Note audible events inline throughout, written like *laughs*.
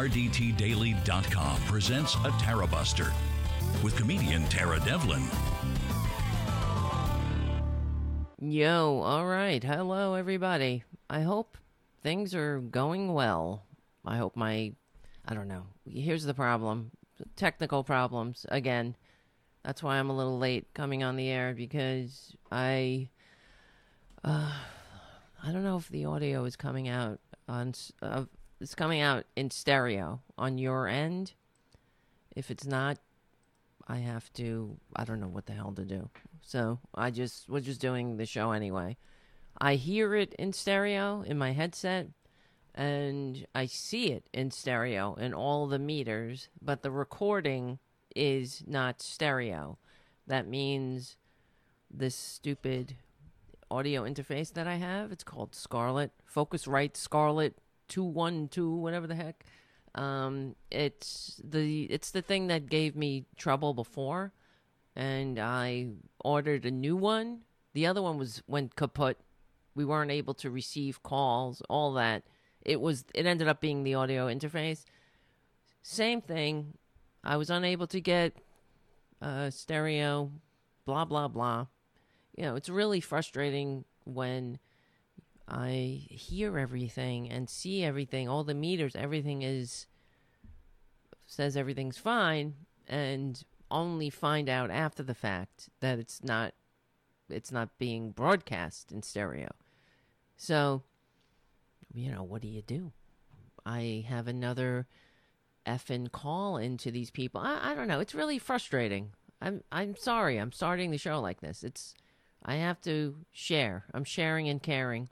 RDTDaily.com presents a Tara Buster with comedian Tara Devlin. Yo, all right. Hello, everybody. I hope things are going well. I hope my. I don't know. Here's the problem technical problems again. That's why I'm a little late coming on the air because I. Uh, I don't know if the audio is coming out on. It's coming out in stereo on your end. If it's not, I have to. I don't know what the hell to do. So I just was just doing the show anyway. I hear it in stereo in my headset, and I see it in stereo in all the meters, but the recording is not stereo. That means this stupid audio interface that I have, it's called Scarlett, Focusrite Scarlett 2i2, whatever the heck. Um, it's the it's the thing that gave me trouble before, and I ordered a new one. The other one was went kaput. We weren't able to receive calls, all that. It was it ended up being the audio interface. Same thing. I was unable to get uh, stereo, blah blah blah. You know, it's really frustrating when I hear everything and see everything, all the meters, everything is says everything's fine and only find out after the fact that it's not it's not being broadcast in stereo. So, you know, what do you do? I have another effing call into these people. I, I don't know. It's really frustrating. I'm I'm sorry. I'm starting the show like this. It's I have to share. I'm sharing and caring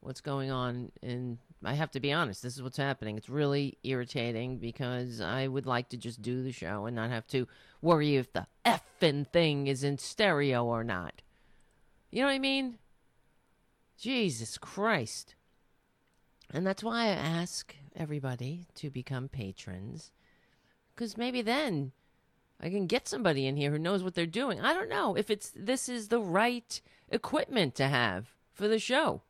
what's going on and I have to be honest, this is what's happening. It's really irritating because I would like to just do the show and not have to worry if the effing thing is in stereo or not. You know what I mean? Jesus Christ. And that's why I ask everybody to become patrons. Because maybe then I can get somebody in here who knows what they're doing. I don't know if it's this is the right equipment to have for the show.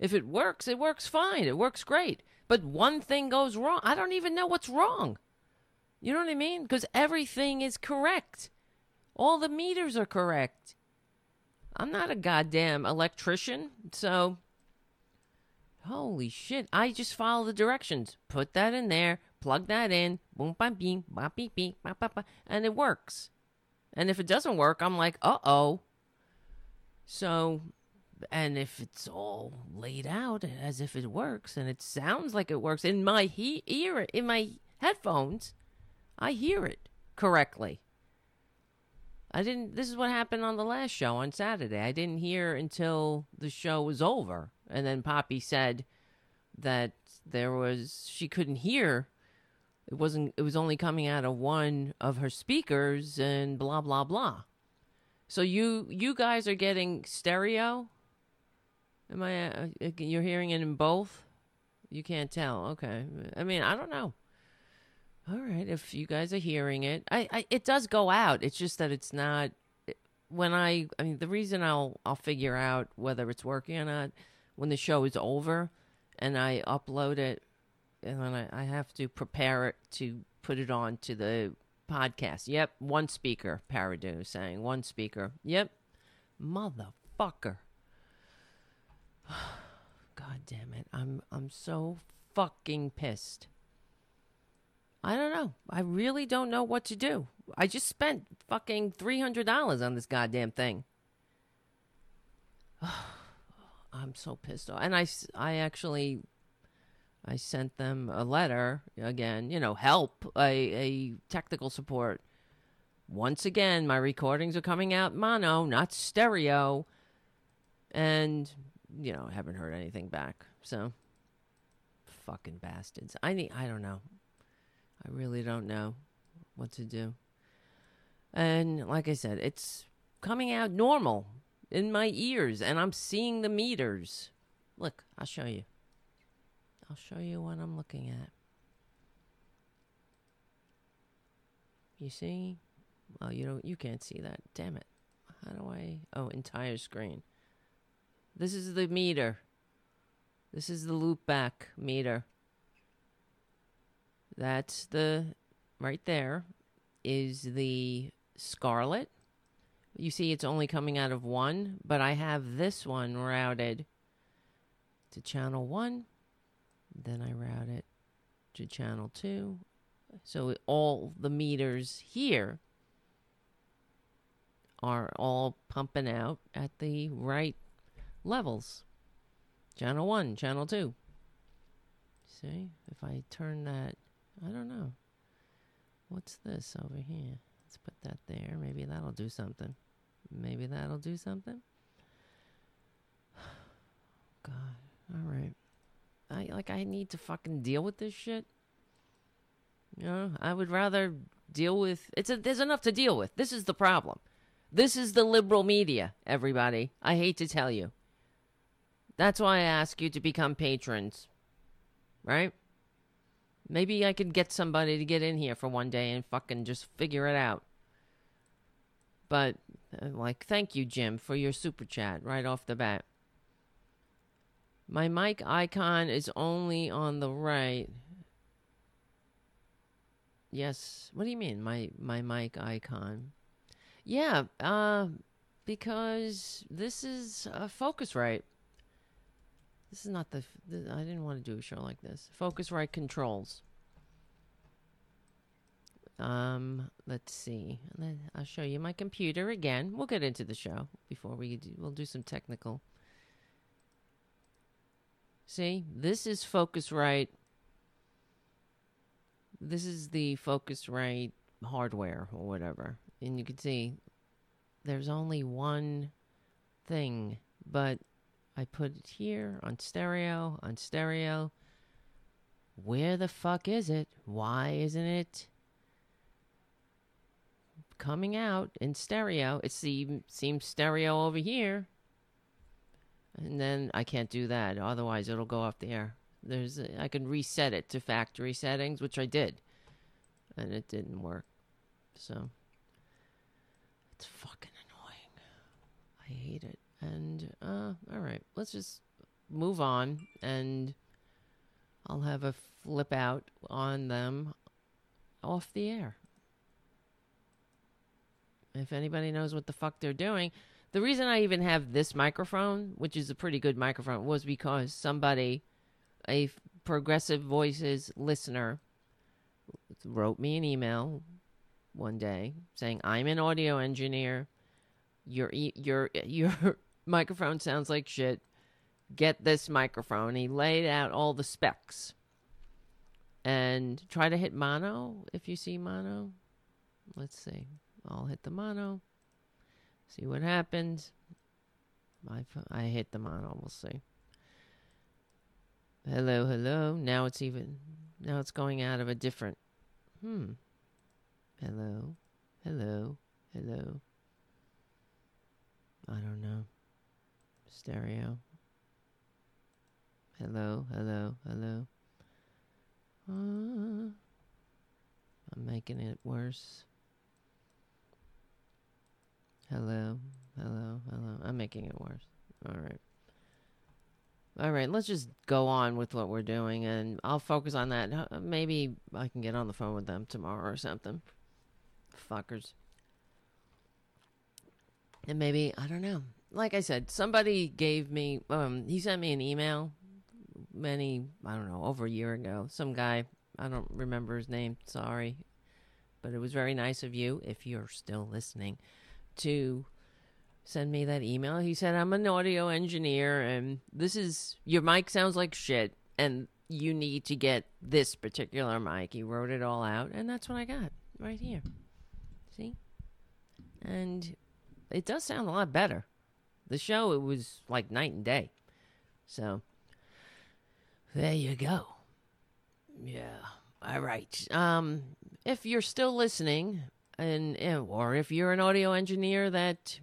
If it works, it works fine. It works great. But one thing goes wrong. I don't even know what's wrong. You know what I mean? Because everything is correct. All the meters are correct. I'm not a goddamn electrician, so holy shit. I just follow the directions. Put that in there, plug that in, boom bam beam, bop beep beep, bop, bop, and it works. And if it doesn't work, I'm like, uh oh. So and if it's all laid out as if it works and it sounds like it works in my he- ear in my headphones i hear it correctly. I didn't this is what happened on the last show on saturday. I didn't hear until the show was over and then poppy said that there was she couldn't hear. It wasn't it was only coming out of one of her speakers and blah blah blah. So you you guys are getting stereo Am I? Uh, uh, you're hearing it in both? You can't tell. Okay. I mean, I don't know. All right. If you guys are hearing it, I, I it does go out. It's just that it's not. When I, I mean, the reason I'll I'll figure out whether it's working or not when the show is over, and I upload it, and then I, I have to prepare it to put it on to the podcast. Yep, one speaker. Paradu saying one speaker. Yep, motherfucker. *sighs* God damn it. I'm I'm so fucking pissed. I don't know. I really don't know what to do. I just spent fucking $300 on this goddamn thing. *sighs* I'm so pissed off. And I, I actually I sent them a letter again, you know, help, a, a technical support. Once again, my recordings are coming out mono, not stereo. And you know, haven't heard anything back. So, fucking bastards. I need. I don't know. I really don't know what to do. And like I said, it's coming out normal in my ears, and I'm seeing the meters. Look, I'll show you. I'll show you what I'm looking at. You see? Oh, you don't. You can't see that. Damn it. How do I? Oh, entire screen. This is the meter. This is the loop back meter. That's the right there is the Scarlett. You see, it's only coming out of one, but I have this one routed to channel one. Then I route it to channel two. So all the meters here are all pumping out at the right levels. Channel one, channel two. See, if I turn that, I don't know. What's this over here? Let's put that there. Maybe that'll do something. Maybe that'll do something. *sighs* God, all right. I like I need to fucking deal with this shit. You know, I would rather deal with it's a, there's enough to deal with. This is the problem. This is the liberal media, everybody. I hate to tell you. That's why I ask you to become patrons. Right? Maybe I could get somebody to get in here for one day and fucking just figure it out. But, uh, like, thank you, Jim, for your super chat right off the bat. My mic icon is only on the right. Yes. What do you mean, my my mic icon? Yeah, uh, because this is uh, Focusrite. This is not the, the. I didn't want to do a show like this. Focusrite controls. Um, let's see. I'll show you my computer again. We'll get into the show before we do. We'll do some technical. See, this is Focusrite. This is the Focusrite hardware or whatever. And you can see there's only one thing, but I put it here on stereo, on stereo. Where the fuck is it? Why isn't it coming out in stereo? It seems seems stereo over here. And then I can't do that. Otherwise, it'll go off the air. There's a, I can reset it to factory settings, which I did, and it didn't work. So it's fucking annoying. I hate it. And uh, all right, let's just move on, and I'll have a flip out on them off the air. If anybody knows what the fuck they're doing, the reason I even have this microphone, which is a pretty good microphone, was because somebody, a progressive voices listener, wrote me an email one day saying, "I'm an audio engineer. Your your your microphone sounds like shit. Get this microphone." He laid out all the specs. And try to hit mono if you see mono. Let's see. I'll hit the mono. See what happens. I, I hit the mono. We'll see. Hello, hello. Now it's even. Now it's going out of a different. Hmm. Hello. Hello. Hello. I don't know. Stereo. Hello. Hello. Hello. Uh, I'm making it worse. Hello. Hello. Hello. I'm making it worse. All right. All right, let's just go on with what we're doing, and I'll focus on that. Maybe I can get on the phone with them tomorrow or something. Fuckers. And maybe, I don't know. Like I said, somebody gave me, um, he sent me an email many, I don't know, over a year ago. Some guy, I don't remember his name, sorry. But it was very nice of you, if you're still listening, to send me that email. He said, I'm an audio engineer, and this is, your mic sounds like shit, and you need to get this particular mic. He wrote it all out, and that's what I got right here. See? And it does sound a lot better. The show, it was like night and day. So, there you go. Yeah. All right. Um, if you're still listening, and or if you're an audio engineer that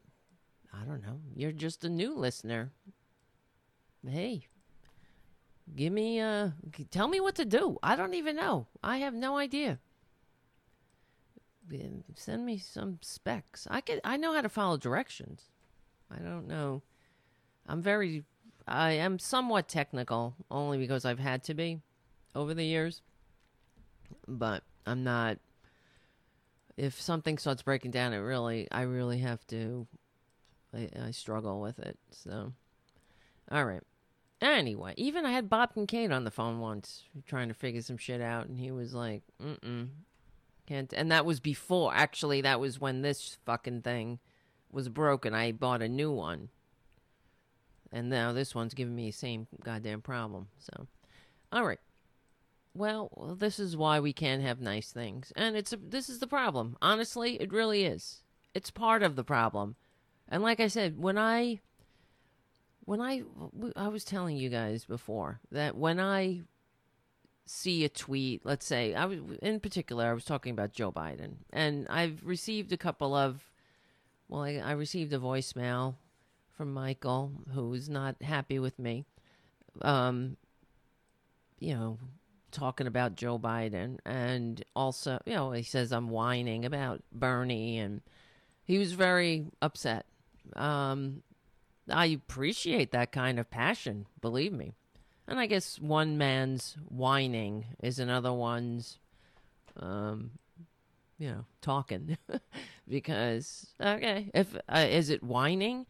I don't know, you're just a new listener. Hey, give me uh tell me what to do. I don't even know. I have no idea send me some specs. I can I know how to follow directions. I don't know. I'm very I am somewhat technical only because I've had to be over the years. but I'm not. If something starts breaking down, it really, I really have to. I, I struggle with it. So, all right. Anyway, even I had Bob Kincaid on the phone once trying to figure some shit out, and he was like, "Mm mm, can't." And that was before. Actually, that was when this fucking thing was broken. I bought a new one, and now this one's giving me the same goddamn problem. So, all right. Well, this is why we can't have nice things, and it's a, this is the problem. Honestly, it really is. It's part of the problem, and like I said, when I when I I was telling you guys before that when I see a tweet, let's say I was in particular I was talking about Joe Biden, and I've received a couple of well, I, I received a voicemail from Michael who's not happy with me. Um, you know, talking about Joe Biden, and also, you know, he says I'm whining about Bernie, and he was very upset. Um, I appreciate that kind of passion, believe me. And I guess one man's whining is another one's, um, you know, talking. *laughs* because okay, if uh, is it whining?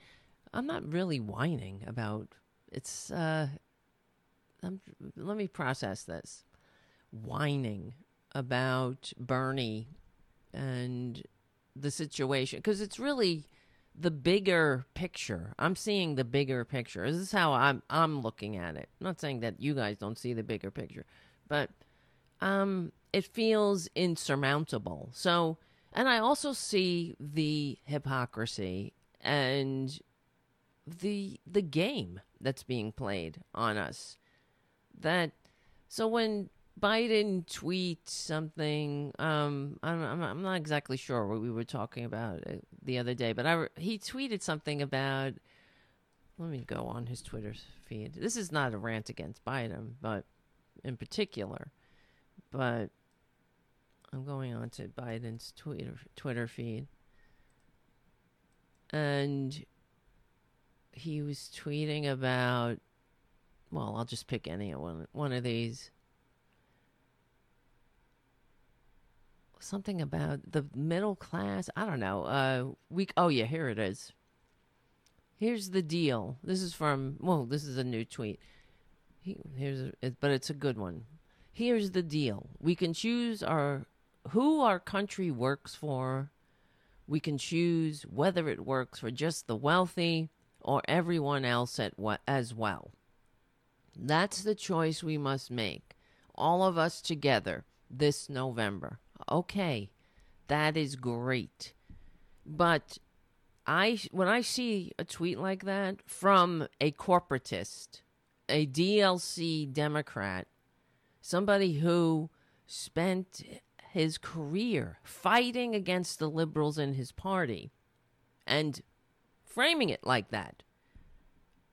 I'm not really whining about. It's. uh I'm, let me process this. Whining about Bernie and the situation because it's really the bigger picture. I'm seeing the bigger picture. This is how I'm I'm looking at it. I'm not saying that you guys don't see the bigger picture, but um it feels insurmountable. So, and I also see the hypocrisy and the the game that's being played on us. That so when Biden tweets something. Um, I'm, I'm, I'm not exactly sure what we were talking about uh, the other day, but I he tweeted something about. Let me go on his Twitter feed. This is not a rant against Biden, but in particular, but I'm going on to Biden's Twitter Twitter feed, and he was tweeting about. Well, I'll just pick any one one of these. something about the middle class. I don't know. Uh, we. Oh yeah, here it is. Here's the deal. This is from. Well, this is a new tweet. He, here's, a, but it's a good one. Here's the deal. We can choose our who our country works for. We can choose whether it works for just the wealthy or everyone else at as well. That's the choice we must make, all of us together, this November. Okay, that is great. But I when I see a tweet like that from a corporatist, a DLC Democrat, somebody who spent his career fighting against the liberals in his party and framing it like that.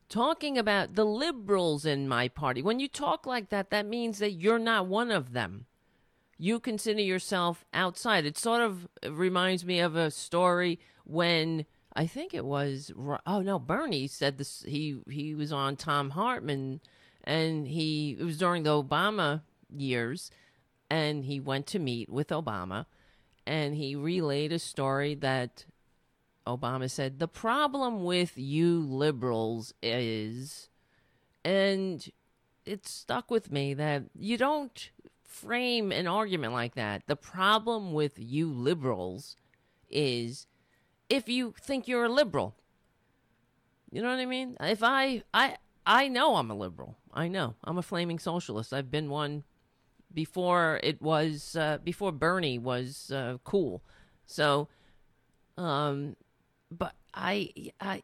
Talking about the liberals in my party. When you talk like that, that means that you're not one of them you consider yourself outside. It sort of reminds me of a story when I think it was oh no Bernie said this he he was on Thom Hartmann and he it was during the Obama years and he went to meet with Obama and he relayed a story that Obama said the problem with you liberals is and it stuck with me that you don't frame an argument like that. The problem with you liberals is if you think you're a liberal. You know what I mean? If I I I know I'm a liberal. I know. I'm a flaming socialist. I've been one before it was uh, before Bernie was uh, cool. So um but I I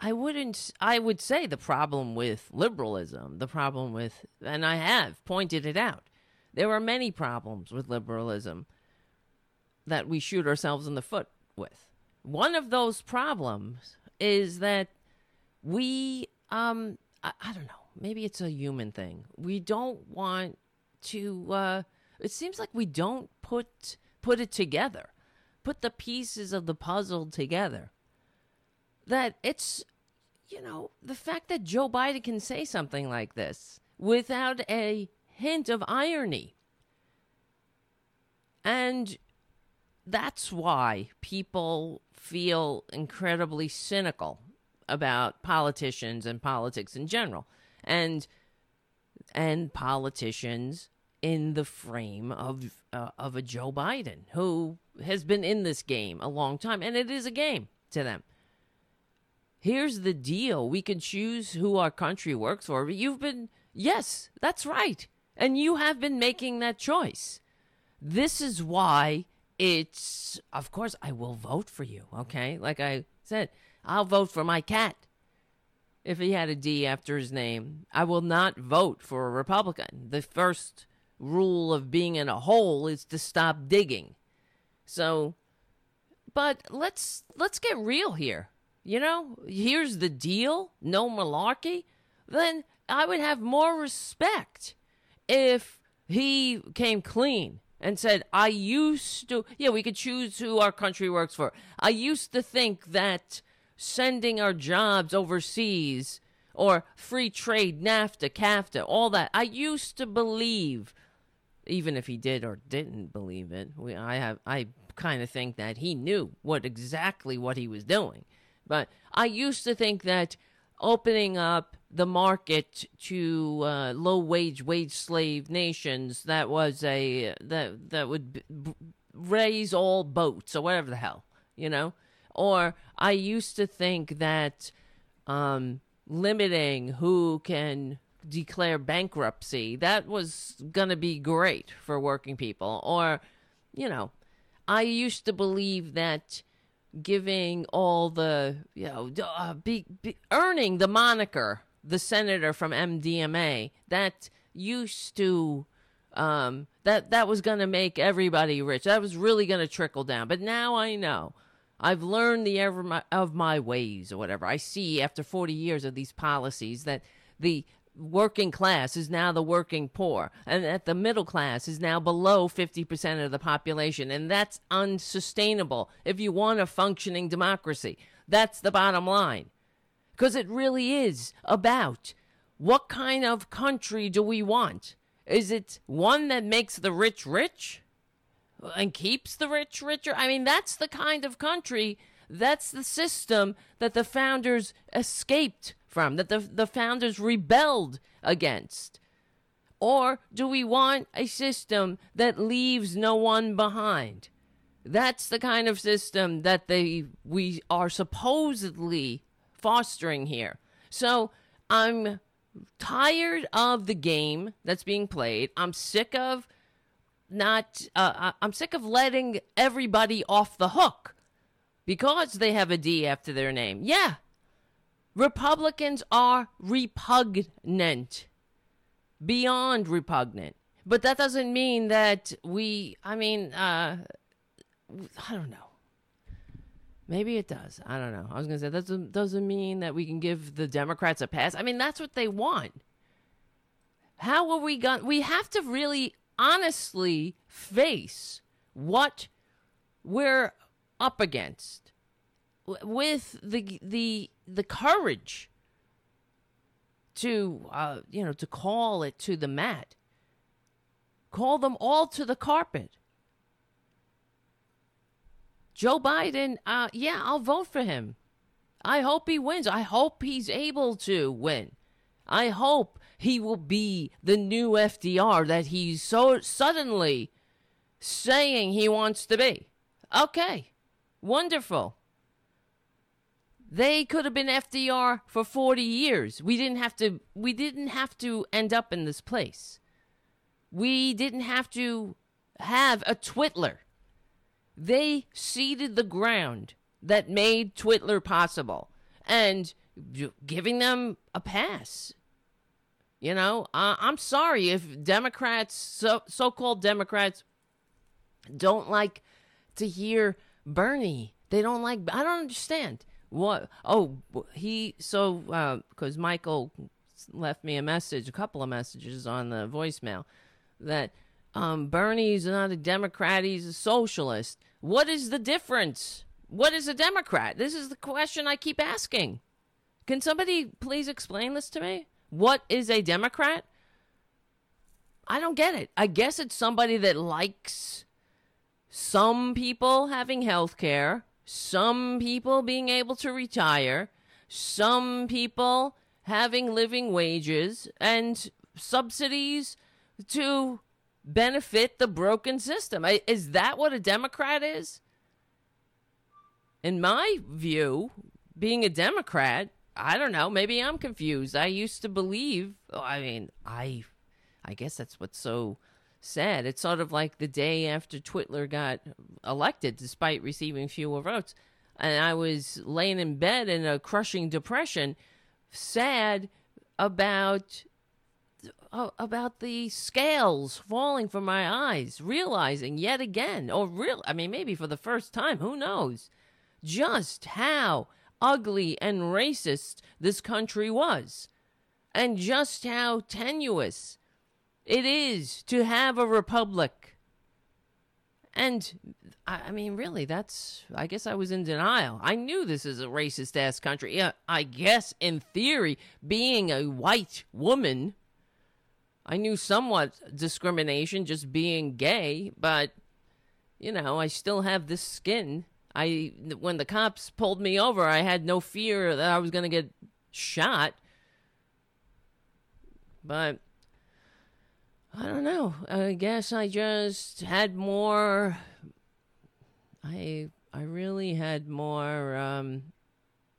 I wouldn't I would say the problem with liberalism, the problem with and I have pointed it out there are many problems with liberalism that we shoot ourselves in the foot with. One of those problems is that we, um, I, I don't know, maybe it's a human thing. We don't want to, uh, it seems like we don't put put it together, put the pieces of the puzzle together. That it's, you know, the fact that Joe Biden can say something like this without a hint of irony. And that's why people feel incredibly cynical about politicians and politics in general. And and politicians in the frame of uh, of a Joe Biden who has been in this game a long time and it is a game to them. Here's the deal. We can choose who our country works for. You've been yes, that's right. And you have been making that choice. This is why it's of course I will vote for you, okay? Like I said, I'll vote for my cat if he had a D after his name. I will not vote for a Republican. The first rule of being in a hole is to stop digging. So, but let's let's get real here. You know, here's the deal, no malarkey. Then I would have more respect if he came clean and said, I used to, yeah, we could choose who our country works for. I used to think that sending our jobs overseas or free trade, NAFTA, CAFTA, all that, I used to believe, even if he did or didn't believe it, we, I have, I kind of think that he knew what exactly what he was doing. But I used to think that opening up the market to uh, low wage wage slave nations that was a that that would b- raise all boats or whatever the hell you know or i used to think that um, limiting who can declare bankruptcy that was going to be great for working people or you know i used to believe that giving all the you know uh, be, be earning the moniker the senator from MBNA that used to um, that that was going to make everybody rich. That was really going to trickle down. But now I know. I've learned the ever my, of my ways or whatever. I see after 40 years of these policies that the working class is now the working poor and that the middle class is now below 50% of the population and that's unsustainable if you want a functioning democracy. That's the bottom line because it really is about what kind of country do we want? Is it one that makes the rich rich and keeps the rich richer? I mean, that's the kind of country, that's the system that the founders escaped from, that the, the founders rebelled against. Or do we want a system that leaves no one behind? That's the kind of system that they we are supposedly fostering here. So I'm tired of the game that's being played. I'm sick of not, uh, I'm sick of letting everybody off the hook because they have a D after their name. Yeah. Republicans are repugnant, beyond repugnant. But that doesn't mean that we, I mean, uh, I don't know. Maybe it does. I don't know. I was gonna say that doesn't doesn't mean that we can give the Democrats a pass. I mean, that's what they want. How are we going? We have to really honestly face what we're up against with the the the courage to uh, you know to call it to the mat call them all to the carpet Joe Biden, uh, yeah, I'll vote for him. I hope he wins. I hope he's able to win. I hope he will be the new FDR that he's so suddenly saying he wants to be. Okay, wonderful. They could have been FDR for 40 years. We didn't have to we didn't have to end up in this place. We didn't have to have a Twitler they seeded the ground that made Twitler possible and giving them a pass. You know, uh, I'm sorry if Democrats, so so-called Democrats, don't like to hear Bernie. They don't like. I don't understand what. Oh, he so because uh, Michael left me a message, a couple of messages on the voicemail that um, Bernie's not a Democrat; he's a socialist. What is the difference? What is a Democrat? This is the question I keep asking. Can somebody please explain this to me? What is a Democrat? I don't get it. I guess it's somebody that likes some people having health care, some people being able to retire, some people having living wages, and subsidies to benefit the broken system. Is that what a Democrat is? In my view, being a Democrat, I don't know, maybe I'm confused. I used to believe, I mean, I I guess that's what's so sad. It's sort of like the day after Twitler got elected despite receiving fewer votes. And I was laying in bed in a crushing depression, sad about uh, about the scales falling from my eyes, realizing yet again, or real, I mean, maybe for the first time, who knows, just how ugly and racist this country was, and just how tenuous it is to have a republic. And I, mean, really, that's. I guess I was in denial. I knew this is a racist ass country. Yeah, I guess in theory, being a white woman I knew somewhat discrimination just being gay, but you know, I still have this skin. I when the cops pulled me over, I had no fear that I was going to get shot. But I don't know. I guess I just had more I I really had more um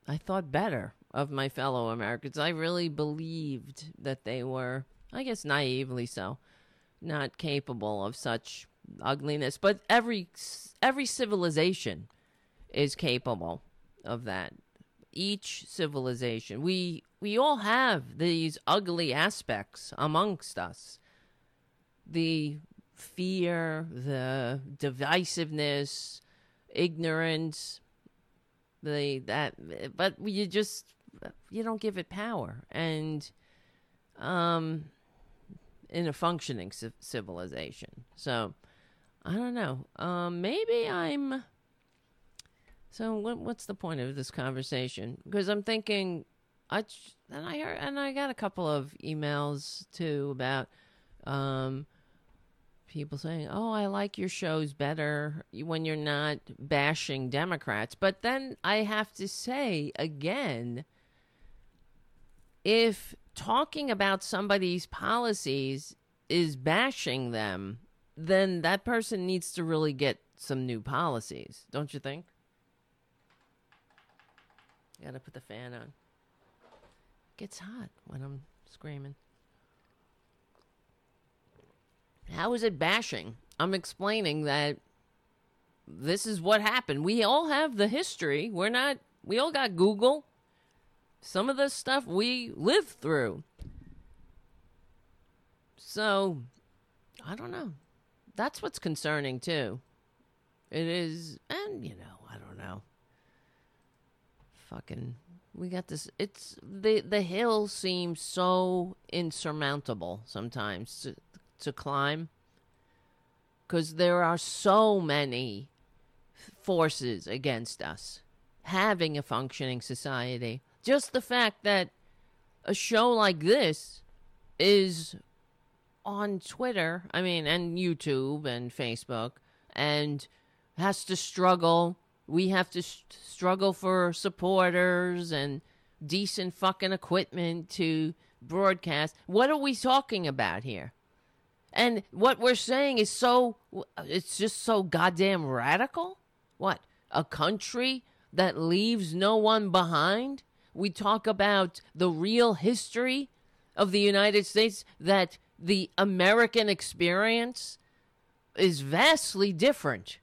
I thought better of my fellow Americans. I really believed that they were I guess naively so, not capable of such ugliness. But every every civilization is capable of that. Each civilization, we we all have these ugly aspects amongst us. The fear, the divisiveness, ignorance, the that but you just you don't give it power and um in a functioning civilization. So I don't know. Um, maybe I'm. So what, what's the point of this conversation? Because I'm thinking, I and I heard, and I got a couple of emails too about um, people saying, "Oh, I like your shows better when you're not bashing Democrats." But then I have to say again, if talking about somebody's policies is bashing them, then that person needs to really get some new policies, don't you think? Gotta put the fan on. Gets hot when I'm screaming. How is it bashing? I'm explaining that this is what happened. We all have the history. We're not, we all got Google some of the stuff we lived through. So, I don't know. That's what's concerning too. It is, and you know, I don't know. Fucking, we got this. It's the the hill seems so insurmountable sometimes to to climb because there are so many forces against us having a functioning society just the fact that a show like this is on Twitter, I mean, and YouTube and Facebook, and has to struggle. We have to sh- struggle for supporters and decent fucking equipment to broadcast. What are we talking about here? And what we're saying is so, it's just so goddamn radical. What? A country that leaves no one behind? we talk about the real history of the United States, that the American experience is vastly different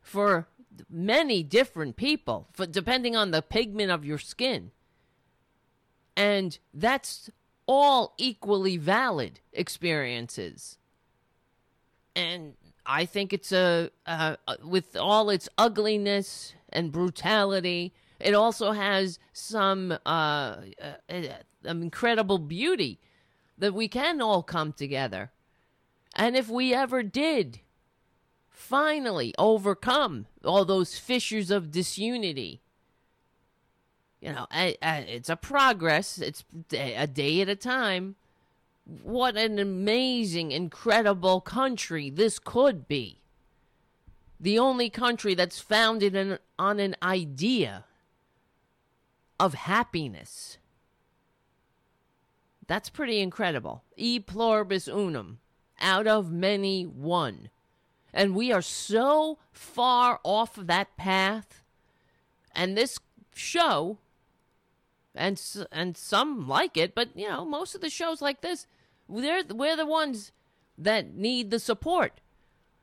for many different people, for, depending on the pigment of your skin. And that's all equally valid experiences. And I think it's a, with all its ugliness and brutality it also has some uh, uh, uh, incredible beauty that we can all come together. And if we ever did finally overcome all those fissures of disunity, you know, it's a progress, it's a day at a time. What an amazing, incredible country this could be. the only country that's founded in, on an idea of happiness. That's pretty incredible. E pluribus unum, out of many, one. And we are so far off of that path. And this show, and and some like it, but you know, most of the shows like this, they're we're the ones that need the support.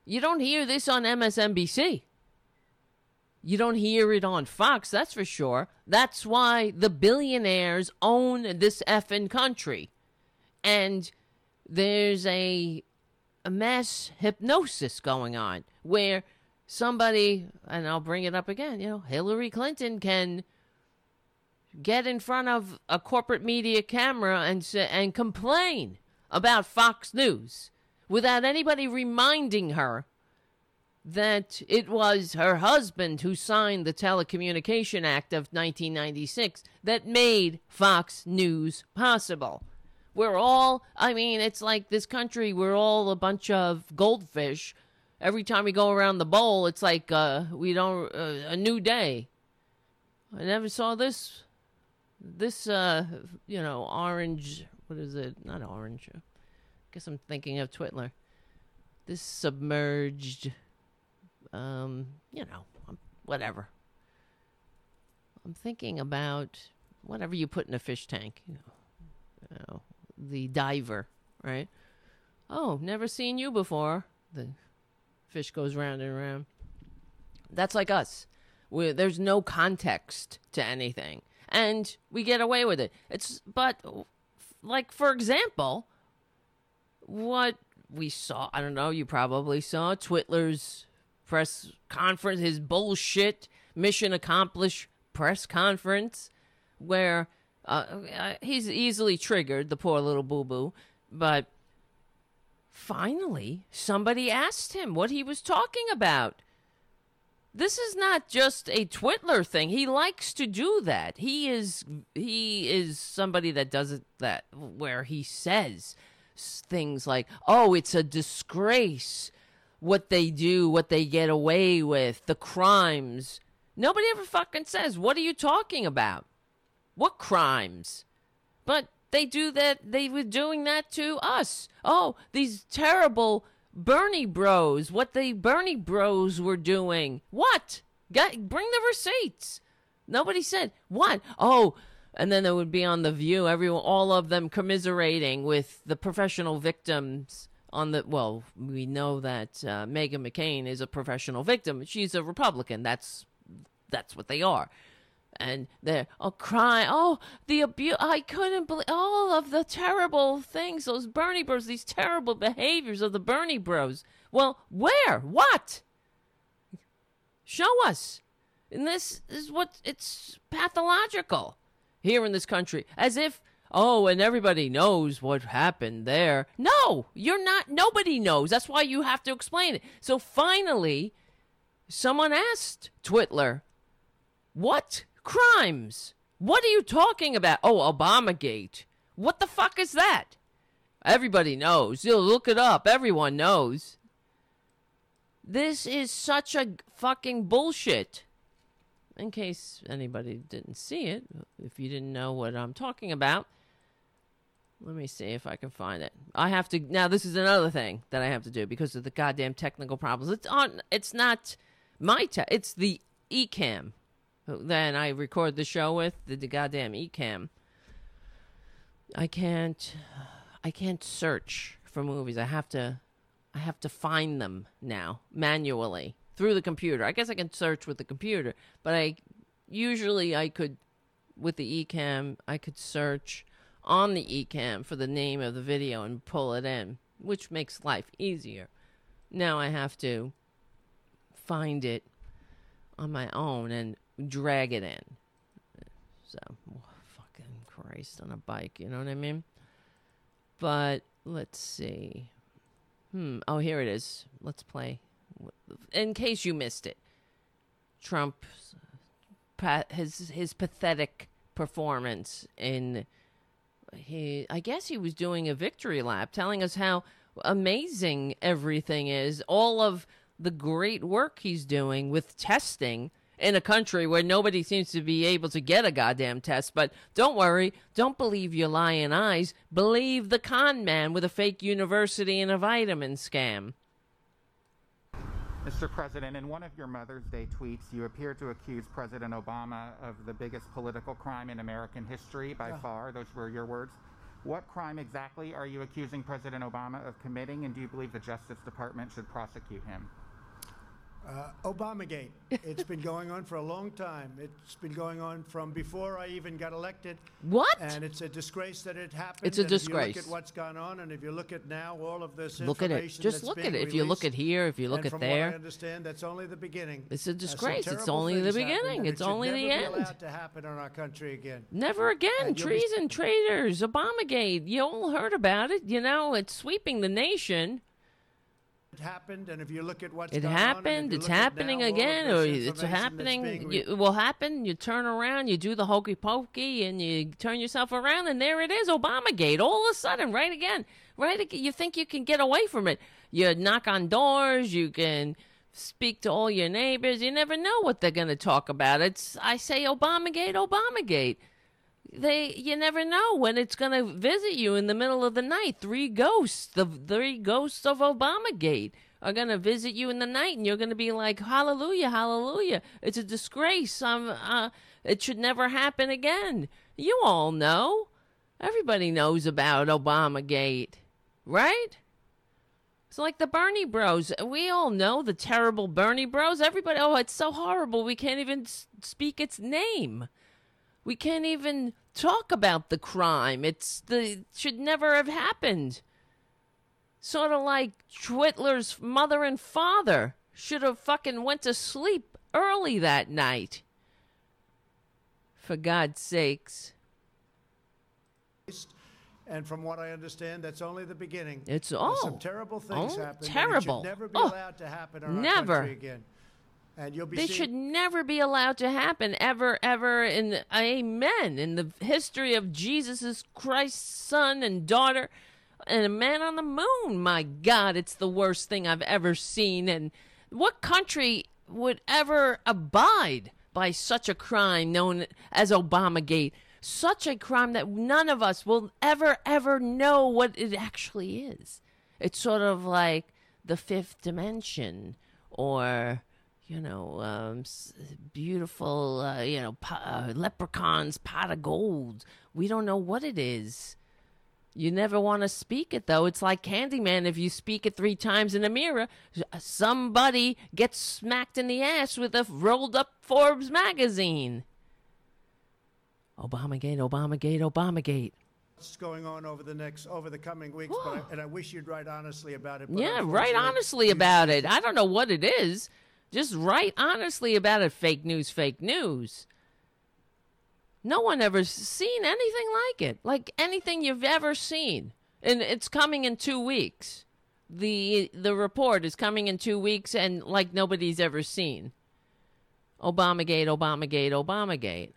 You don't hear this on MSNBC. You don't hear it on Fox, that's for sure. That's why the billionaires own this effing country. And there's a, a mass hypnosis going on where somebody, and I'll bring it up again, you know, Hillary Clinton can get in front of a corporate media camera and and complain about Fox News without anybody reminding her that it was her husband who signed the Telecommunication Act of 1996 that made Fox News possible. We're all, I mean, it's like this country, we're all a bunch of goldfish. Every time we go around the bowl, it's like uh, we don't, uh, a new day. I never saw this, this, uh, you know, orange, what is it? Not orange. I guess I'm thinking of Twitler. This submerged um, you know, whatever. I'm thinking about whatever you put in a fish tank. You know, you know, the diver, right? Oh, never seen you before. The fish goes round and round. That's like us. we there's no context to anything, and we get away with it. It's but, like for example, what we saw. I don't know. You probably saw Twitler's press conference, his bullshit mission accomplished press conference, where uh, uh, he's easily triggered, the poor little boo boo. But finally, somebody asked him what he was talking about. This is not just a Twitler thing. He likes to do that. He is he is somebody that does it that where he says things like, "Oh, it's a disgrace what they do, what they get away with, the crimes. Nobody ever fucking says, What are you talking about? What crimes? But they do that, they were doing that to us. Oh, these terrible Bernie bros, what the Bernie bros were doing. What? Get, bring the receipts. Nobody said, What? Oh, and then it would be on the view everyone all of them commiserating with the professional victims on the well, we know that uh, Meghan McCain is a professional victim. She's a Republican. That's that's what they are. And they're oh crying, oh the abuse. I couldn't believe all of the terrible things. Those Bernie Bros. These terrible behaviors of the Bernie Bros. Well, where? What? Show us. And this is what it's pathological here in this country, as if oh, and everybody knows what happened there. No, you're not. Nobody knows. That's why you have to explain it. So finally, someone asked Twitler, what crimes? What are you talking about? Oh, Obamagate. What the fuck is that? Everybody knows. You'll look it up. Everyone knows. This is such a fucking bullshit in case anybody didn't see it, if you didn't know what I'm talking about, let me see if I can find it. I have to now. This is another thing that I have to do because of the goddamn technical problems. It's on. It's not my. Te- it's the Ecamm. Then I record the show with the, the goddamn Ecamm. I can't. I can't search for movies. I have to. I have to find them now manually through the computer. I guess I can search with the computer, but I usually I could with the Ecamm, I could search on the Ecamm for the name of the video and pull it in, which makes life easier. Now I have to find it on my own and drag it in. So, oh, fucking Christ on a bike, you know what I mean? But let's see. Hmm. Oh, here it is. Let's play in case you missed it, Trump, his his pathetic performance in he I guess he was doing a victory lap, telling us how amazing everything is. All of the great work he's doing with testing in a country where nobody seems to be able to get a goddamn test. But don't worry, don't believe your lying eyes. Believe the con man with a fake university and a vitamin scam. Mr. President, in one of your Mother's Day tweets, you appear to accuse President Obama of the biggest political crime in American history by far. Those were your words. What crime exactly are you accusing President Obama of committing, and do you believe the Justice Department should prosecute him? Uh, Obamagate. *laughs* It's been going on for a long time. It's been going on from before I even got elected. What? And it's a disgrace that it happened. It's a and If you disgrace. look at what's gone on, and if you look at now all of this Look at it. Just look at it. If you look at here, if you look at there. I understand, that's only the beginning. It's a disgrace. It's only the beginning. It's it only the end. allowed to happen in our country again. Never again. And you'll be- Treason, traitors, Obamagate. You all heard about it. You know, it's sweeping the nation. It happened, and if you look at what's It gone on, and if happened. you It's happening now again, or it's happening. it will happen. You turn around, you do the hokey pokey, and you turn yourself around, and there it is, Obamagate. All of a sudden, right again, right again. You think you can get away from it? You knock on doors. You can speak to all your neighbors. You never know what they're going to talk about. It's I say Obamagate, Obamagate they you never know when it's going to visit you in the middle of the night three ghosts the three ghosts of obamagate are going to visit you in the night and you're going to be like hallelujah hallelujah it's a disgrace um uh, it should never happen again you all know everybody knows about obamagate right it's like the Bernie Bros. We all know the terrible Bernie Bros. Everybody, oh, it's so horrible. We can't even speak its name. We can't even talk about the crime. It's the it should never have happened. Sort of like Twitler's mother and father should have fucking went to sleep early that night. For God's sakes. And from what I understand, that's only the beginning. It's There's all- some terrible things oh, happened. terrible. never be Oh, allowed to happen in never. country again. And you'll be They seeing should never be allowed to happen ever, ever in amen in the history of Jesus Christ's son and daughter and a man on the moon. My God, it's the worst thing I've ever seen. And what country would ever abide by such a crime known as Obamagate? Such a crime that none of us will ever, ever know what it actually is. It's sort of like the fifth dimension or you know, um, beautiful, uh, you know, po- uh, leprechauns, pot of gold. We don't know what it is. You never want to speak it, though. It's like Candyman. If you speak it three times in a mirror, somebody gets smacked in the ass with a rolled up Forbes magazine. Obamagate, Obamagate, Obamagate. what's going on over the next, over the coming weeks. But I, *gasps* and I wish you'd write honestly about it. Yeah, write honestly about it. I don't know what it is. Just write honestly about it. Fake news, fake news. No one ever seen anything like it. Like anything you've ever seen. And it's coming in 2 weeks. The the report is coming in 2 weeks and like nobody's ever seen. Obamagate, Obamagate, Obamagate.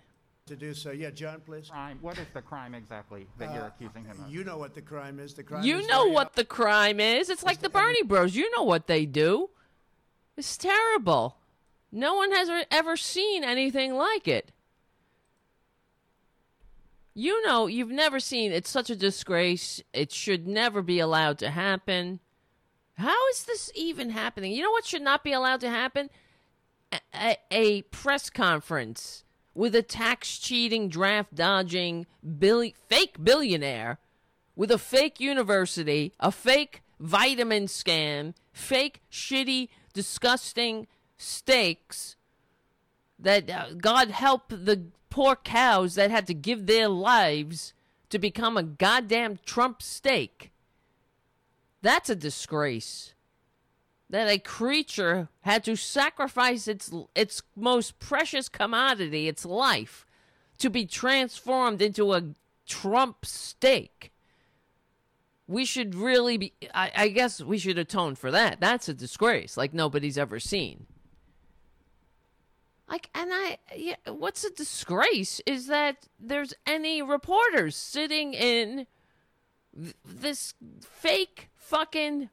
to do so. Yeah, John, please. Crime. What is the crime exactly that you're accusing him of? You know what the crime is. The crime. You is know very what the crime is. It's like the Bernie Bros. You know what they do. It's terrible. No one has ever seen anything like it. You know, you've never seen it's such a disgrace. It should never be allowed to happen. How is this even happening? You know what should not be allowed to happen? A, a, a press conference with a tax cheating, draft dodging, billi- fake billionaire with a fake university, a fake vitamin scam, fake shitty, disgusting steaks that uh, God help the poor cows that had to give their lives to become a goddamn Trump steak. That's a disgrace. That a creature had to sacrifice its its most precious commodity, its life, to be transformed into a Trump steak. We should really be. I, I guess we should atone for that. That's a disgrace, like nobody's ever seen. Like, and I, yeah, what's a disgrace is that there's any reporters sitting in th- this fake fucking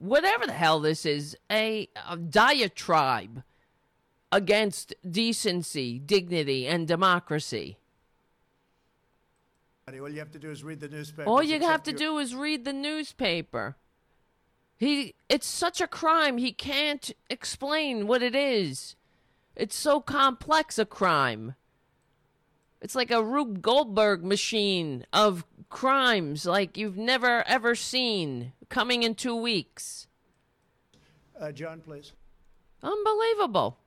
whatever the hell this is, a, a diatribe against decency, dignity, and democracy. All you have to do is read the newspaper. All you have to do is read the newspaper. He it's such a crime he can't explain what it is. It's so complex a crime. It's like a Rube Goldberg machine of crimes like you've never ever seen coming in 2 weeks. Uh, John, please. Unbelievable.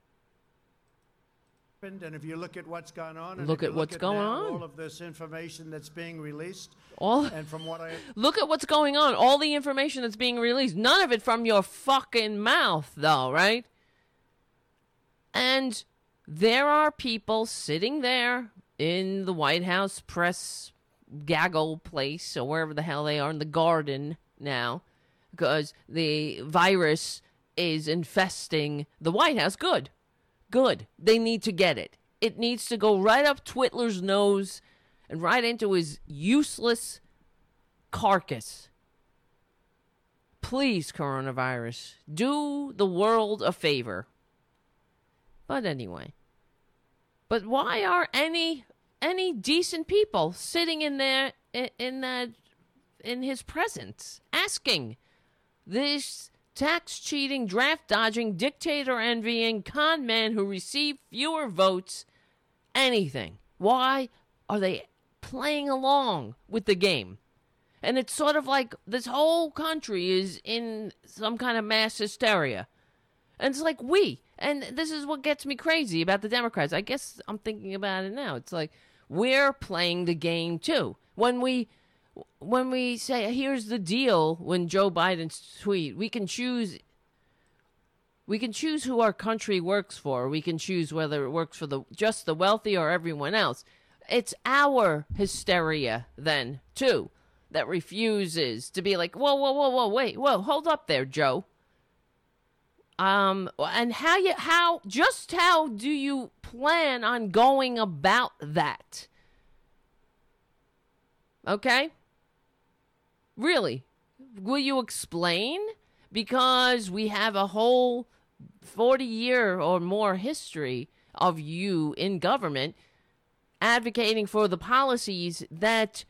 And if you look at what's gone on, and Look at what's at going now on. all of this information that's being released, All and from what I *laughs* Look at what's going on. All the information that's being released. None of it from your fucking mouth, though, right? And there are people sitting there in the White House press gaggle place or wherever the hell they are in the garden now because the virus is infesting the White House. Good. Good. They need to get it. It needs to go right up Twitler's nose and right into his useless carcass. Please, coronavirus, do the world a favor. But anyway. But why are any any decent people sitting in there in, in that in his presence asking this tax cheating, draft dodging, dictator envying con man who received fewer votes anything? Why are they playing along with the game? And it's sort of like this whole country is in some kind of mass hysteria. And it's like we. And this is what gets me crazy about the Democrats. I guess I'm thinking about it now. It's like we're playing the game too. When we when we say here's the deal when Joe Biden's tweet, we can choose we can choose who our country works for. We can choose whether it works for the just the wealthy or everyone else. It's our hysteria then, too, that refuses to be like, whoa, whoa, whoa, whoa, wait, whoa, hold up there, Joe. Um, and how you how just how do you plan on going about that? Okay? Really? Will you explain? Because we have a whole 40 year or more history of you in government advocating for the policies that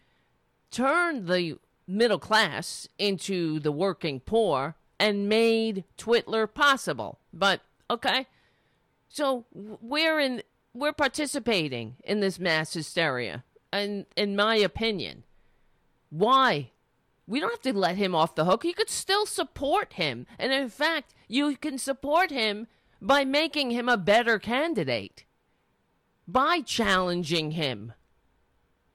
turned the middle class into the working poor and made Twitler possible. But okay. So we're in we're participating in this mass hysteria. And in my opinion, why? We don't have to let him off the hook. You could still support him. And in fact, you can support him by making him a better candidate, by challenging him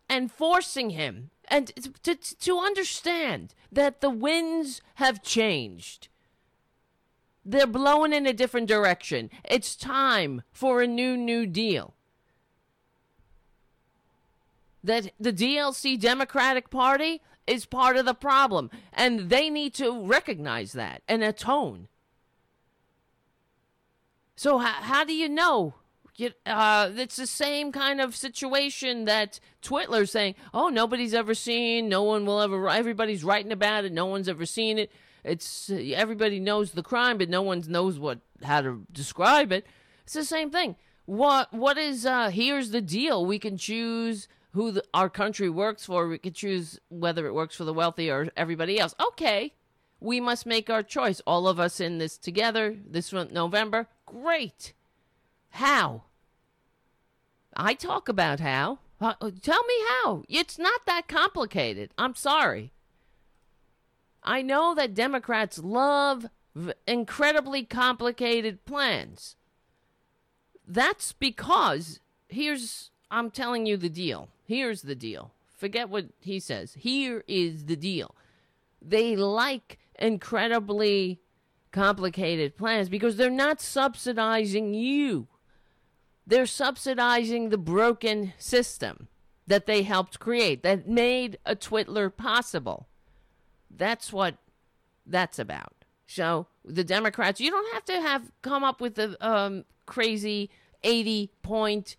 and forcing him and to, to understand that the winds have changed. They're blowing in a different direction. It's time for a new New Deal. That the DLC Democratic Party is part of the problem, and they need to recognize that and atone. So, how, how do you know? Uh, it's the same kind of situation that Twitler's saying, oh, nobody's ever seen, no one will ever, everybody's writing about it, no one's ever seen it. It's everybody knows the crime, but no one knows what how to describe it. It's the same thing. What what is uh here's the deal. We can choose who the, our country works for. We can choose whether it works for the wealthy or everybody else. Okay. We must make our choice. All of us in this together this November. Great. How? I talk about how. Uh, tell me how. It's not that complicated. I'm sorry. I know that Democrats love v- incredibly complicated plans. That's because here's I'm telling you the deal. Here's the deal. Forget what he says. Here is the deal. They like incredibly complicated plans because they're not subsidizing you. They're subsidizing the broken system that they helped create, that made a Twitler possible. That's what that's about. So the Democrats, you don't have to have come up with a um, crazy eighty point,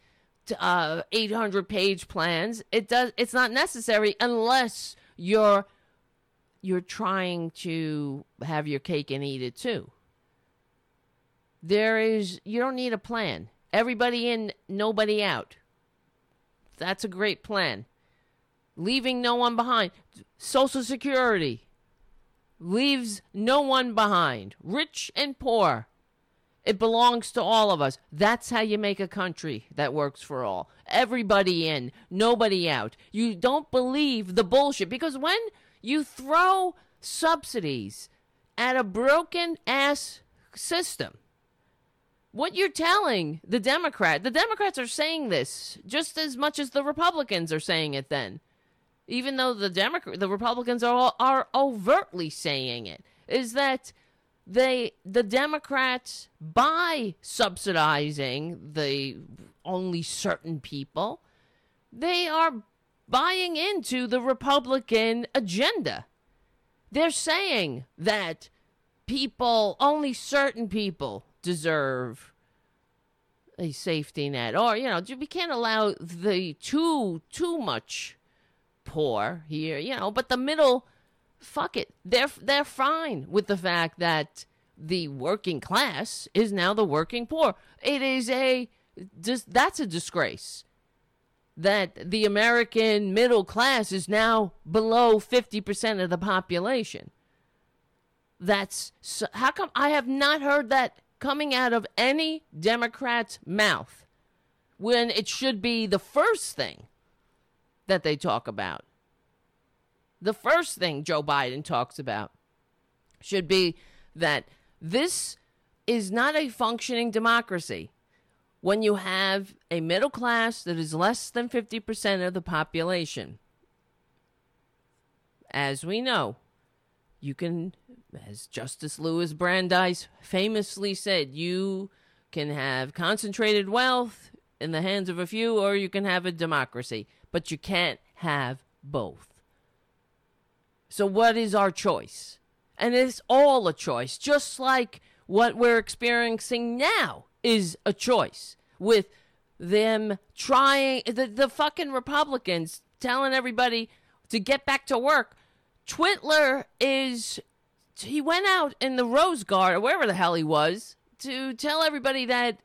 uh, eight hundred page plans. It does. It's not necessary unless you're you're trying to have your cake and eat it too. There is, you don't need a plan. Everybody in, nobody out. That's a great plan. Leaving no one behind. Social Security leaves no one behind, rich and poor. It belongs to all of us. That's how you make a country that works for all. Everybody in, nobody out. You don't believe the bullshit because when you throw subsidies at a broken ass system, what you're telling the Democrat, the Democrats are saying this just as much as the Republicans are saying it then. Even though the Democrat the Republicans are are overtly saying it is that they the Democrats by subsidizing the only certain people, they are buying into the Republican agenda. They're saying that people, only certain people, deserve a safety net, or you know, we can't allow the too too much poor here, you know, but the middle, fuck it, they're they're fine with the fact that the working class is now the working poor. It is a just that's a disgrace that the American middle class is now below 50% of the population. That's how come I have not heard that coming out of any Democrat's mouth when it should be the first thing that they talk about. The first thing Joe Biden talks about should be that this is not a functioning democracy when you have a middle class that is less than 50% of the population. As we know, you can, as Justice Louis Brandeis famously said, you can have concentrated wealth in the hands of a few or you can have a democracy, but you can't have both. So, what is our choice? And it's all a choice, just like what we're experiencing now is a choice with them trying the, the fucking Republicans telling everybody to get back to work. Twitler is he went out in the Rose Garden or wherever the hell he was to tell everybody that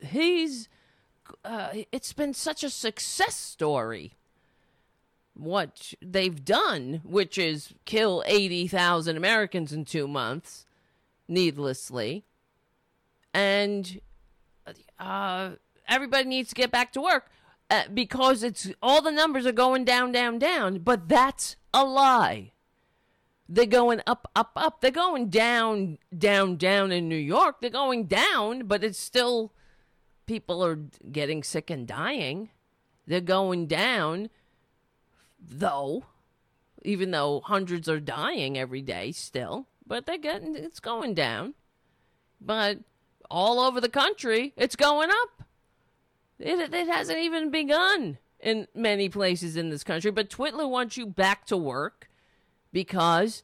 he's uh, it's been such a success story what they've done, which is kill 80,000 Americans in two months, needlessly. And uh, everybody needs to get back to work uh, because it's all the numbers are going down, down, down. But that's a lie. They're going up, up, up. They're going down, down, down in New York. They're going down, but it's still people are getting sick and dying. They're going down though, even though hundreds are dying every day still, but they're getting it's going down. But all over the country, it's going up. It, it hasn't even begun in many places in this country, but Twitler wants you back to work because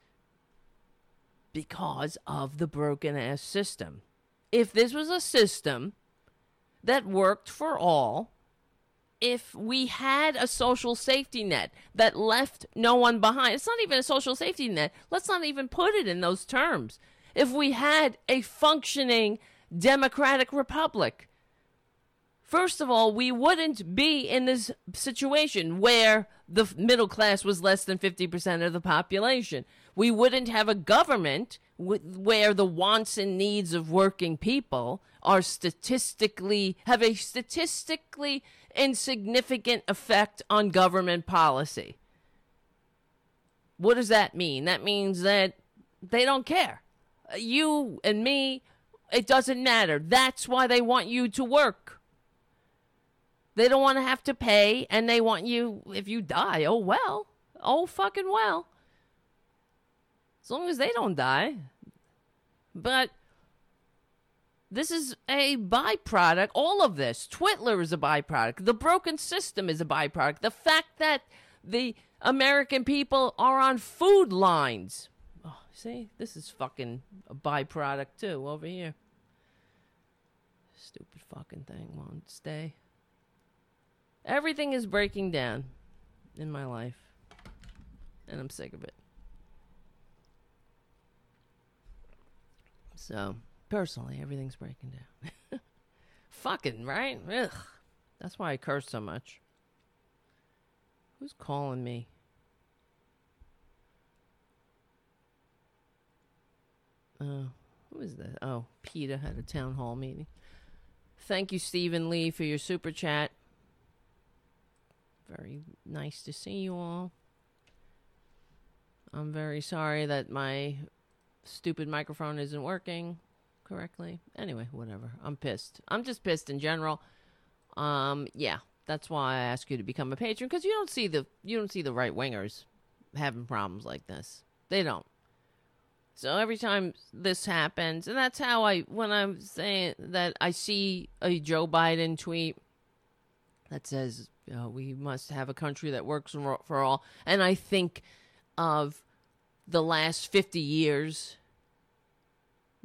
because of the broken ass system. If this was a system that worked for all, if we had a social safety net that left no one behind. It's not even a social safety net. Let's not even put it in those terms. If we had a functioning democratic republic, first of all, we wouldn't be in this situation where the middle class was less than 50% of the population. We wouldn't have a government where the wants and needs of working people are statistically have a statistically insignificant effect on government policy. What does that mean? That means that they don't care. You and me, it doesn't matter. That's why they want you to work. They don't want to have to pay, and they want you, if you die, oh well. Oh fucking well. As long as they don't die. But this is a byproduct. All of this, Twitler is a byproduct. The broken system is a byproduct. The fact that the American people are on food lines. Oh, see, this is fucking a byproduct too over here. Stupid fucking thing won't stay. Everything is breaking down in my life, and I'm sick of it. So personally, everything's breaking down. *laughs* Fucking, right? Ugh. That's why I curse so much. Who's calling me? Oh, who is that? Oh, Peter had a town hall meeting. Thank you, Stephen Lee, for your super chat. Very nice to see you all. I'm very sorry that my stupid microphone isn't working correctly. Anyway, whatever. I'm pissed. I'm just pissed in general. Um, yeah, that's why I ask you to become a patron because you don't see the you don't see the right wingers having problems like this. They don't. So every time this happens, and that's how I when I'm saying that I see a Joe Biden tweet that says know, we must have a country that works for all, and I think of the last 50 years.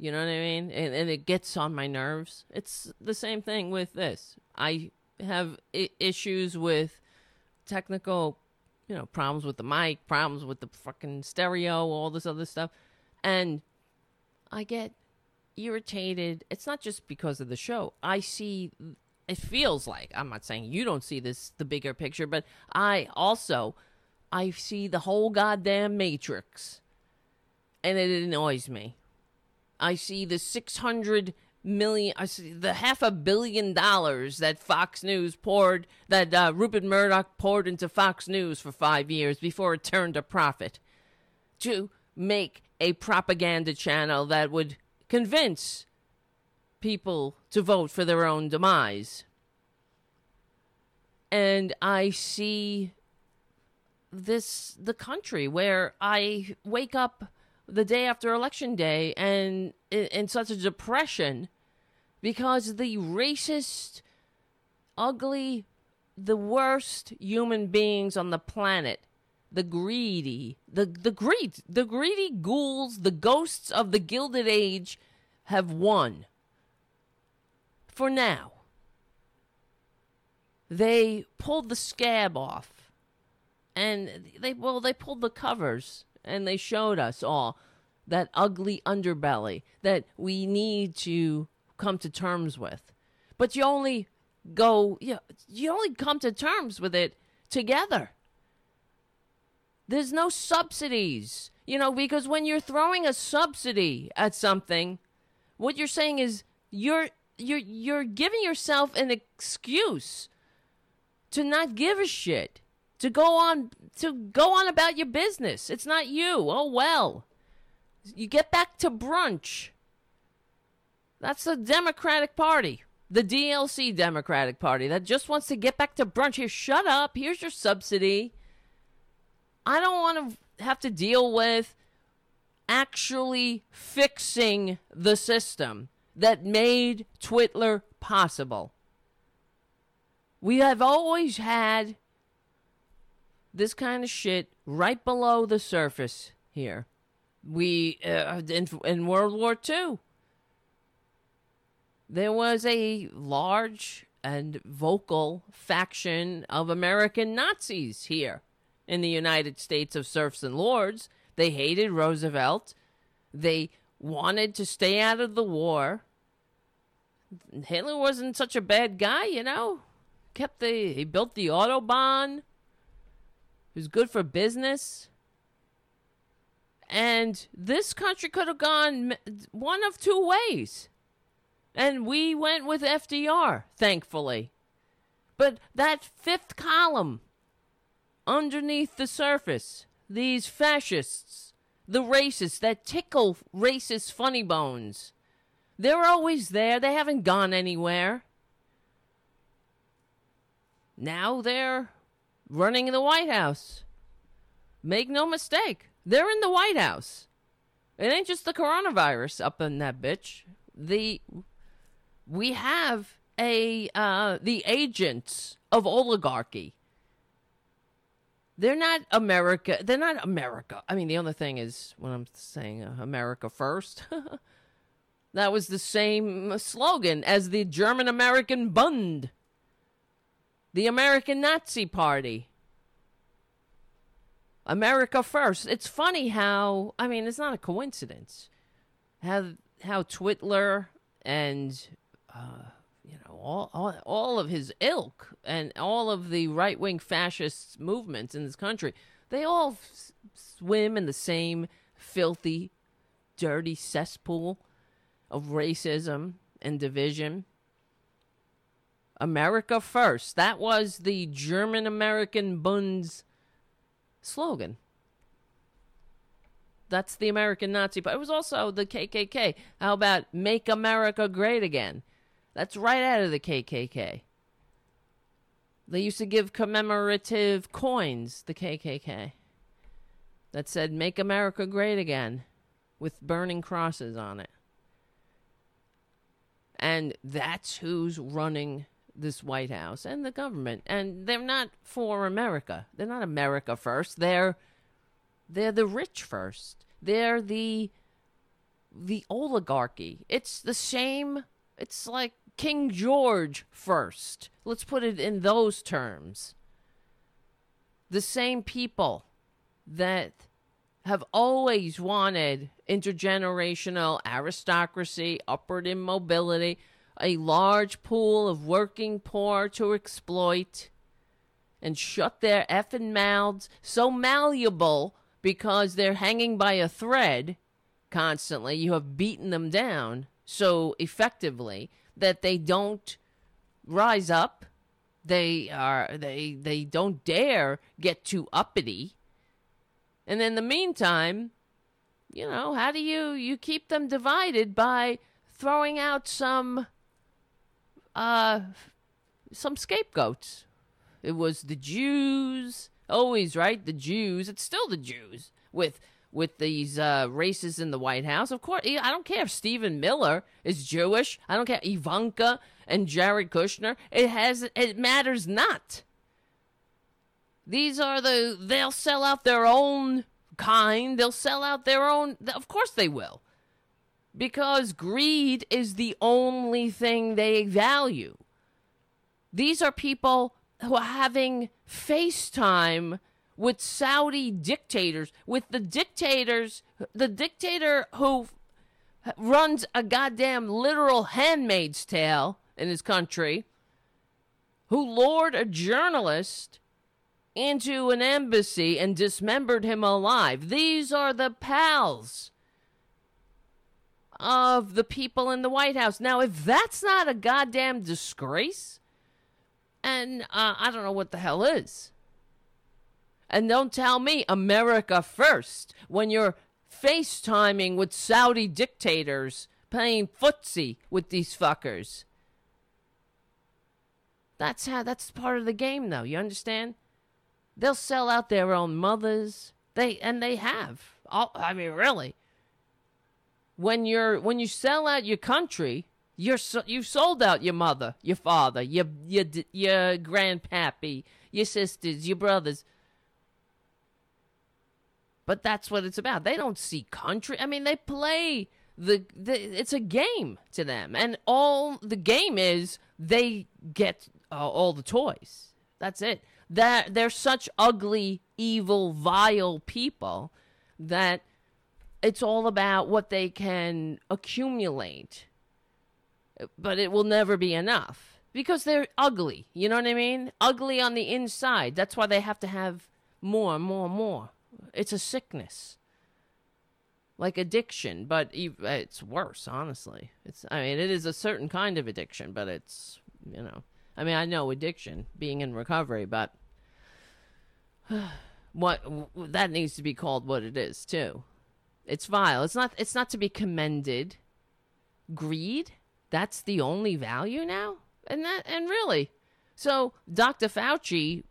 You know what I mean? And, and it gets on my nerves. It's the same thing with this. I have I- issues with technical, you know, problems with the mic, problems with the fucking stereo, all this other stuff. And I get irritated. It's not just because of the show. I see it feels like I'm not saying you don't see this the bigger picture, but I also I see the whole goddamn matrix. And it annoys me. I see the 600 million I see the half a billion dollars that Fox News poured that uh, Rupert Murdoch poured into Fox News for 5 years before it turned a profit to make a propaganda channel that would convince people to vote for their own demise. And I see this the country where I wake up the day after election day and in, such a depression because the racist ugly the worst human beings on the planet the greedy the the greed the greedy ghouls the ghosts of the gilded age have won. For now they pulled the scab off and they well they pulled the covers and they showed us all that ugly underbelly that we need to come to terms with. But you only go you, you only come to terms with it together. There's no subsidies you know because when you're throwing a subsidy at something what you're saying is you're you're you're giving yourself an excuse to not give a shit to go on to go on about your business. It's not you. Oh well. You get back to brunch. That's the Democratic Party. The DLC Democratic Party that just wants to get back to brunch. Here, shut up. Here's your subsidy. I don't want to have to deal with actually fixing the system that made Twitler possible. We have always had this kind of shit right below the surface here. We uh, in in World War II, there was a large and vocal faction of American Nazis here in the United States of serfs and lords. They hated Roosevelt. They wanted to stay out of the war. Hitler wasn't such a bad guy, you know. Kept the he built the autobahn. Was good for business. And this country could have gone one of two ways. And we went with FDR, thankfully. But that fifth column underneath the surface, these fascists, the racists that tickle racist funny bones, they're always there. They haven't gone anywhere. Now they're running in the White House. Make no mistake, they're in the White House. It ain't just the coronavirus up in that bitch. The we have a uh, the agents of oligarchy. They're not America. They're not America. I mean, the other thing is when I'm saying uh, America first. *laughs* that was the same slogan as the German American Bund, the American Nazi Party. America first. It's funny how I mean, it's not a coincidence how how Twitler and uh, you know all, all all of his ilk and all of the right wing fascist movements in this country, they all s- swim in the same filthy, dirty cesspool of racism and division. America first. That was the German American Bund's slogan. That's the American Nazi But It was also the KKK. How about Make America Great Again? That's right out of the KKK. They used to give commemorative coins, the KKK, that said Make America Great Again with burning crosses on it. And that's who's running this White House and the government. And they're not for America. They're not America first. They're they're the rich first. They're the the oligarchy. It's the same. It's like King George first. Let's put it in those terms. The same people that have always wanted intergenerational aristocracy, upward immobility, a large pool of working poor to exploit, and shut their effing mouths so malleable because they're hanging by a thread constantly. You have beaten them down so effectively that they don't rise up. They are they they don't dare get too uppity. And in the meantime, you know, how do you you keep them divided by throwing out some uh some scapegoats? It was the Jews, always right, the Jews. It's still the Jews with with these uh, races in the White House. Of course, I don't care if Stephen Miller is Jewish. I don't care Ivanka and Jared Kushner. It has it matters not. These are the they'll sell out their own kind. They'll sell out their own. Of course they will, because greed is the only thing they value. These are people who are having FaceTime with Saudi dictators, with the dictators, the dictator who runs a goddamn literal handmaid's tale in his country, who lured a journalist into an embassy and dismembered him alive. These are the pals of the people in the White House. Now, if that's not a goddamn disgrace, and uh, I don't know what the hell is. And don't tell me America first when you're FaceTiming with Saudi dictators playing footsie with these fuckers. That's how that's part of the game though, you understand? They'll sell out their own mothers. They and they have. All, I mean really. When you're when you sell out your country, you're so, you've sold out your mother, your father, your your your grandpappy, your sisters, your brothers. But that's what it's about. They don't see country. I mean, they play the, the it's a game to them, and all the game is they get uh, all the toys. That's it. That they're such ugly, evil, vile people that it's all about what they can accumulate. But it will never be enough because they're ugly. You know what I mean? Ugly on the inside. That's why they have to have more, more, more. It's a sickness. Like addiction, but it's worse, honestly. It's I mean, it is a certain kind of addiction, but it's, you know. I mean, I know addiction, being in recovery, but *sighs* what that needs to be called what it is, too. It's vile. It's not it's not to be commended. Greed? That's the only value now? And that and really. So, Dr. Fauci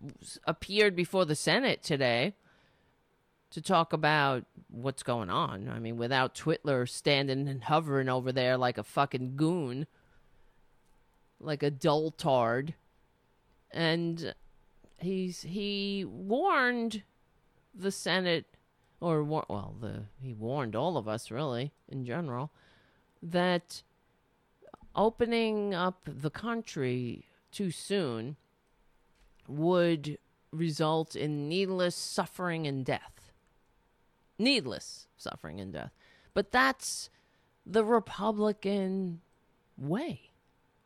appeared before the Senate today to talk about what's going on. I mean, without Twitler standing and hovering over there like a fucking goon, like a dull tard, and he's he warned the Senate, or well, the he warned all of us really in general that opening up the country too soon would result in needless suffering and death needless suffering and death. But that's the Republican way.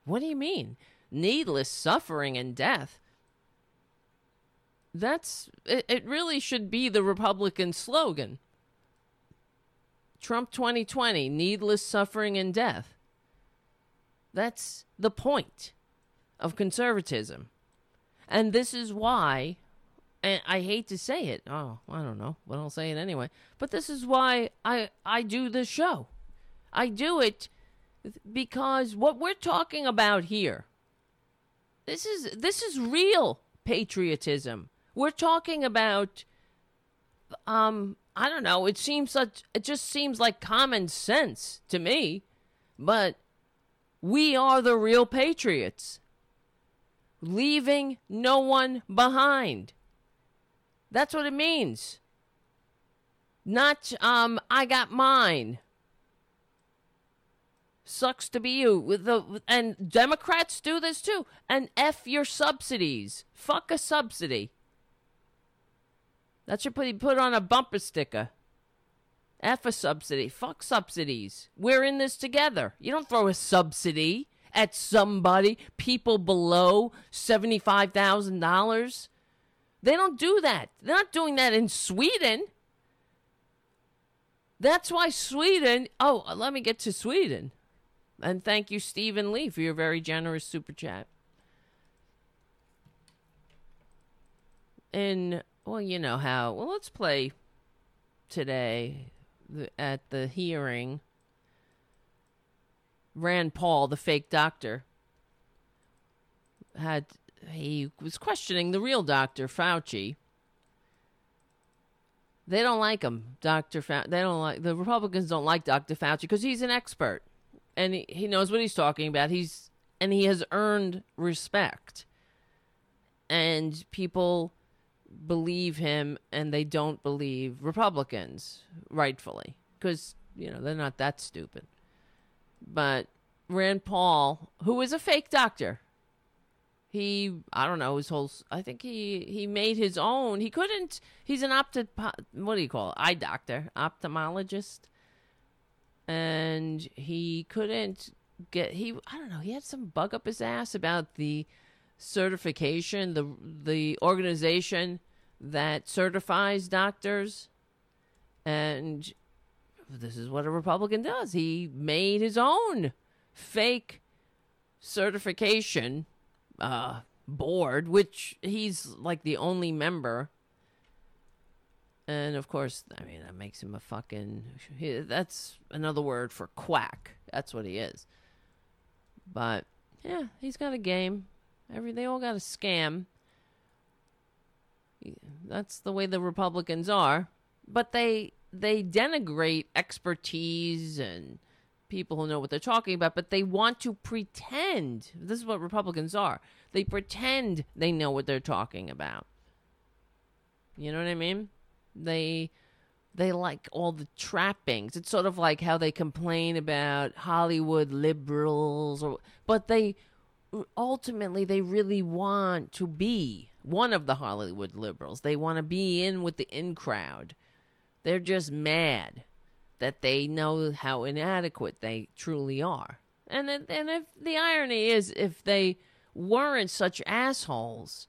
What do you mean? Needless suffering and death. That's it, it really should be the Republican slogan. Trump 2020, needless suffering and death. That's the point of conservatism. And this is why, and I hate to say it. Oh, I don't know, but I'll say it anyway. But this is why I, I do this show. I do it because what we're talking about here, this is this is real patriotism. We're talking about um I don't know, it seems such it just seems like common sense to me, but we are the real patriots. Leaving no one behind. That's what it means. Not um I got mine. Sucks to be you. With the and Democrats do this too. And F your subsidies. Fuck a subsidy. That should put put on a bumper sticker. F a subsidy. Fuck subsidies. We're in this together. You don't throw a subsidy at somebody, people below $75,000. They don't do that. They're not doing that in Sweden. That's why Sweden. Oh, let me get to Sweden. And thank you, Stephen Lee, for your very generous super chat. In well, you know how. Well, let's play today at the hearing. Rand Paul, the fake doctor, had he was questioning the real doctor, Fauci. They don't like him, Doctor Fauci. They don't like the Republicans. Don't like Doctor Fauci because he's an expert and he, he knows what he's talking about. He's and he has earned respect, and people believe him and they don't believe Republicans, rightfully, because, you know, they're not that stupid. But Rand Paul, who is a fake doctor, he, I don't know, his whole, I think he, he made his own. He couldn't, he's an opti, what do you call it? Eye doctor, ophthalmologist. And he couldn't get, he, I don't know, he had some bug up his ass about the, certification, the the organization that certifies doctors, and this is what a Republican does. He made his own fake certification uh, board, which he's like the only member. And of course, I mean, that makes him a fucking. He, that's another word for quack. That's what he is. But yeah, he's got a game. Every they all got a scam. That's the way the Republicans are. But they they denigrate expertise and people who know what they're talking about, but they want to pretend. This is what Republicans are. They pretend they know what they're talking about. You know what I mean? They they like all the trappings. It's sort of like how they complain about Hollywood liberals or but they ultimately they really want to be one of the Hollywood liberals. They want to be in with the in crowd. They're just mad that they know how inadequate they truly are. And and if the irony is if they weren't such assholes,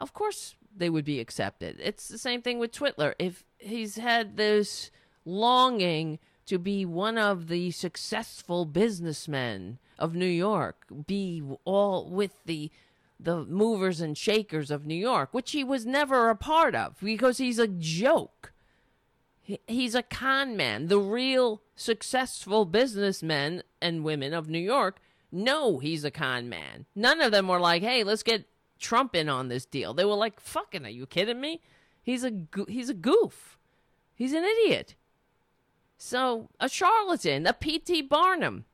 of course they would be accepted. It's the same thing with Twitler. If he's had this longing to be one of the successful businessmen of New York, be all with the the movers and shakers of New York, which he was never a part of because he's a joke. he's a con man. The real successful businessmen and women of New York know he's a con man. None of them were like, "Hey, let's get Trump in on this deal." They were like, "Fucking, are you kidding me? He's a he's a goof. He's an idiot." So, a charlatan, a P.T. Barnum.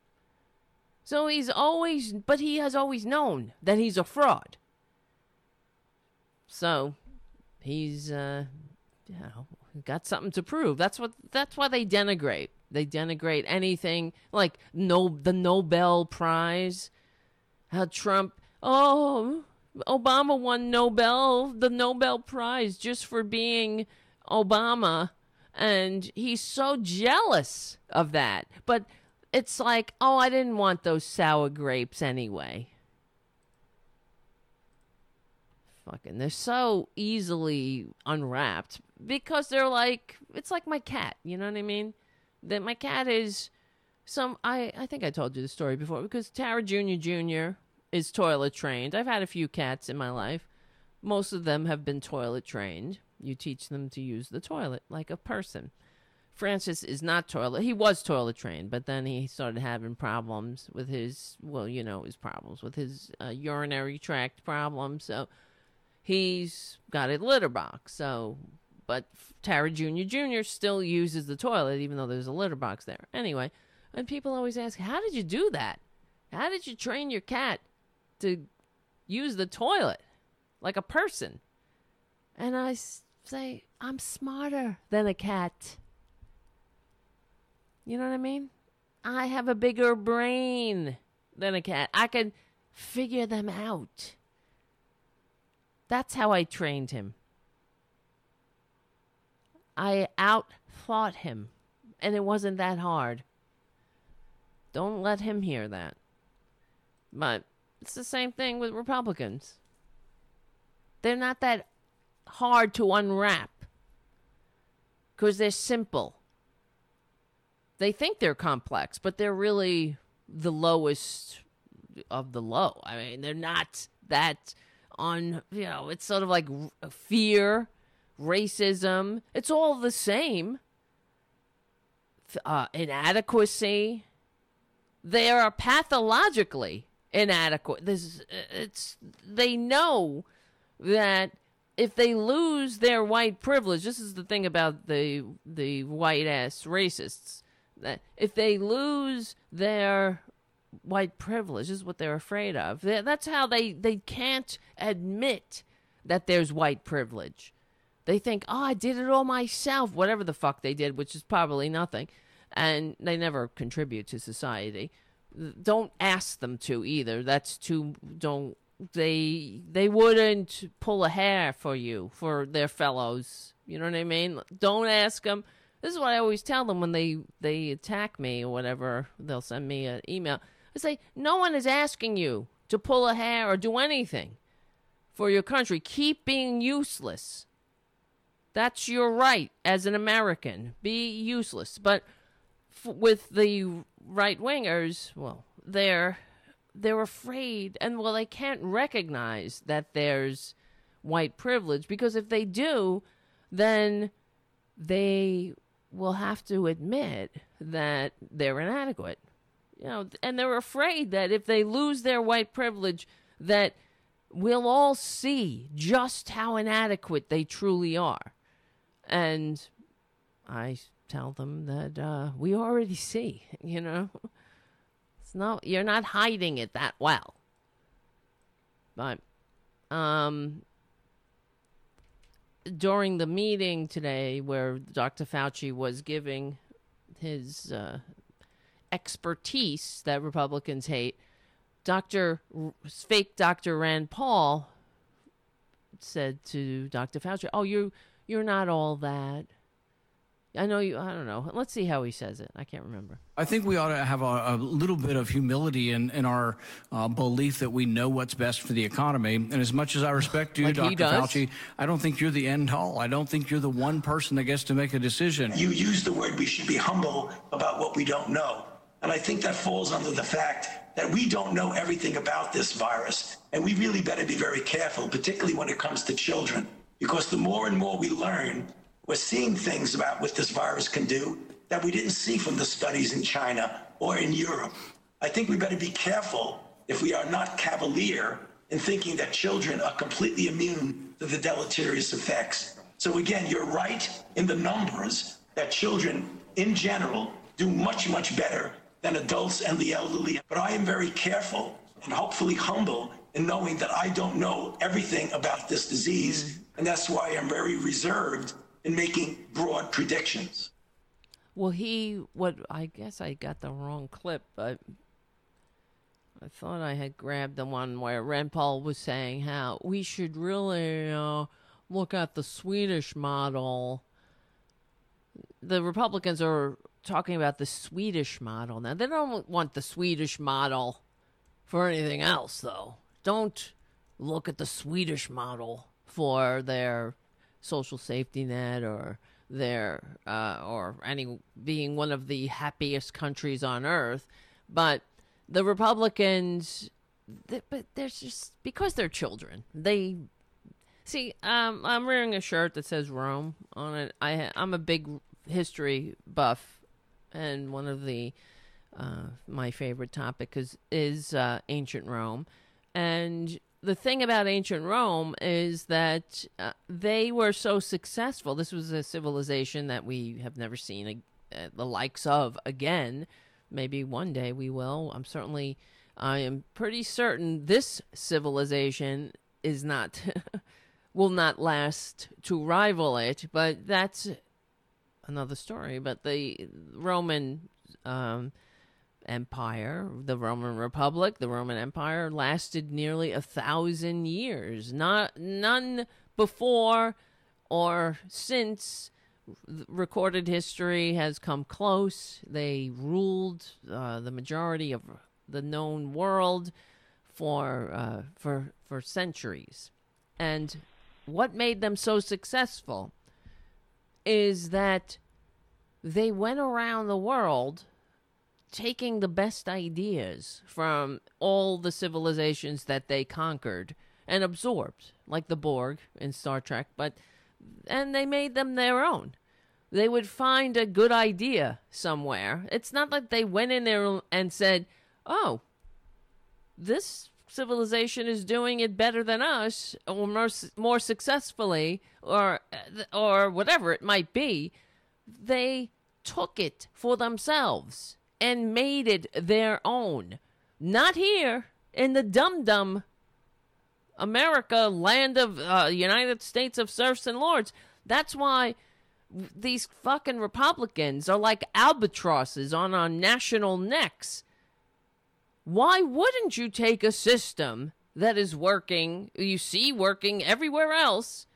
So he's always, but he has always known that he's a fraud. So he's, uh, you know, got something to prove. That's what. That's why they denigrate. They denigrate anything like no the Nobel Prize. How Trump? Oh, Obama won Nobel the Nobel Prize just for being Obama And he's so jealous of that. But it's like, oh, I didn't want those sour grapes anyway. Fucking, they're so easily unwrapped because they're like, it's like my cat. You know what I mean? That my cat is some. I I think I told you the story before because Tara Junior Junior is toilet trained. I've had a few cats in my life. Most of them have been toilet trained. You teach them to use the toilet like a person. Francis is not toilet. He was toilet trained, but then he started having problems with his, well, you know, his problems with his uh, urinary tract problems. So he's got a litter box. So, but Tara Jr. Jr. still uses the toilet, even though there's a litter box there. Anyway, and people always ask, how did you do that? How did you train your cat to use the toilet like a person? And I say, I'm smarter than a cat. You know what I mean? I have a bigger brain than a cat. I can figure them out. That's how I trained him. I outthought him, and it wasn't that hard. Don't let him hear that. But it's the same thing with Republicans. They're not that hard to unwrap because they're simple. They think they're complex, but they're really the lowest of the low. I mean, they're not that on, you know, it's sort of like fear, racism. It's all the same. Uh, inadequacy. They are pathologically inadequate. This it's they know that if they lose their white privilege, this is the thing about the the white ass racists. If they lose their white privilege, is what they're afraid of. That's how they they can't admit that there's white privilege. They think, oh, I did it all myself, whatever the fuck they did, which is probably nothing, and they never contribute to society don't ask them to either. That's too don't they they wouldn't pull a hair for you for their fellows. You know what I mean? Don't ask them. This is what I always tell them when they they attack me or whatever. They'll send me an email. I say no one is asking you to pull a hair or do anything for your country. Keep being useless. That's your right as an American. Be useless. But f- with the right wingers, well, they're they're afraid and well they can't recognize that there's white privilege because if they do, then they will have to admit that they're inadequate. You know, and they're afraid that if they lose their white privilege that we'll all see just how inadequate they truly are. And I tell them that uh, we already see, *laughs* you know. It's not you're not hiding it that well. But um during the meeting today where Dr. Fauci was giving his uh, expertise that Republicans hate, Dr. fake Dr. Rand Paul said to Dr. Fauci, "Oh, you you're not all that." I know you. I don't know. Let's see how he says it. I can't remember. I think we ought to have a, a little bit of humility in, in our uh, belief that we know what's best for the economy. And as much as I respect you, like Dr. Fauci, I don't think you're the end all. I don't think you're the one person that gets to make a decision. You use the word we should be humble about what we don't know. And I think that falls under the fact that we don't know everything about this virus. And we really better be very careful, particularly when it comes to children, because the more and more we learn, we're seeing things about what this virus can do that we didn't see from the studies in China or in Europe. I think we better be careful if we are not cavalier in thinking that children are completely immune to the deleterious effects. So again, you're right in the numbers that children in general do much, much better than adults and the elderly. But I am very careful and hopefully humble in knowing that I don't know everything about this disease. And that's why I'm very reserved in making broad predictions. Well, he, what, I guess I got the wrong clip, but I thought I had grabbed the one where Rand Paul was saying how we should really uh, look at the Swedish model. the Republicans are talking about the Swedish model. Now, they don't want the Swedish model for anything else, though. Don't look at the Swedish model for their social safety net or their uh, or any being one of the happiest countries on earth. But the Republicans, they, but there's just because they're children. They see. Um, I'm wearing a shirt that says Rome on it. I I'm a big history buff, and one of the uh, my favorite topic is is uh, ancient Rome, and the thing about ancient Rome is that uh, they were so successful. This was a civilization that we have never seen a, uh, the likes of again. Maybe one day we will. I'm certainly, I am pretty certain this civilization is not, *laughs* will not last to rival it. But that's another story. But the Roman um, Empire, the Roman Republic, the Roman Empire lasted nearly a thousand years. Not none before or since recorded history has come close. They ruled uh, the majority of the known world for uh, for for centuries, and what made them so successful is that they went around the world taking the best ideas from all the civilizations that they conquered and absorbed, like the Borg in Star Trek, but and they made them their own. They would find a good idea somewhere. It's not like they went in there and said, "Oh, this civilization is doing it better than us or more, more successfully or or whatever it might be." They took it for themselves and made it their own. Not here in the dum dum America, land of uh, United States of serfs and lords. That's why these fucking Republicans are like albatrosses on our national necks. Why wouldn't you take a system that is working, you see working everywhere else,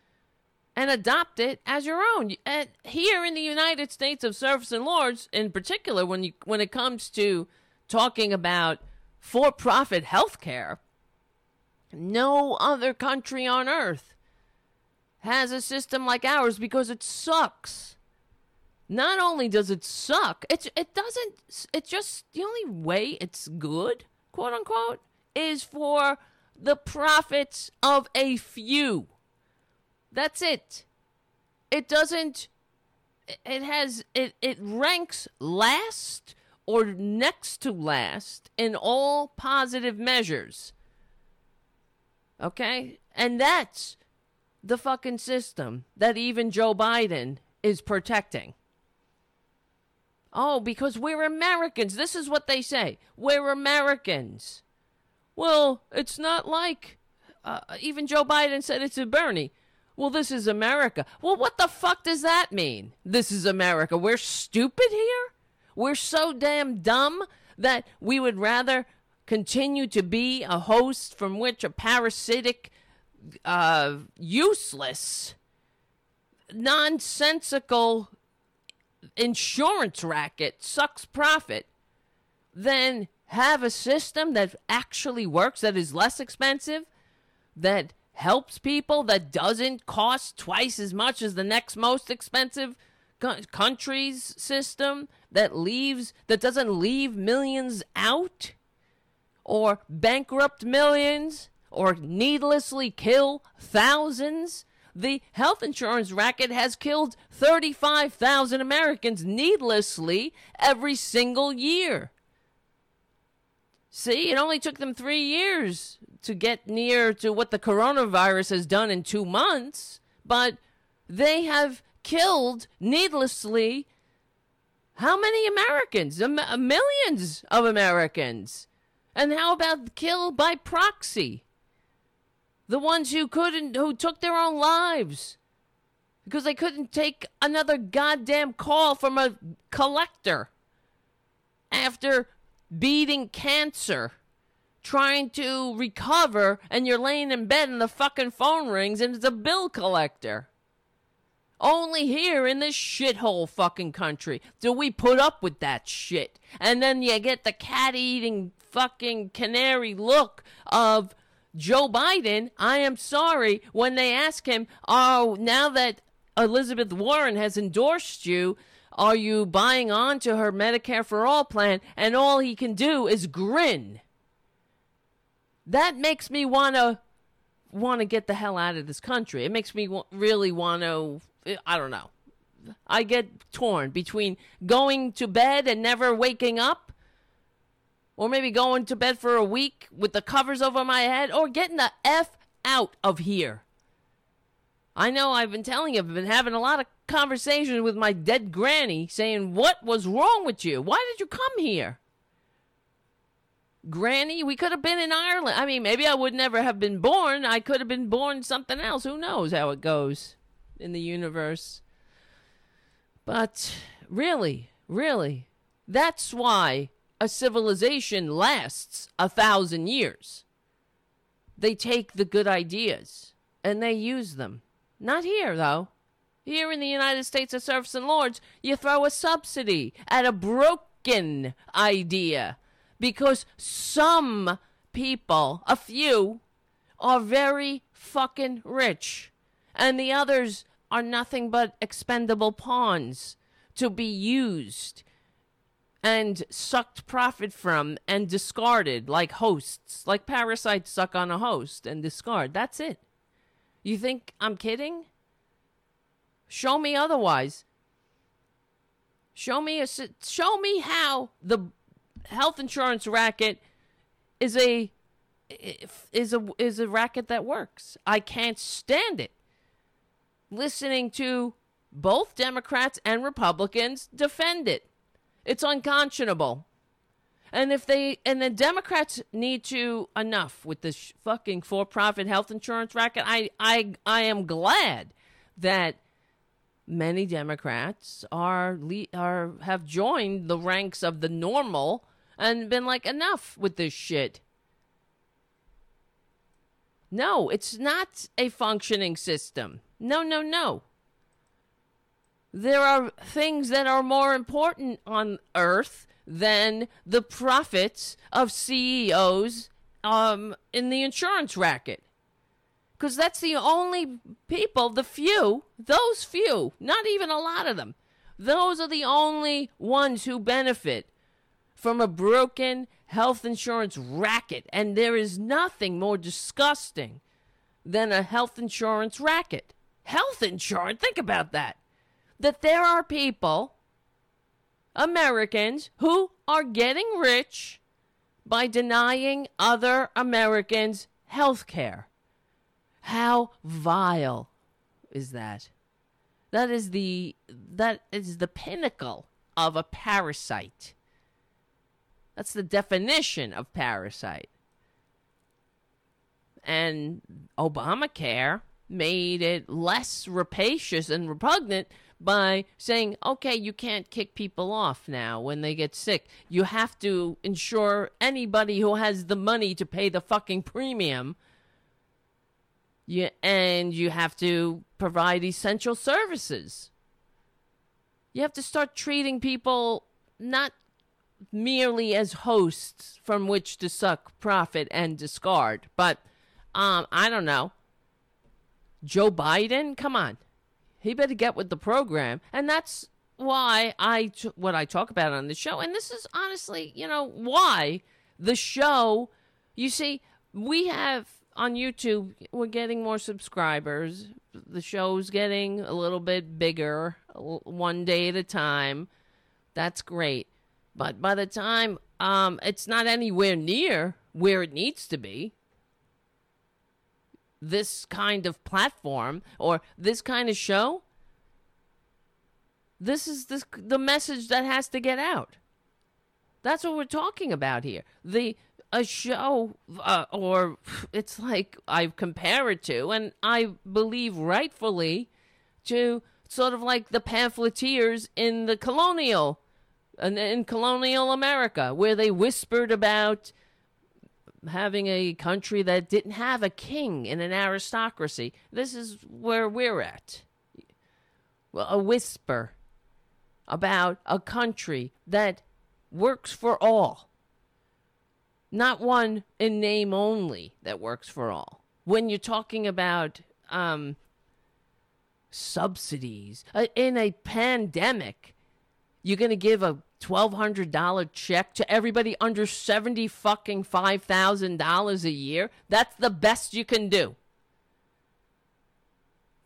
and adopt it as your own. And here in the United States of serfs and lords, in particular, when you when it comes to talking about for-profit health care, no other country on earth has a system like ours because it sucks. Not only does it suck, it it doesn't. It just the only way it's good, quote unquote, is for the profits of a few. That's it. It doesn't it has it it ranks last or next to last in all positive measures. Okay? And that's the fucking system that even Joe Biden is protecting. Oh, because we're Americans. This is what they say. We're Americans. Well, it's not like uh, even Joe Biden said it's a Bernie. Well, this is America. Well, what the fuck does that mean? This is America. We're stupid here? We're so damn dumb that we would rather continue to be a host from which a parasitic, uh, useless, nonsensical insurance racket sucks profit than have a system that actually works, that is less expensive, that helps people that doesn't cost twice as much as the next most expensive country's system that leaves that doesn't leave millions out? Or bankrupt millions? Or needlessly kill thousands? The health insurance racket has killed 35,000 Americans needlessly every single year. See, it only took them three years to get near to what the coronavirus has done in two months, but they have killed needlessly how many Americans? millions of Americans. And how about kill by proxy? The ones who couldn't, who took their own lives because they couldn't take another goddamn call from a collector after beating cancer trying to recover and you're laying in bed and the fucking phone rings and it's a bill collector. Only here in this shithole fucking country do we put up with that shit. And then you get the cat eating fucking canary look of Joe Biden. I am sorry when they ask him, Oh, now that Elizabeth Warren has endorsed you, are you buying on to her Medicare for All plan? And all he can do is grin. That makes me want to want to get the hell out of this country. It makes me really want to I don't know. I get torn between going to bed and never waking up, or maybe going to bed for a week with the covers over my head, or getting the F out of here. I know I've been telling you, I've been having a lot of conversations with my dead granny saying, What was wrong with you? Why did you come here? Granny, we could have been in Ireland. I mean, maybe I would never have been born. I could have been born something else. Who knows how it goes? in the universe. But really, really, that's why a civilization lasts a thousand years. They take the good ideas and they use them. Not here, though. Here in the United States of Serfs and Lords, you throw a subsidy at a broken idea because some people, a few, are very fucking rich and the others are nothing but expendable pawns to be used and sucked profit from and discarded like hosts, like parasites suck on a host and discard. That's it. You think I'm kidding? Show me otherwise. Show me a show me how the health insurance racket is a is a is a racket that works. I can't stand it listening to both Democrats and Republicans defend it. It's unconscionable. And if they and the Democrats need to enough with this fucking for-profit health insurance racket, I I I am glad that many Democrats are are have joined the ranks of the normal and been like enough with this shit. No, it's not a functioning system. No, no, no. There are things that are more important on earth than the profits of CEOs um, in the insurance racket. Because that's the only people, the few, those few, not even a lot of them, those are the only ones who benefit from a broken health insurance racket. And there is nothing more disgusting than a health insurance racket. Health insurance, think about that. That there are people, Americans, who are getting rich by denying other Americans health care. How vile is that? That is the that is the pinnacle of a parasite. That's the definition of parasite. And Obamacare made it less rapacious and repugnant by saying, okay, you can't kick people off now when they get sick. You have to ensure anybody who has the money to pay the fucking premium. You, and you have to provide essential services. You have to start treating people not merely as hosts from which to suck profit and discard. But um, I don't know. Joe Biden, come on, he better get with the program, and that's why I t- what I talk about on the show. And this is honestly, you know, why the show. You see, we have on YouTube, we're getting more subscribers. The show's getting a little bit bigger, one day at a time. That's great. But by the time um, it's not anywhere near where it needs to be, this kind of platform or this kind of show, this is this, the message that has to get out. That's what we're talking about here. The a show, uh, or *laughs* it's like I compare it to, and I believe rightfully, to sort of like the pamphleteers in the colonial in colonial America, where they whispered about having a country that didn't have a king in an aristocracy. This is where we're at. a whisper about a country that works for all, not one in name only that works for all. When you're talking about um, subsidies uh, in a pandemic, you're going to give a $1,200 check to everybody under 70 fucking $5,000 a year? That's the best you can do.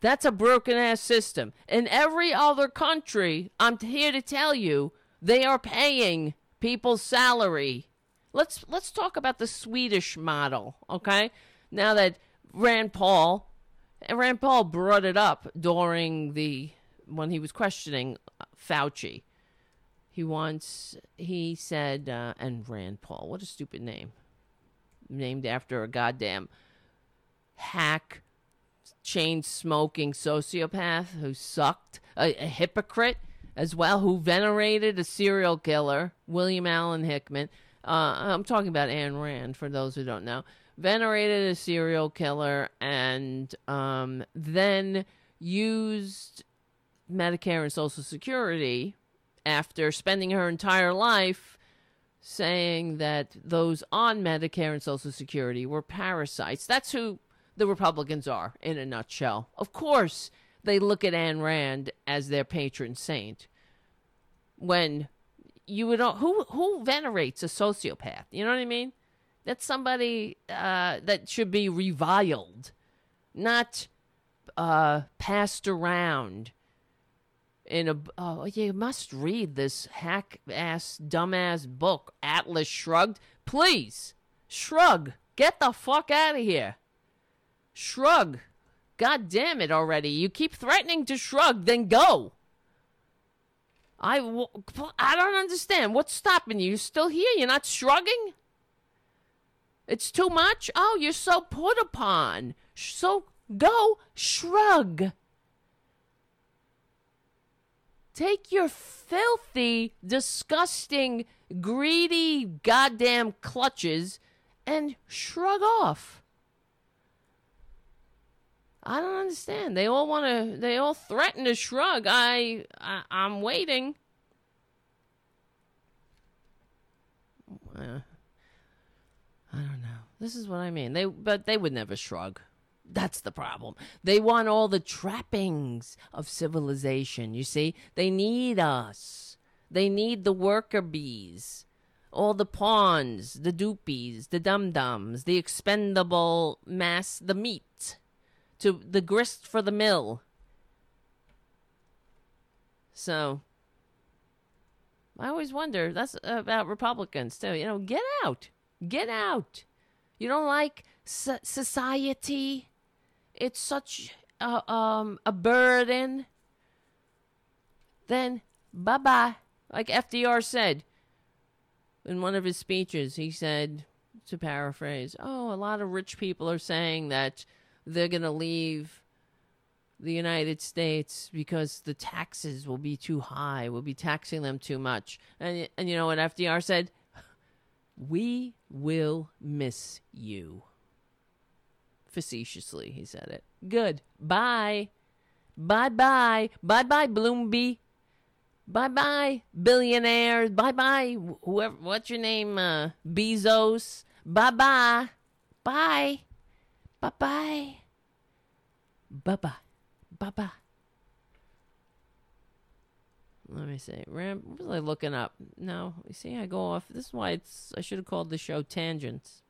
That's a broken ass system. In every other country, I'm here to tell you, they are paying people's salary. Let's let's talk about the Swedish model, okay? Now that Rand Paul Rand Paul brought it up during the when he was questioning Fauci. He wants he said uh, and Rand Paul, what a stupid name. Named after a goddamn hack chain smoking sociopath who sucked, a, a, hypocrite as well, who venerated a serial killer, William Allen Hickman. Uh, I'm talking about Ayn Rand, for those who don't know. Venerated a serial killer and um, then used Medicare and Social Security after spending her entire life saying that those on Medicare and Social Security were parasites. That's who the Republicans are in a nutshell. Of course, they look at Ayn Rand as their patron saint. When you would who who venerates a sociopath? You know what I mean? That's somebody uh, that should be reviled, not uh, passed around. In a oh, you must read this hack ass dumbass book, Atlas Shrugged. Please, shrug. Get the fuck out of here. Shrug. God damn it already. You keep threatening to shrug, then go. I w- I don't understand. What's stopping you? You're still here? You're not shrugging? It's too much? Oh, you're so put upon. So go shrug. Take your filthy, disgusting, greedy goddamn clutches and shrug off. I don't understand. They all want to. They all threaten to shrug. I, I I'm waiting. I don't know. This is what I mean. They but they would never shrug. That's the problem. They want all the trappings of civilization. You see, they need us. They need the worker bees, all the pawns, the doopies, the dum dums, the expendable mass, the meat to the grist for the mill. So I always wonder that's about Republicans too. You know, get out. Get out. You don't like society? It's such a, um, a burden. Then bye bye. Like FDR said in one of his speeches, he said, to paraphrase, oh, a lot of rich people are saying that they're going to leave the United States because the taxes will be too high. We'll be taxing them too much. And, and you know what FDR said? We will miss you. Facetiously, he said it. Good. Bye. Bye bye. Bye bye, Bloomby. Bye bye, billionaires. Bye bye, whoever. What's your name? Uh, Bezos. Bye bye. Bye. Bye bye. Bye bye. Bye bye. Let me see. Ram, what was I looking up? No, you see, I go off. This is why it's. I should have called the show Tangents.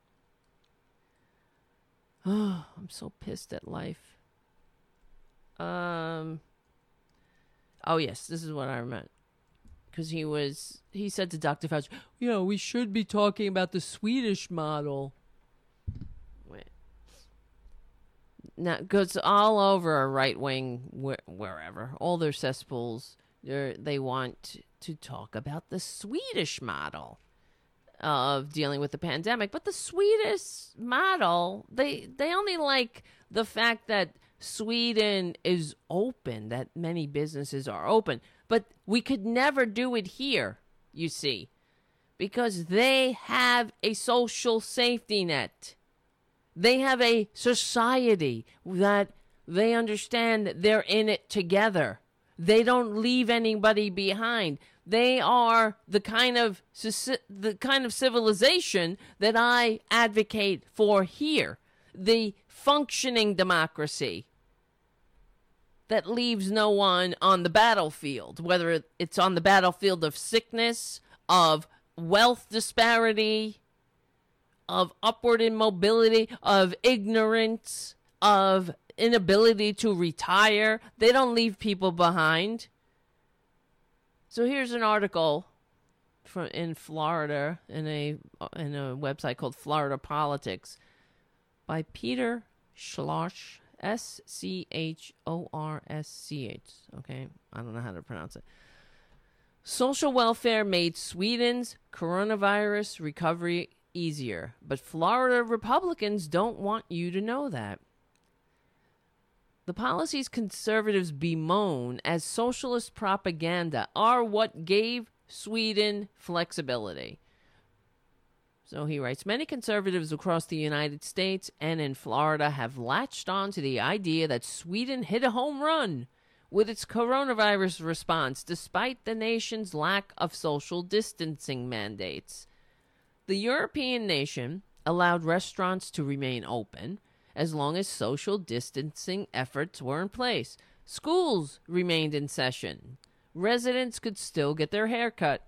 Oh, *gasps* I'm so pissed at life. Um. Oh yes, this is what I meant. Because he was, he said to Dr. Fauci, "You know, we should be talking about the Swedish model." Wait. now goes all over a right wing wh- wherever all their cesspools they want to talk about the Swedish model of dealing with the pandemic but the Swedish model they they only like the fact that Sweden is open that many businesses are open but we could never do it here you see because they have a social safety net they have a society that they understand they're in it together. They don't leave anybody behind. They are the kind of the kind of civilization that I advocate for here. The functioning democracy that leaves no one on the battlefield, whether it's on the battlefield of sickness, of wealth disparity, of upward immobility, of ignorance, of inability to retire. They don't leave people behind. So here's an article from in Florida in a uh, in a website called Florida Politics by Peter Schloss S C H O R S C H. Okay, I don't know how to pronounce it. Social welfare made Sweden's coronavirus recovery easier, but Florida Republicans don't want you to know that. The policies conservatives bemoan as socialist propaganda are what gave Sweden flexibility. So he writes Many conservatives across the United States and in Florida have latched on to the idea that Sweden hit a home run with its coronavirus response despite the nation's lack of social distancing mandates. The European nation allowed restaurants to remain open as long as social distancing efforts were in place. Schools remained in session. Residents could still get their hair cut.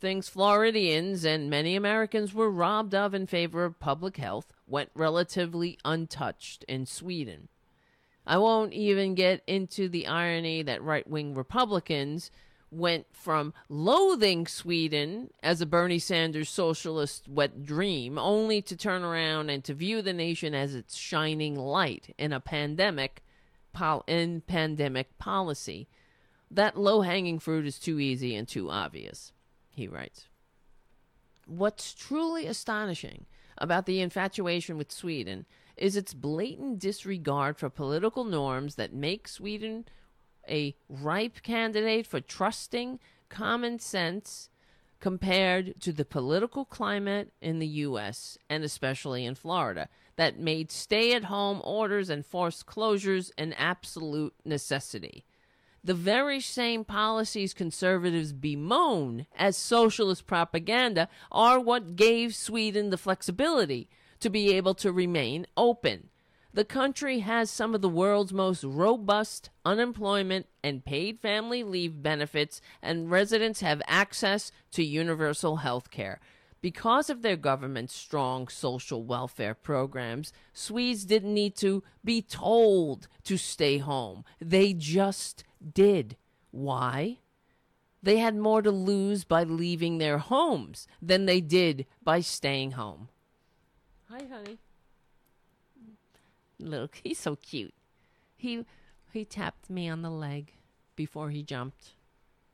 Things Floridians and many Americans were robbed of in favor of public health went relatively untouched in Sweden. I won't even get into the irony that right wing Republicans went from loathing Sweden as a Bernie Sanders socialist wet dream only to turn around and to view the nation as its shining light in a pandemic pol- in pandemic policy. That low-hanging fruit is too easy and too obvious, he writes. What's truly astonishing about the infatuation with Sweden is its blatant disregard for political norms that make Sweden a ripe candidate for trusting common sense compared to the political climate in the U.S. and especially in Florida that made stay at home orders and forced closures an absolute necessity. The very same policies conservatives bemoan as socialist propaganda are what gave Sweden the flexibility to be able to remain open. The country has some of the world's most robust unemployment and paid family leave benefits, and residents have access to universal health care. Because of their government's strong social welfare programs, Swedes didn't need to be told to stay home. They just did. Why? They had more to lose by leaving their homes than they did by staying home. Hi, honey. Look, *laughs* he's so cute. He he tapped me on the leg before he jumped.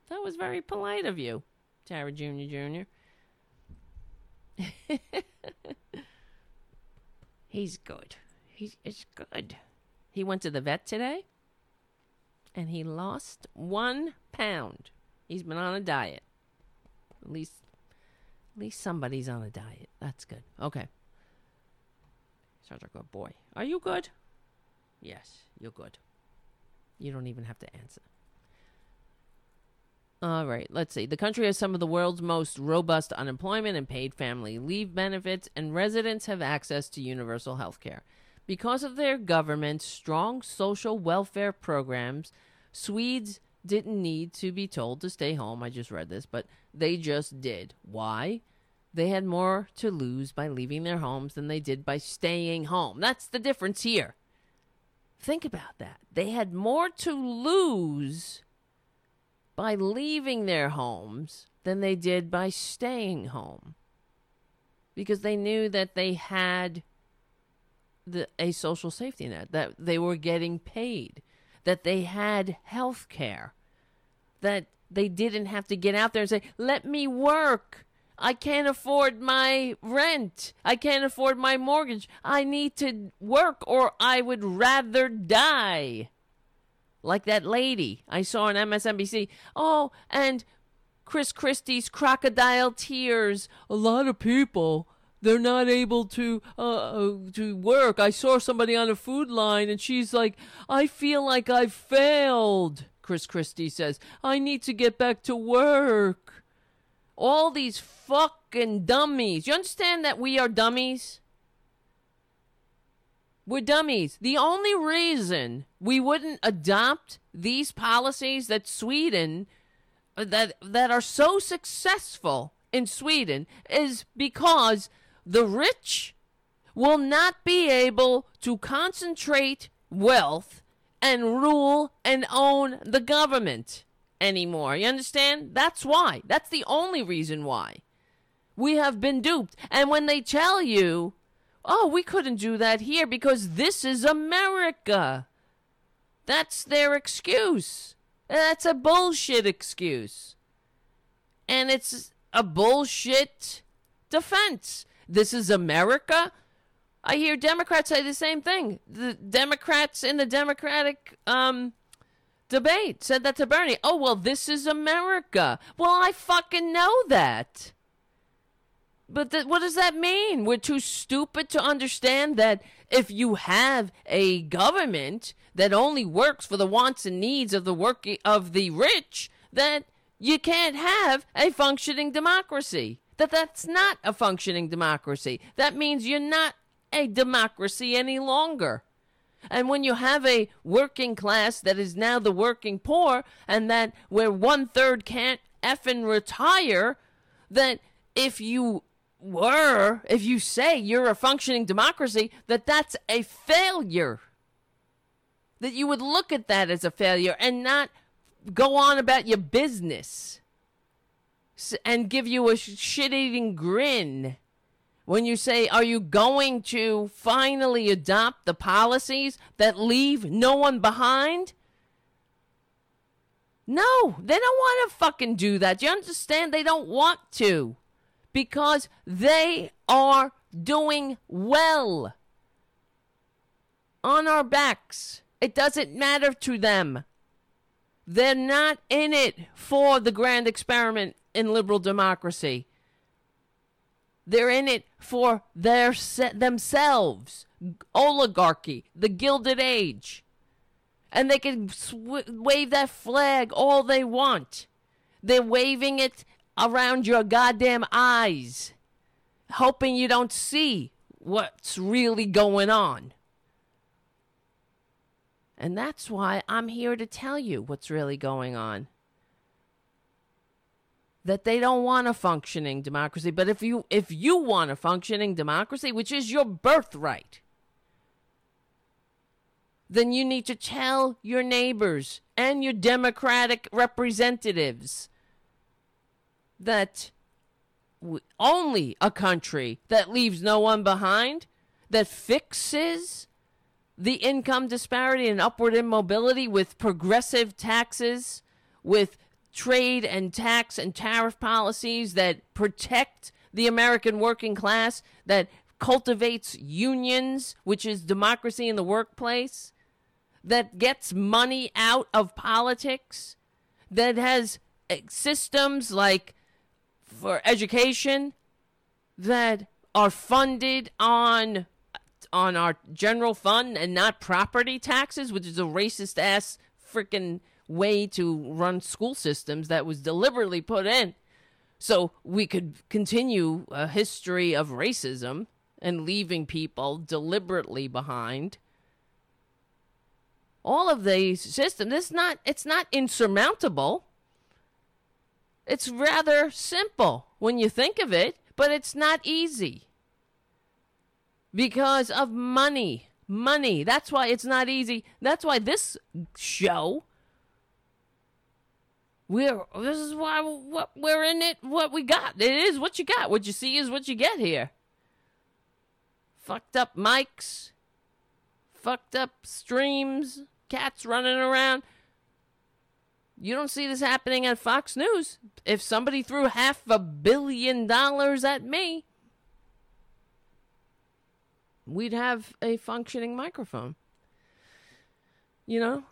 That was very polite of you, Tara Jr. Jr. *laughs* he's good. He's it's good. He went to the vet today and he lost one pound. He's been on a diet. At least at least somebody's on a diet. That's good. Okay. Sounds like a good boy. Are you good? Yes, you're good. You don't even have to answer. All right, let's see. The country has some of the world's most robust unemployment and paid family leave benefits, and residents have access to universal health care. Because of their government's strong social welfare programs, Swedes didn't need to be told to stay home. I just read this, but they just did. Why? They had more to lose by leaving their homes than they did by staying home. That's the difference here. Think about that. They had more to lose by leaving their homes than they did by staying home. Because they knew that they had the, a social safety net, that they were getting paid, that they had health care, that they didn't have to get out there and say, let me work. I can't afford my rent. I can't afford my mortgage. I need to work or I would rather die. Like that lady I saw on MSNBC. Oh, and Chris Christie's crocodile tears. A lot of people they're not able to uh, uh, to work. I saw somebody on a food line and she's like, "I feel like I've failed." Chris Christie says, I need to get back to work. All these fucking dummies. You understand that we are dummies? We're dummies. The only reason we wouldn't adopt these policies that Sweden that that are so successful in Sweden is because the rich will not be able to concentrate wealth and rule and own the government anymore. You understand? That's why. That's the only reason why. We have been duped. And when they tell you, oh, we couldn't do that here because this is America, that's their excuse. That's a bullshit excuse. And it's a bullshit defense. This is America. I hear Democrats say the same thing. The Democrats in the Democratic um, debate said that to Bernie. Oh, well, this is America. Well, I fucking know that. But th- what does that mean? We're too stupid to understand that if you have a government that only works for the wants and needs of the work of the rich, that you can't have a functioning democracy. That that's not a functioning democracy. That means you're not a democracy any longer. And when you have a working class that is now the working poor, and that where one third can't effing retire, that if you were, if you say you're a functioning democracy, that that's a failure. That you would look at that as a failure and not go on about your business and give you a shit eating grin when you say, Are you going to finally adopt the policies that leave no one behind? No, they don't want to fucking do that. You understand? They don't want to because they are doing well on our backs. It doesn't matter to them. They're not in it for the grand experiment in liberal democracy. They're in it for their themselves, oligarchy, the Gilded Age. And they can sw- wave that flag all they want. They're waving it around your goddamn eyes, hoping you don't see what's really going on. And that's why I'm here to tell you what's really going on that they don't want a functioning democracy. But if you if you want a functioning democracy, which is your birthright, then you need to tell your neighbors and your democratic representatives that only a country that leaves no one behind, that fixes the income disparity and upward immobility with progressive taxes, with trade and tax and tariff policies that protect the American working class, that cultivates unions, which is democracy in the workplace, that gets money out of politics, that has eh, systems like for education that are funded on on our general fund and not property taxes, which is a racist ass freaking way to run school systems that was deliberately put in. So we could continue a history of racism and leaving people deliberately behind. All of these systems it's not it's not insurmountable. It's rather simple when you think of it but it's not easy. Because of money money. That's why it's not easy. That's why this show we're this is why what we're in it. What we got, it is what you got. What you see is what you get here. Fucked up mics, fucked up streams, cats running around. You don't see this happening at Fox News. If somebody threw half a billion dollars at me, we'd have a functioning microphone. You know?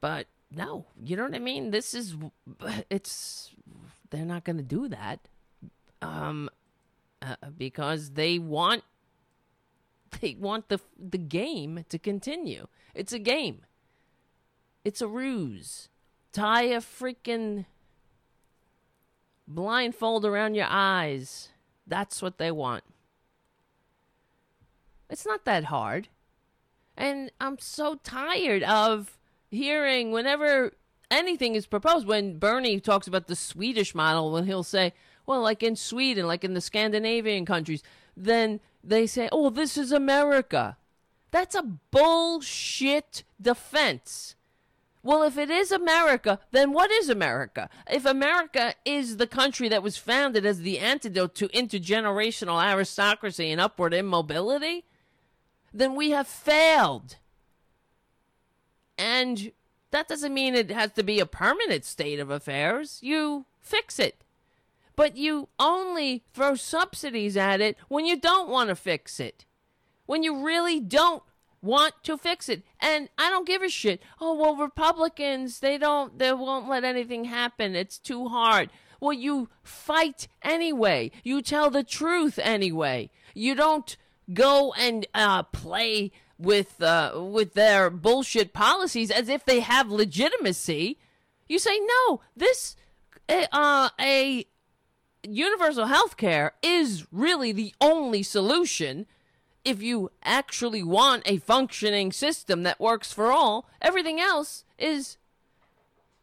But no, you know what I mean? This is *sighs* it's they're not going to do that. Um uh, because they want *laughs* they want the the game to continue. It's a game. It's a ruse. Tie a freaking blindfold around your eyes. That's what they want. It's not that hard. And I'm so tired of hearing whenever anything is proposed, when Bernie talks about the Swedish model, when he'll say, well, like in Sweden, like in the Scandinavian countries, then they say, oh, this is America. That's a bullshit defense. Well, if it is America, then what is America? If America is the country that was founded as the antidote to intergenerational aristocracy and upward immobility, then we have failed. And that doesn't mean it has to be a permanent state of affairs. You fix it. But you only throw subsidies at it when you don't want to fix it. When you really don't want to fix it. And I don't give a shit. Oh, well, Republicans, they don't, they won't let anything happen. It's too hard. Well, you fight anyway. You tell the truth anyway. You don't go and uh, play with uh, with their bullshit policies as if they have legitimacy. You say no. This uh, a universal health care is really the only solution if you actually want a functioning system that works for all, everything else is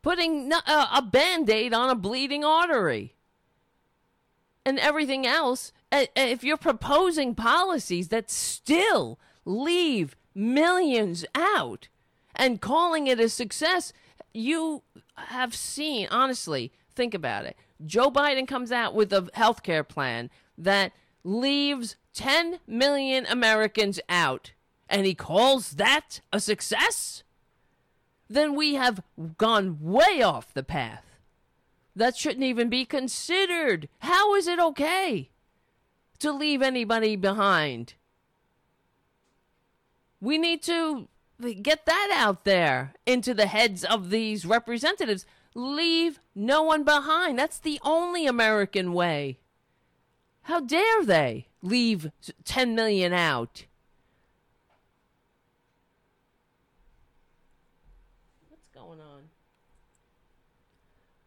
putting uh, a, band aid on a bleeding artery. And everything else, if you're proposing policies that still leave millions out and calling it a success, you have seen, honestly, think about it. Joe Biden comes out with a health care plan that leaves 10 million Americans out and he calls that a success, then we have gone way off the path. That shouldn't even be considered. How is it okay to leave anybody behind? We need to get that out there into the heads of these representatives. Leave no one behind. That's the only American way. How dare they leave 10 million out? What's going on?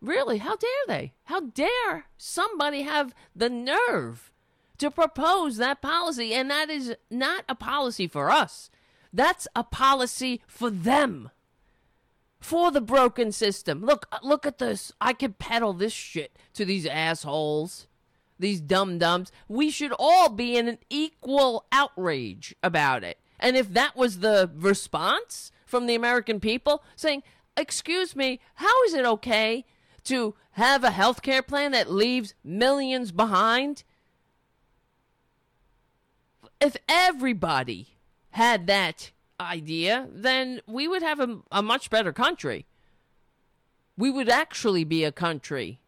Really, how dare they? How dare somebody have the nerve to propose that policy? And that is not a policy for us. That's a policy for them. For the broken system. Look, uh, look at this. I can peddle this shit to these assholes these dum dums. We should all be in an equal outrage about it. And if that was the response from the American people saying, Excuse me, how is it okay to have a health care plan that leaves millions behind? If everybody had that idea, then we would have a, a much better country. We would actually be a country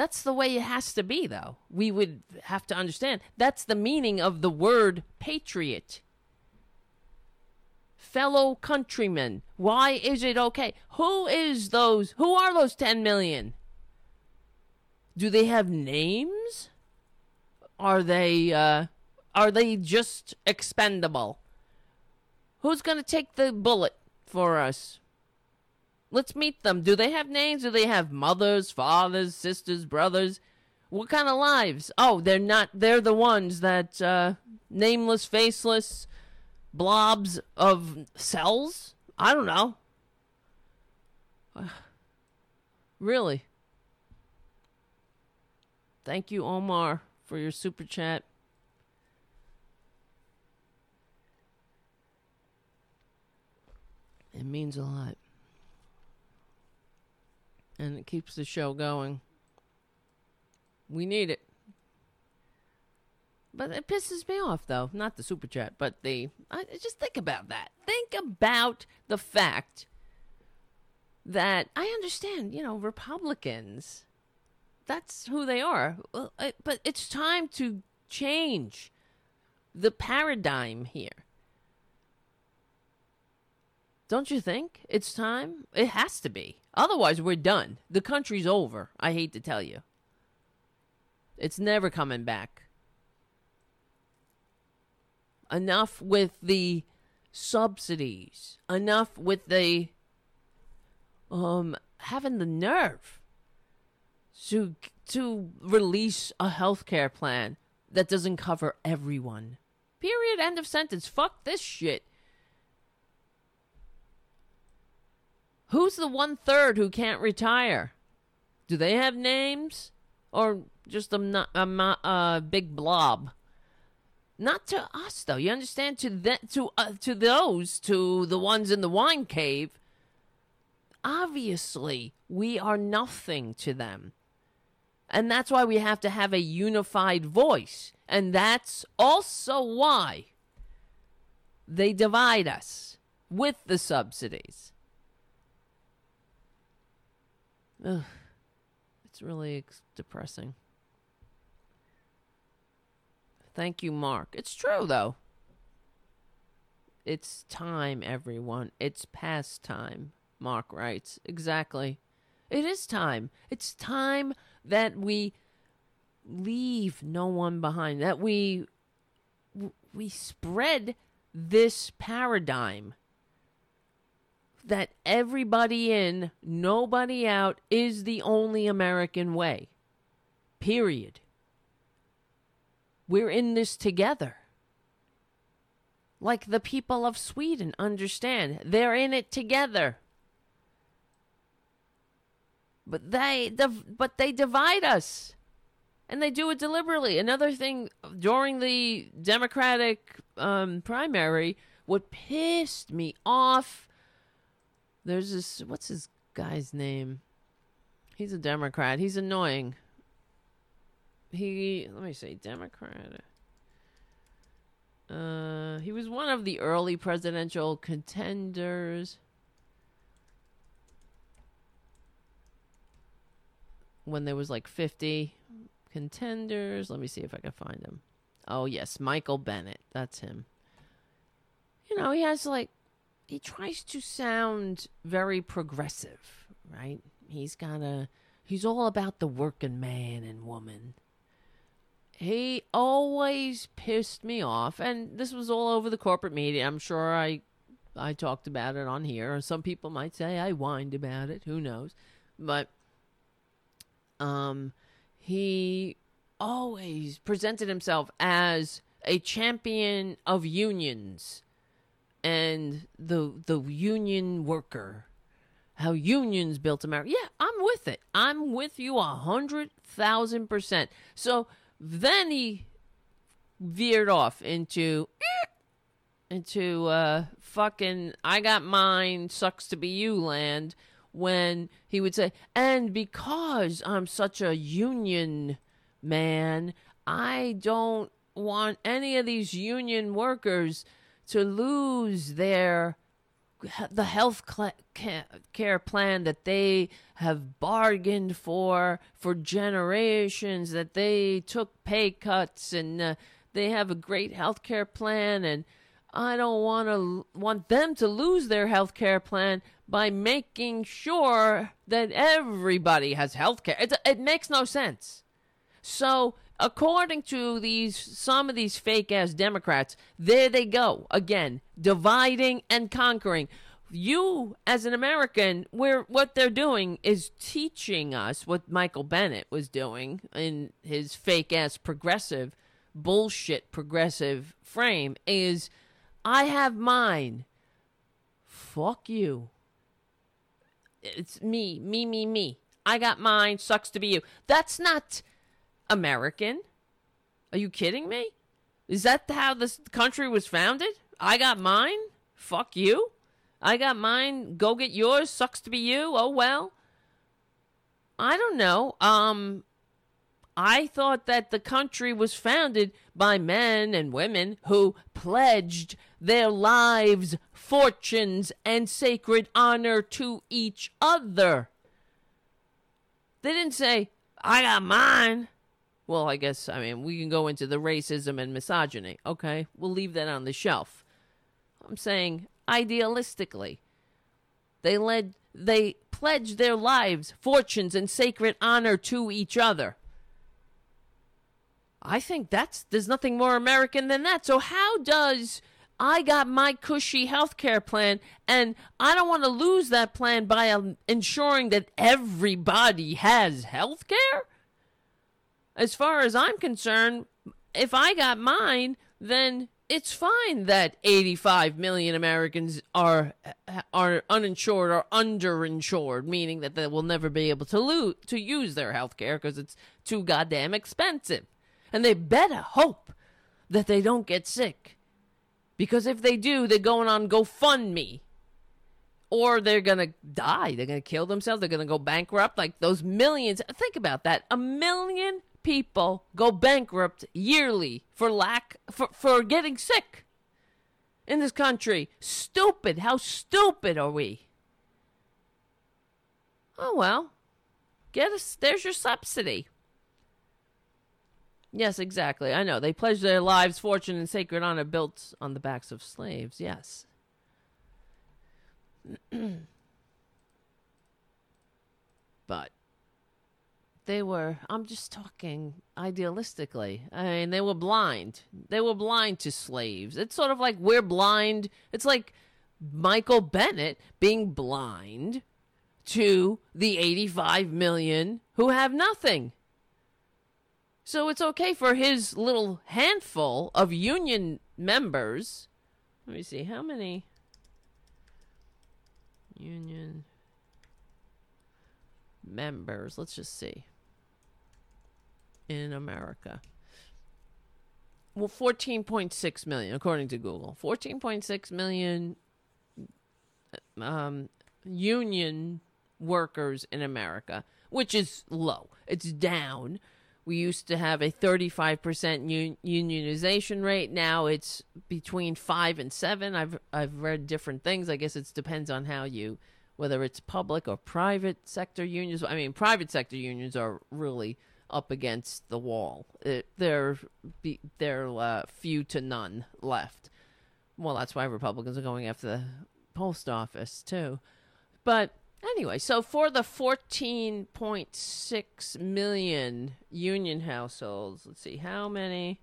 that's the way it has to be, though. We would have to understand that's the meaning of the word patriot. Fellow countrymen, why is it okay? Who is those? Who are those 10 million? Do they have names? Are they uh are they just expendable? Who's going to take the bullet for us? Let's meet them. Do they have names? Do they have mothers, fathers, sisters, brothers? What kind of lives? Oh, they're not. They're the ones that uh, nameless, faceless blobs of cells. I don't know. *sighs* Really. Thank you, Omar, for your super chat. It means a lot and it keeps the show going. We need it. But it pisses me off, though. Not the super chat, but the. I, just think about that. Think about the fact that I understand, you know, Republicans. That's who they are. But it's time to change the paradigm here. Don't you think it's time? It has to be. Otherwise, we're done. The country's over. I hate to tell you. It's never coming back. Enough with the subsidies. Enough with the um having the nerve to to release a health care plan that doesn't cover everyone. Period. End of sentence. Fuck this shit. Who's the one third who can't retire? Do they have names? Or just a, a, a big blob? Not to us, though. You understand? To to uh, to those, to the ones in the wine cave. Obviously, we are nothing to them, and that's why we have to have a unified voice, and that's also why they divide us with the subsidies. Ugh, it's really depressing. Thank you, Mark. It's true, though. It's time, everyone. It's past time, Mark writes. Exactly. It is time. It's time that we leave no one behind, that we we spread this paradigm that everybody in, nobody out is the only American way. Period. We're in this together. Like the people of Sweden understand, they're in it together. But they but they divide us. And they do it deliberately. Another thing during the Democratic um, primary, what pissed me off there's this what's his guy's name? He's a Democrat. He's annoying. He let me say Democrat. Uh, he was one of the early presidential contenders. When there was like 50 contenders. Let me see if I can find him. Oh, yes, Michael Bennet. That's him. You know, he has like he tries to sound very progressive, right? He's got a he's all about the working man and woman. He always pissed me off, and this was all over the corporate media. I'm sure I I talked about it on here. Some people might say I whined about it. Who knows? But um, he always presented himself as a champion of unions and the the union worker how unions built america. Yeah i'm with it. I'm with you a hundred thousand percent. So then he veered off into *clears throat* into uh fucking i got mine sucks to be you land when he would say and because i'm such a union man i don't want any of these union workers to lose their the health care plan that they have bargained for for generations that they took pay cuts and uh, they have a great health care plan and I don't want to want them to lose their health care plan by making sure that everybody has health care. It, it makes no sense. So according to these some of these fake ass Democrats, there they go again, dividing and conquering. You, as an American, where what they're doing is teaching us what Michael Bennet was doing in his fake ass progressive bullshit progressive frame is I have mine. Fuck you. It's me, me, me, me. I got mine. Sucks to be you. That's not American. Are you kidding me? Is that how this country was founded? I got mine. Fuck you. I got mine. Go get yours. Sucks to be you. Oh well. I don't know. Um I thought that the country was founded by men and women who pledged their lives, fortunes, and sacred honor to each other. They didn't say, I got mine. Well, I guess, I mean, we can go into the racism and misogyny. Okay, we'll leave that on the shelf. I'm saying idealistically. They led they pledged their lives, fortunes, and sacred honor to each other. I think that's there's nothing more American than that. So how does I got my cushy health care plan, and I don't want to lose that plan by um, ensuring that everybody has health care. As far as I'm concerned, if I got mine, then it's fine that 85 million Americans are are uninsured or underinsured, meaning that they will never be able to to use their health care because it's too goddamn expensive. And they better hope that they don't get sick. Because if they do, they're going on GoFundMe. Or they're going to die. They're going to kill themselves. They're going to go bankrupt. Like those millions. Think about that. A million people go bankrupt yearly for lack for, for getting sick in this country. Stupid. How stupid are we? Oh well. Get us there's your subsidy. Yes, exactly. I know. They pledged their lives, fortune, and sacred honor built on the backs of slaves. Yes. *clears throat* but they were i'm just talking idealistically. I mean they were blind. They were blind to slaves. It's sort of like we're blind. It's like michael Bennet being blind to the 85 million who have nothing. So it's okay for his little handful of union members. Let me see how many? Union members. Let's just see in America. Well, 14.6 million, according to Google. 14.6 million um, union workers in America, which is low. It's down. We used to have a 35% un- unionization rate. Now it's between 5 and 7. I've I've read different things. I guess it depends on how you whether it's public or private sector unions. I mean, private sector unions are really up against the wall. It, there, be, there uh, few to none left. Well, that's why Republicans are going after the post office too. But anyway, so for the 14.6 million union households, let's see how many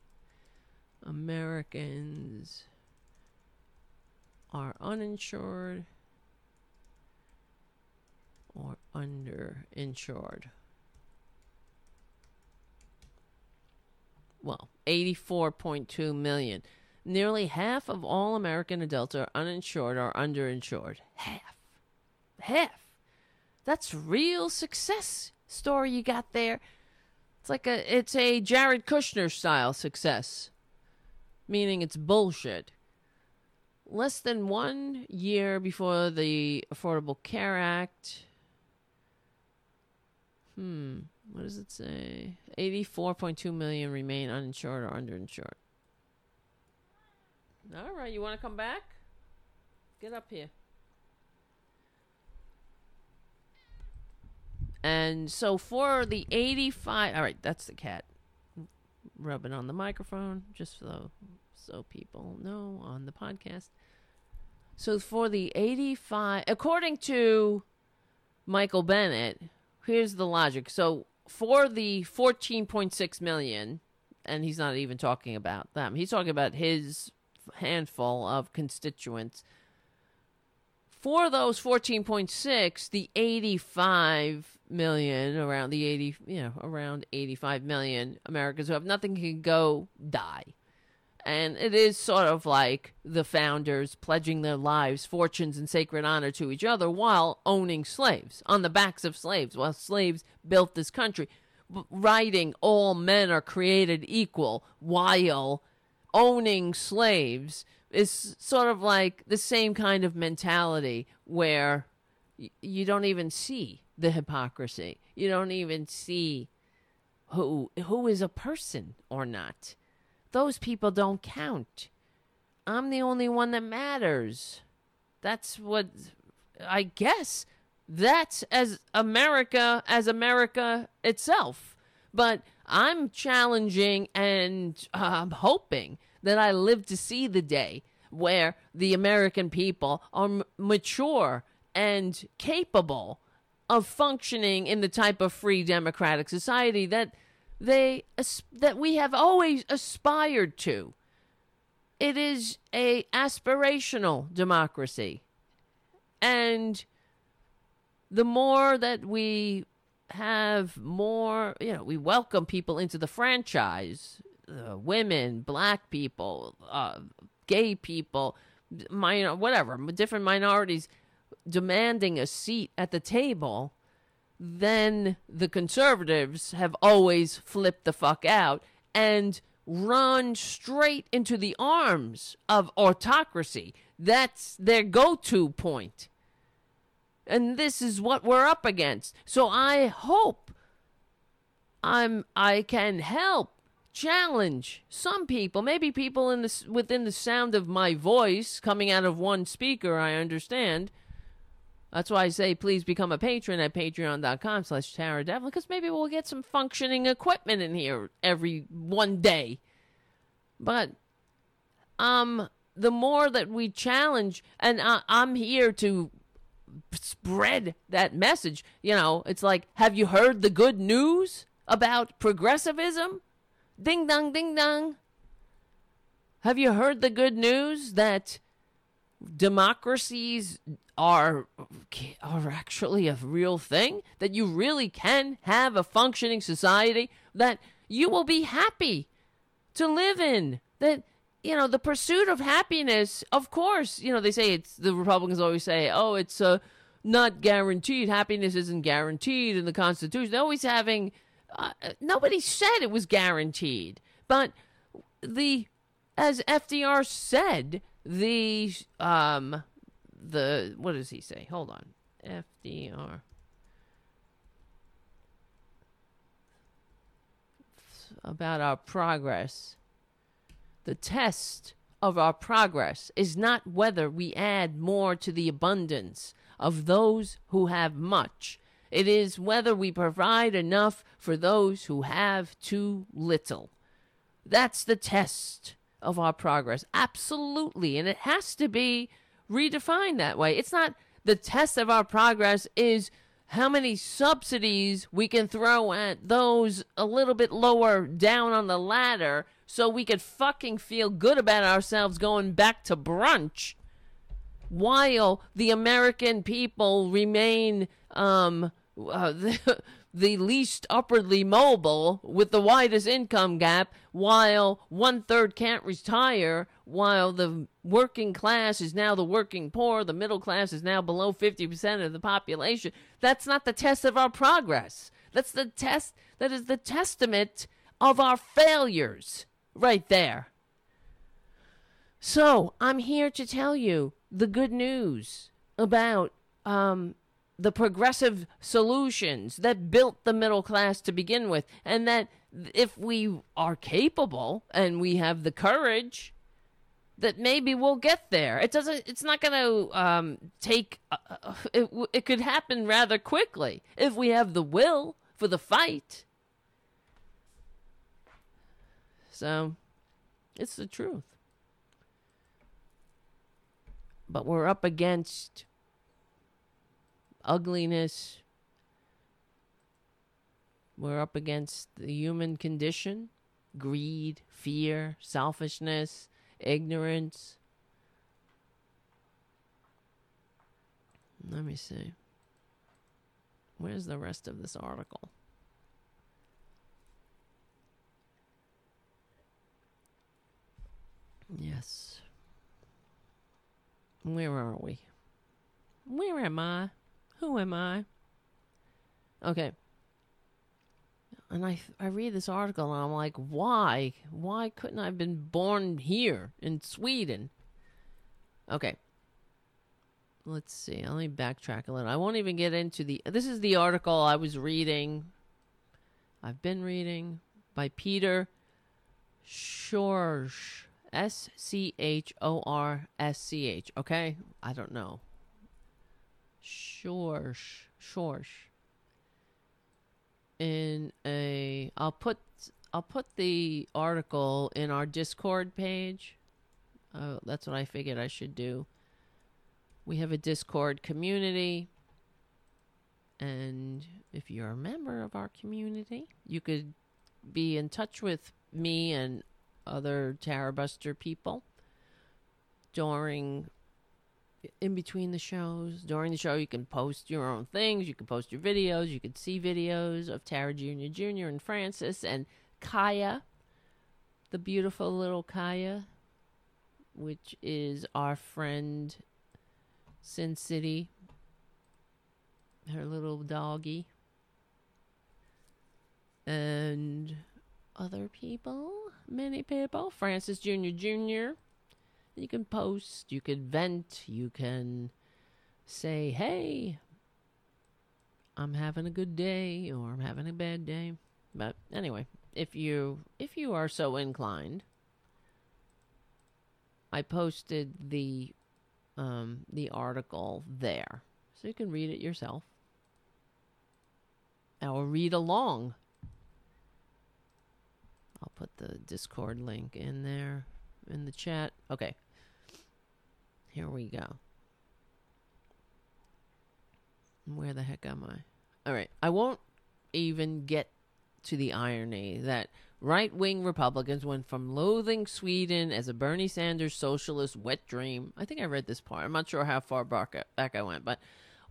Americans are uninsured or underinsured. Well, 84.2 million. Nearly half of all American adults are uninsured or underinsured. Half. Half. That's real success story you got there. It's like a it's a Jared Kushner style success. Meaning it's bullshit. Less than 1 year before the Affordable Care Act. Hmm. What does it say? 84.2 million remain uninsured or underinsured. All right, you want to come back? Get up here. And so for the 85, all right, that's the cat rubbing on the microphone, just so so people know on the podcast. So for the 85, according to Michael Bennet, here's the logic. So for the 14.6 million, and he's not even talking about them. He's talking about his handful of constituents. For those 14.6, the 85 million, around the 80, you know, around 85 million Americans who have nothing can go die. And it is sort of like the founders pledging their lives, fortunes, and sacred honor to each other while owning slaves on the backs of slaves, while slaves built this country. Writing all men are created equal while owning slaves is sort of like the same kind of mentality where y- you don't even see the hypocrisy. You don't even see who who is a person or not. Those people don't count. I'm the only one that matters. That's what I guess that's as America as America itself. But I'm challenging and I'm uh, hoping that I live to see the day where the American people are m- mature and capable of functioning in the type of free democratic society that they that we have always aspired to. it is a aspirational democracy. And the more that we have more, you know, we welcome people into the franchise, uh, women, black people, uh, gay people, minor, whatever, different minorities demanding a seat at the table, then the conservatives have always flipped the fuck out and run straight into the arms of autocracy. That's their go to point. And this is what we're up against. So I hope I'm I can help challenge some people, maybe people in this within the sound of my voice coming out of one speaker, I understand. That's why I say please become a patron at patreon.com slash Tara Devlin, because maybe we'll get some functioning equipment in here every one day. But um the more that we challenge and I, I'm here to spread that message. You know, it's like, have you heard the good news about progressivism? Ding dong, ding dong. Have you heard the good news that democracies are are actually a real thing? That you really can have a functioning society that you will be happy to live in. That you know, the pursuit of happiness, of course, you know, they say it's the Republicans always say, oh, it's uh, not guaranteed. Happiness isn't guaranteed in the Constitution. They're always having, uh, nobody said it was guaranteed. But the, as FDR said, the, um, the, what does he say? Hold on. FDR. About our progress the test of our progress is not whether we add more to the abundance of those who have much. It is whether we provide enough for those who have too little. That's the test of our progress. Absolutely. And it has to be redefined that way. It's not the test of our progress is how many subsidies we can throw at those a little bit lower down on the ladder so we could fucking feel good about ourselves going back to brunch while the American people remain um, *laughs* uh, the, least upwardly mobile with the widest income gap, while one third can't retire, while the working class is now the working poor, the middle class is now below 50% of the population. That's not the test of our progress. That's the test, that is the testament of our failures right there. So I'm here to tell you the good news about um, the progressive solutions that built the middle class to begin with, and that if we are capable and we have the courage, that maybe we'll get there. It doesn't. It's not going to um, take. Uh, uh, it, it could happen rather quickly if we have the will for the fight. So, it's the truth. But we're up against ugliness. We're up against the human condition greed, fear, selfishness, ignorance. Let me see. Where's the rest of this article? Yes. Where are we? Where am I? Who am I? Okay. And I I read this article and I'm like, why? Why couldn't I have been born here in Sweden? Okay. Let's see. Let me backtrack a little. I won't even get into the This is the article I was reading. I've been reading by Peter Schorsch. S C H O R S C H. Okay, I don't know. Schorsch, Schorsch. In a, I'll put I'll put the article in our Discord page. Uh, that's what I figured I should do. We have a Discord community. And if you're a member of our community, you could be in touch with me and other Tara Buster people during in between the shows. During the show, you can post your own things. You can post your videos. You can see videos of Tara Jr. Jr. and Francis and Kaya, the beautiful little Kaya, which is our friend Sin City, her little doggy, and other people, many people. Francis Jr. Jr. You can post, you can vent, you can say, hey, I'm having a good day or I'm having a bad day. But anyway, if you if you are so inclined, I posted the um, the article there, so you can read it yourself or read along. I'll put the Discord link in there in the chat. Okay. Here we go. Where the heck am I? All right. I won't even get to the irony that right wing Republicans went from loathing Sweden as a Bernie Sanders socialist wet dream. I think I read this part. I'm not sure how far back, I went, but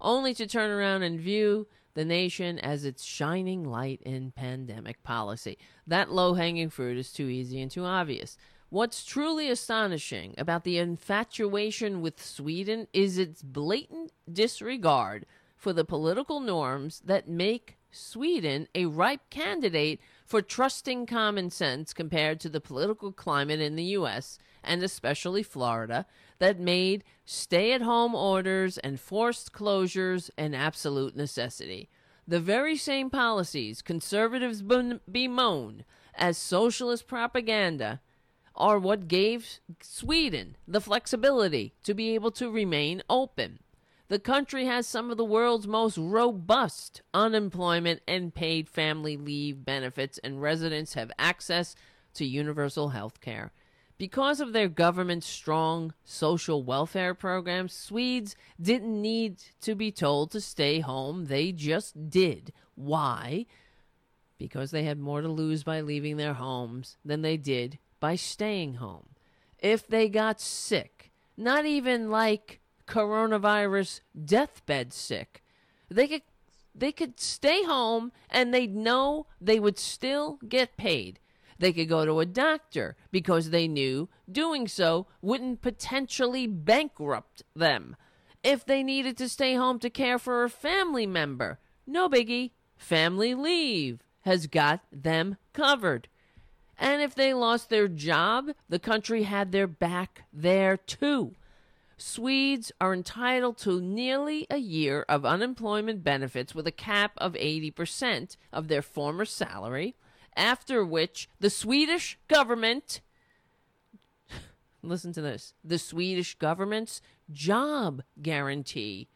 only to turn around and view the nation as its shining light in pandemic policy. That low hanging fruit is too easy and too obvious. What's truly astonishing about the infatuation with Sweden is its blatant disregard for the political norms that make Sweden a ripe candidate for trusting common sense compared to the political climate in the U.S. and especially Florida that made stay at home orders and forced closures an absolute necessity. The very same policies conservatives bemoan as socialist propaganda are what gave Sweden the flexibility to be able to remain open. The country has some of the world's most robust unemployment and paid family leave benefits, and residents have access to universal health care. Because of their government's strong social welfare programs, Swedes didn't need to be told to stay home. They just did. Why? Because they had more to lose by leaving their homes than they did by staying home. If they got sick, not even like coronavirus deathbed sick, they could they could stay home and they'd know they would still get paid. They could go to a doctor because they knew doing so wouldn't potentially bankrupt them. If they needed to stay home to care for a family member, no biggie. Family leave has got them covered. And if they lost their job, the country had their back there too. Swedes are entitled to nearly a year of unemployment benefits with a cap of 80% of their former salary, after which the Swedish government *laughs* listen to this the Swedish government's job guarantee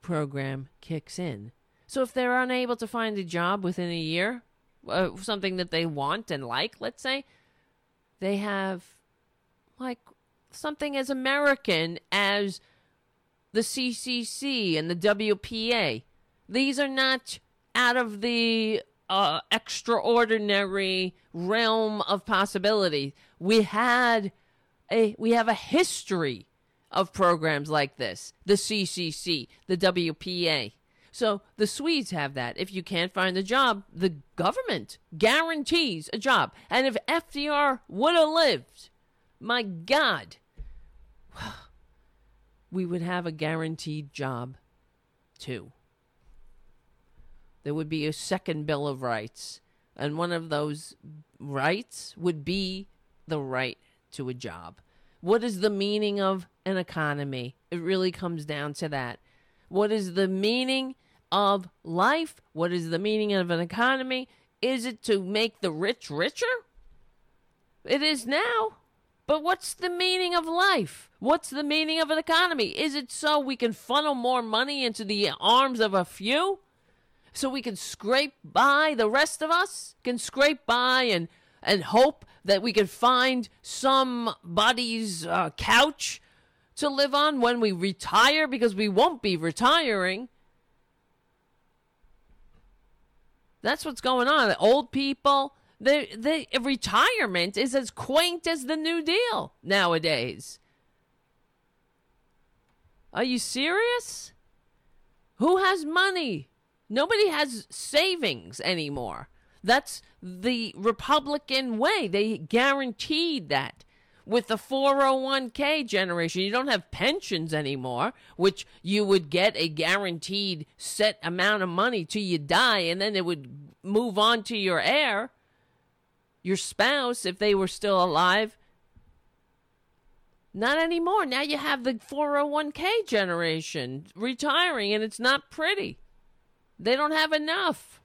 program kicks in. So if they're unable to find a job within a year, uh, something that they want and like, let's say, they have like something as American as the CCC and the WPA. These are not out of the uh, extraordinary realm of possibility. We had a we have a history of programs like this. The CCC, the WPA. So the Swedes have that. If you can't find a job, the government guarantees a job. And if FDR would have lived, my God, *sighs* we would have a guaranteed job too. There would be a second Bill of Rights. And one of those rights would be the right to a job. What is the meaning of an economy? It really comes down to that. What is the meaning of life? What is the meaning of an economy? Is it to make the rich richer? It is now. But what's the meaning of life? What's the meaning of an economy? Is it so we can funnel more money into the arms of a few? So we can scrape by the rest of us? Can scrape by and and hope that we can find somebody's uh, couch to live on when we retire because we won't be retiring. That's what's going on. Old people, the the retirement is as quaint as the New Deal nowadays. Are you serious? Who has money? Nobody has savings anymore. That's the Republican way. They guaranteed that. With the 401k generation, you don't have pensions anymore, which you would get a guaranteed set amount of money till you die, and then it would move on to your heir, your spouse, if they were still alive. Not anymore. Now you have the 401k generation retiring, and it's not pretty. They don't have enough.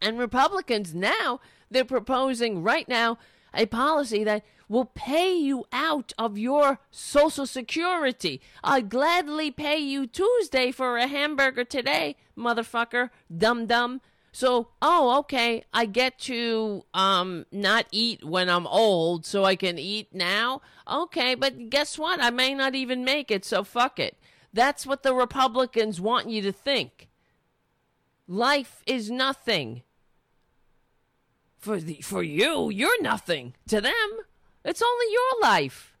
And Republicans now, they're proposing right now a policy that will pay you out of your Social Security. I'd gladly pay you Tuesday for a hamburger today, motherfucker, dum dum. So, oh, okay, I get to um not eat when I'm old, so I can eat now. Okay, but guess what? I may not even make it, so fuck it. That's what the Republicans want you to think. Life is nothing. For the for you, you're nothing. To them, it's only your life.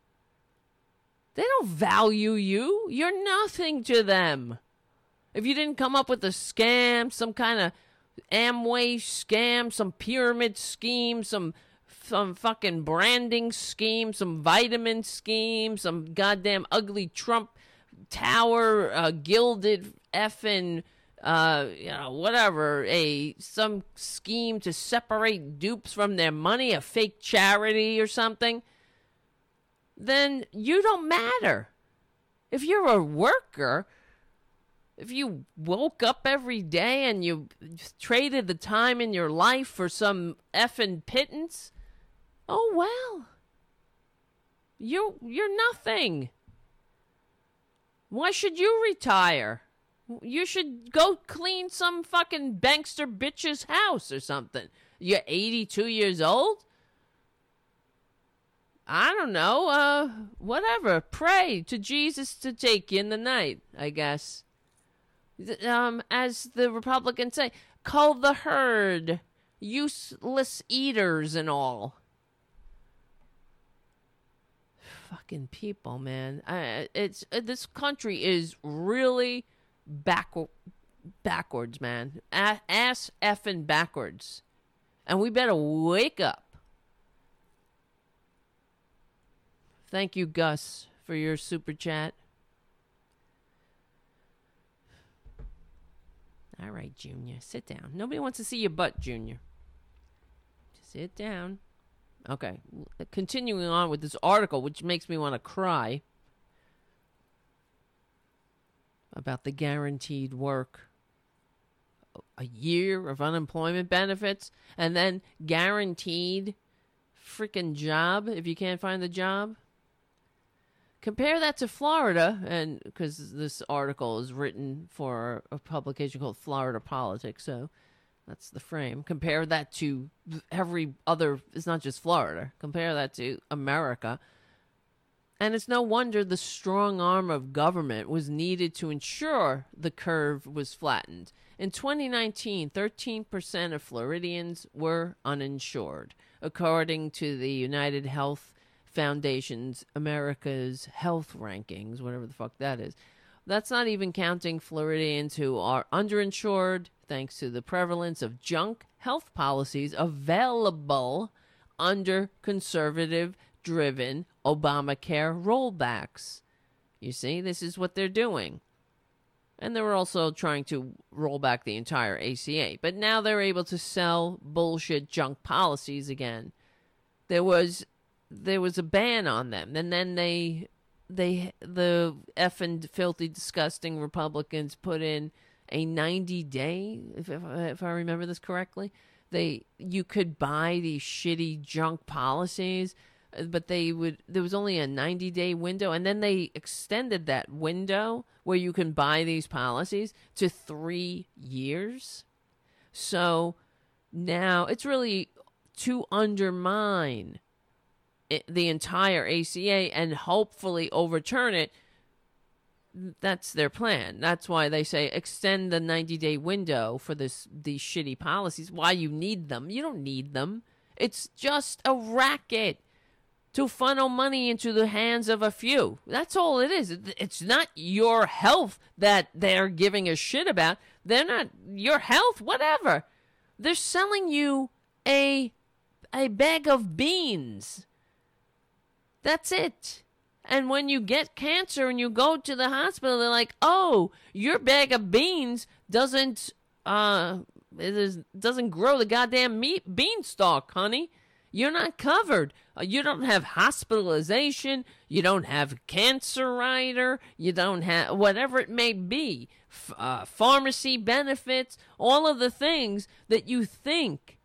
They don't value you. You're nothing to them. If you didn't come up with a scam, some kind of Amway scam, some pyramid scheme, some some fucking branding scheme, some vitamin scheme, some goddamn ugly Trump tower uh, gilded effing uh, you know, whatever, a some scheme to separate dupes from their money, a fake charity or something, then you don't matter. If you're a worker, if you woke up every day and you traded the time in your life for some effing pittance, oh well. You you're nothing. Why should you retire? You should go clean some fucking bankster bitch's house or something. You're 82 years old? I don't know. Uh, whatever. Pray to Jesus to take you in the night, I guess. Um, as the Republicans say, call the herd useless eaters and all. Fucking people, man. Uh, it's uh, this country is really back backwards, man. Ass effing backwards. And we better wake up. Thank you, Gus, for your super chat. All right, Junior, sit down. Nobody wants to see your butt, Junior. Sit down. Okay, continuing on with this article, which makes me want to cry about the guaranteed work a year of unemployment benefits and then guaranteed freaking job if you can't find the job? Compare that to florida and because this article is written for a publication called florida politics so that's the frame. Compare that to every other it's not just florida. Compare that to america and it's no wonder the strong arm of government was needed to ensure the curve was flattened. In 2019, 13% of Floridians were uninsured, according to the United Health Foundation's America's Health Rankings, whatever the fuck that is. That's not even counting Floridians who are underinsured thanks to the prevalence of junk health policies available under conservative driven Obamacare rollbacks. You see, this is what they're doing. And they were also trying to roll back the entire ACA. But now they're able to sell bullshit junk policies again. There was there was a ban on them. And then they they the effing filthy disgusting Republicans put in a 90 day if, if, if I remember this correctly. They you could buy these shitty junk policies but they would there was only a 90 day window and then they extended that window where you can buy these policies to 3 years so now it's really to undermine it, the entire ACA and hopefully overturn it that's their plan. That's why they say extend the 90 day window for this these shitty policies. Why you need them? You don't need them. It's just a racket to funnel money into the hands of a few. That's all it is. It's not your health that they're giving a shit about. They're not your health, whatever. They're selling you a a bag of beans. That's it. And when you get cancer and you go to the hospital, they're like, "Oh, your bag of beans doesn't uh it is, doesn't grow the goddamn meat beanstalk, honey. You're not covered. Uh, you don't have hospitalization. You don't have cancer rider. You don't have whatever it may be, uh, pharmacy benefits, all of the things that you think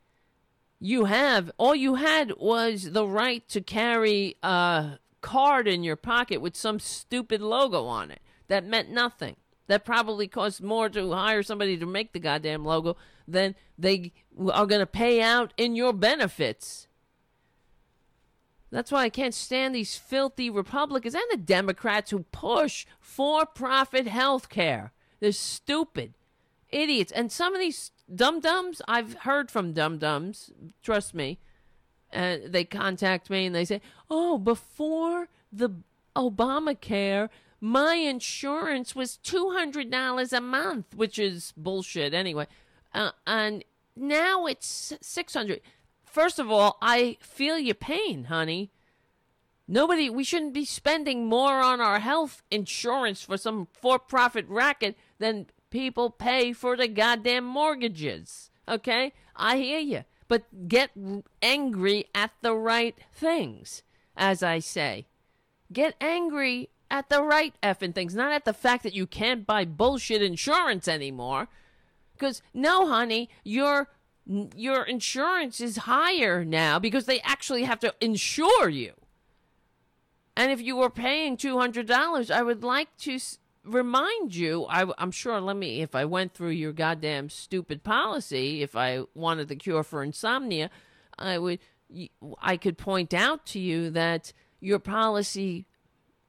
you have. All you had was the right to carry a card in your pocket with some stupid logo on it that meant nothing. That probably cost more to hire somebody to make the goddamn logo than they are going to pay out in your benefits. That's why I can't stand these filthy Republicans and the Democrats who push for profit health care. They're stupid idiots. And some of these dum dums, I've heard from dum dums, trust me. Uh, they contact me and they say, oh, before the Obamacare, my insurance was $200 a month, which is bullshit anyway. Uh, and now it's 600 First of all, I feel your pain, honey. Nobody, we shouldn't be spending more on our health insurance for some for profit racket than people pay for the goddamn mortgages. Okay? I hear you. But get angry at the right things, as I say. Get angry at the right effing things, not at the fact that you can't buy bullshit insurance anymore. Because, no, honey, your your insurance is higher now because they actually have to insure you. And if you were paying $200, I would like to s- remind you, I, am sure, let me, if I went through your goddamn stupid policy, if I wanted the cure for insomnia, I would, I could point out to you that your policy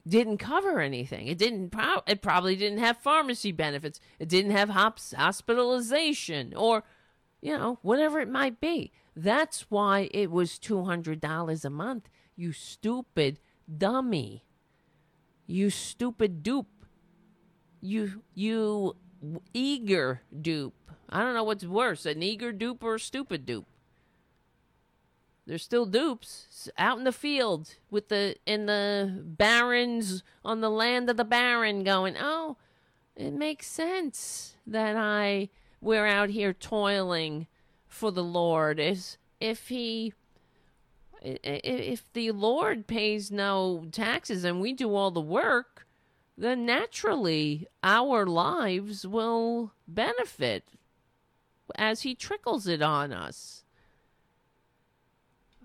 didn't cover anything. It didn't, pro- it probably didn't have pharmacy benefits. It didn't have hops- hospitalization or, you know, whatever it might be. That's why it was $200 a month, you stupid dummy. You stupid dupe. You, you eager dupe. I don't know what's worse, an eager dupe or a stupid dupe. They're still dupes out in the field with the in the barons on the land of the baron going, "Oh, it makes sense that I we're out here toiling for the Lord. Is if he if the Lord pays no taxes and we do all the work, then naturally our lives will benefit as he trickles it on us.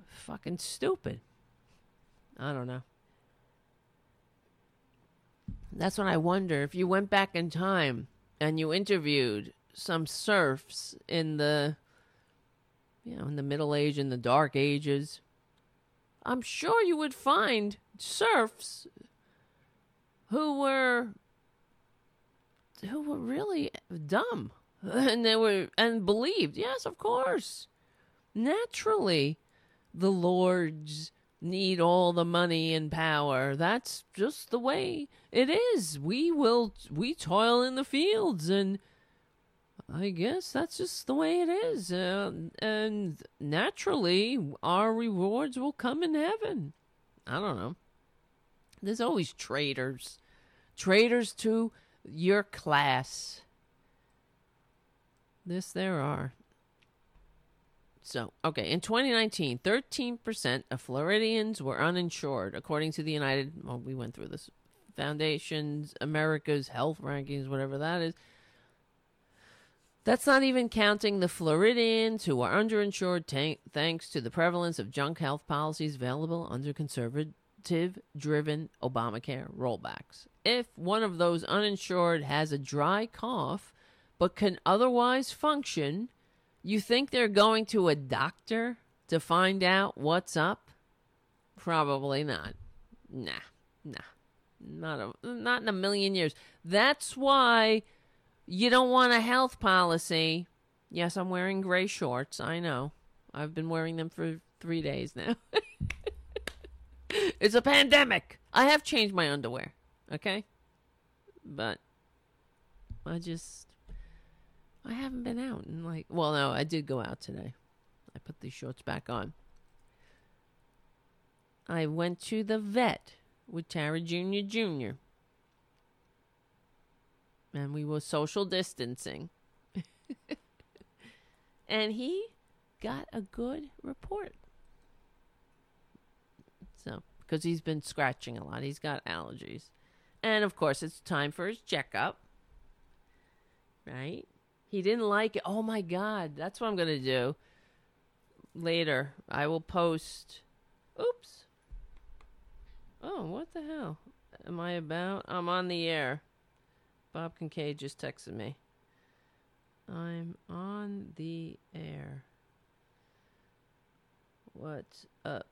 Fucking stupid. I don't know. That's when I wonder if you went back in time and you interviewed some serfs in the you know in the middle age and the dark ages. I'm sure you would find serfs who were who were really dumb *laughs* and they were and believed. Yes of course. Naturally the lords need all the money and power. That's just the way it is. We will we toil in the fields and I guess that's just the way it is. Uh, and naturally, our rewards will come in heaven. I don't know. There's always traitors. Traitors to your class. This there are. So, okay, in 2019, 13% of Floridians were uninsured, according to the United, well, we went through this, Foundation's America's Health Rankings, whatever that is. That's not even counting the Floridians who are underinsured t- thanks to the prevalence of junk health policies available under conservative driven Obamacare rollbacks. If one of those uninsured has a dry cough but can otherwise function, you think they're going to a doctor to find out what's up? Probably not. Nah, nah. Not a, not in a million years. That's why you don't want a health policy. Yes, I'm wearing gray shorts. I know. I've been wearing them for three days now. *laughs* it's a pandemic. I have changed my underwear, okay? But I just I haven't been out and like well no, I did go out today. I put these shorts back on. I went to the vet with Tara Jr. Jr. And we were social distancing. *laughs* and he got a good report. So, because he's been scratching a lot, he's got allergies. And of course, it's time for his checkup. Right? He didn't like it. Oh my God. That's what I'm going to do. Later, I will post. Oops. Oh, what the hell am I about? I'm on the air. Bob Kincaid just texted me. I'm on the air. What's up?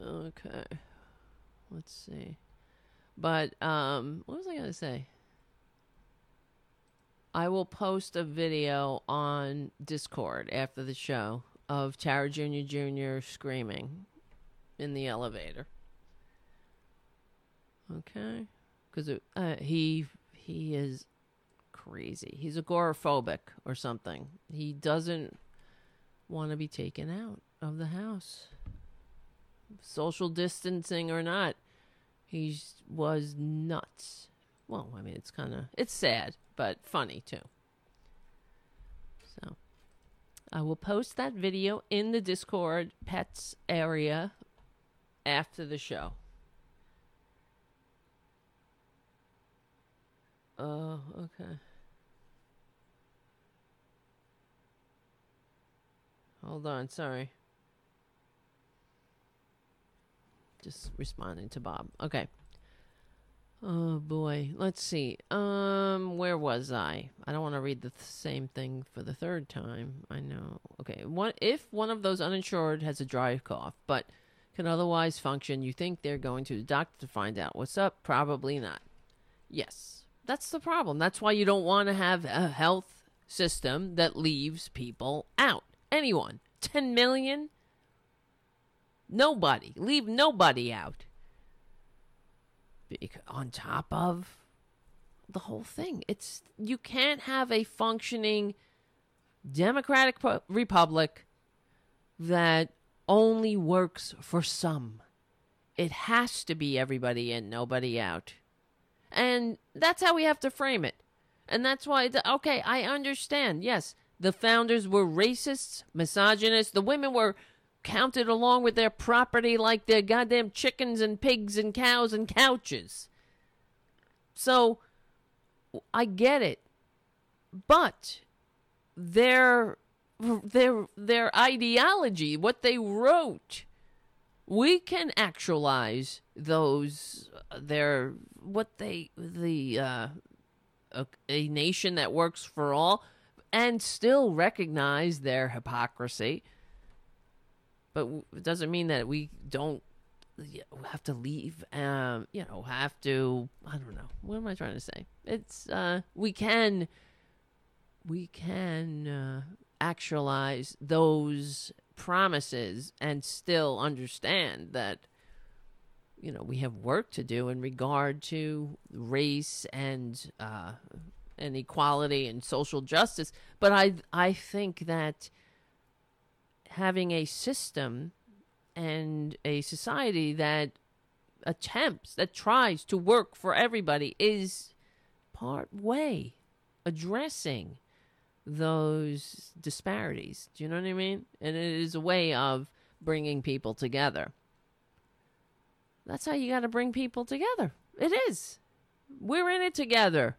Okay. Let's see. But um what was I going to say? I will post a video on Discord after the show of Tara Jr. Jr. screaming in the elevator. Okay, because uh, he he is crazy. He's agoraphobic or something. He doesn't want to be taken out of the house, social distancing or not. He was nuts. Well, I mean, it's kind of it's sad, but funny too. So, I will post that video in the Discord pets area after the show. Oh, okay. Hold on, sorry. Just responding to Bob. Okay. Oh boy, let's see. Um, where was I? I don't want to read the th- same thing for the third time. I know. Okay, one if one of those uninsured has a dry cough, but can otherwise function, you think they're going to the doctor to find out what's up? Probably not. Yes, that's the problem. That's why you don't want to have a health system that leaves people out. Anyone, ten million. Nobody. Leave nobody out on top of the whole thing. It's you can't have a functioning democratic republic that only works for some. It has to be everybody in, nobody out. And that's how we have to frame it. And that's why, the, okay, I understand. Yes, the founders were racists, misogynists. The women were counted along with their property like their goddamn chickens and pigs and cows and couches. So I get it. But their their their ideology, what they wrote, we can actualize those their what they the uh, a, a nation that works for all and still recognize their hypocrisy. But it doesn't mean that we don't have to leave um you know have to i don't know. What am i trying to say? It's uh we can we can uh, actualize those promises and still understand that you know we have work to do in regard to race and uh and equality and social justice. But i i think that having a system and a society that attempts, that tries to work for everybody is part way addressing those disparities. Do you know what I mean? And it is a way of bringing people together. That's how you got to bring people together. It is. We're in it together.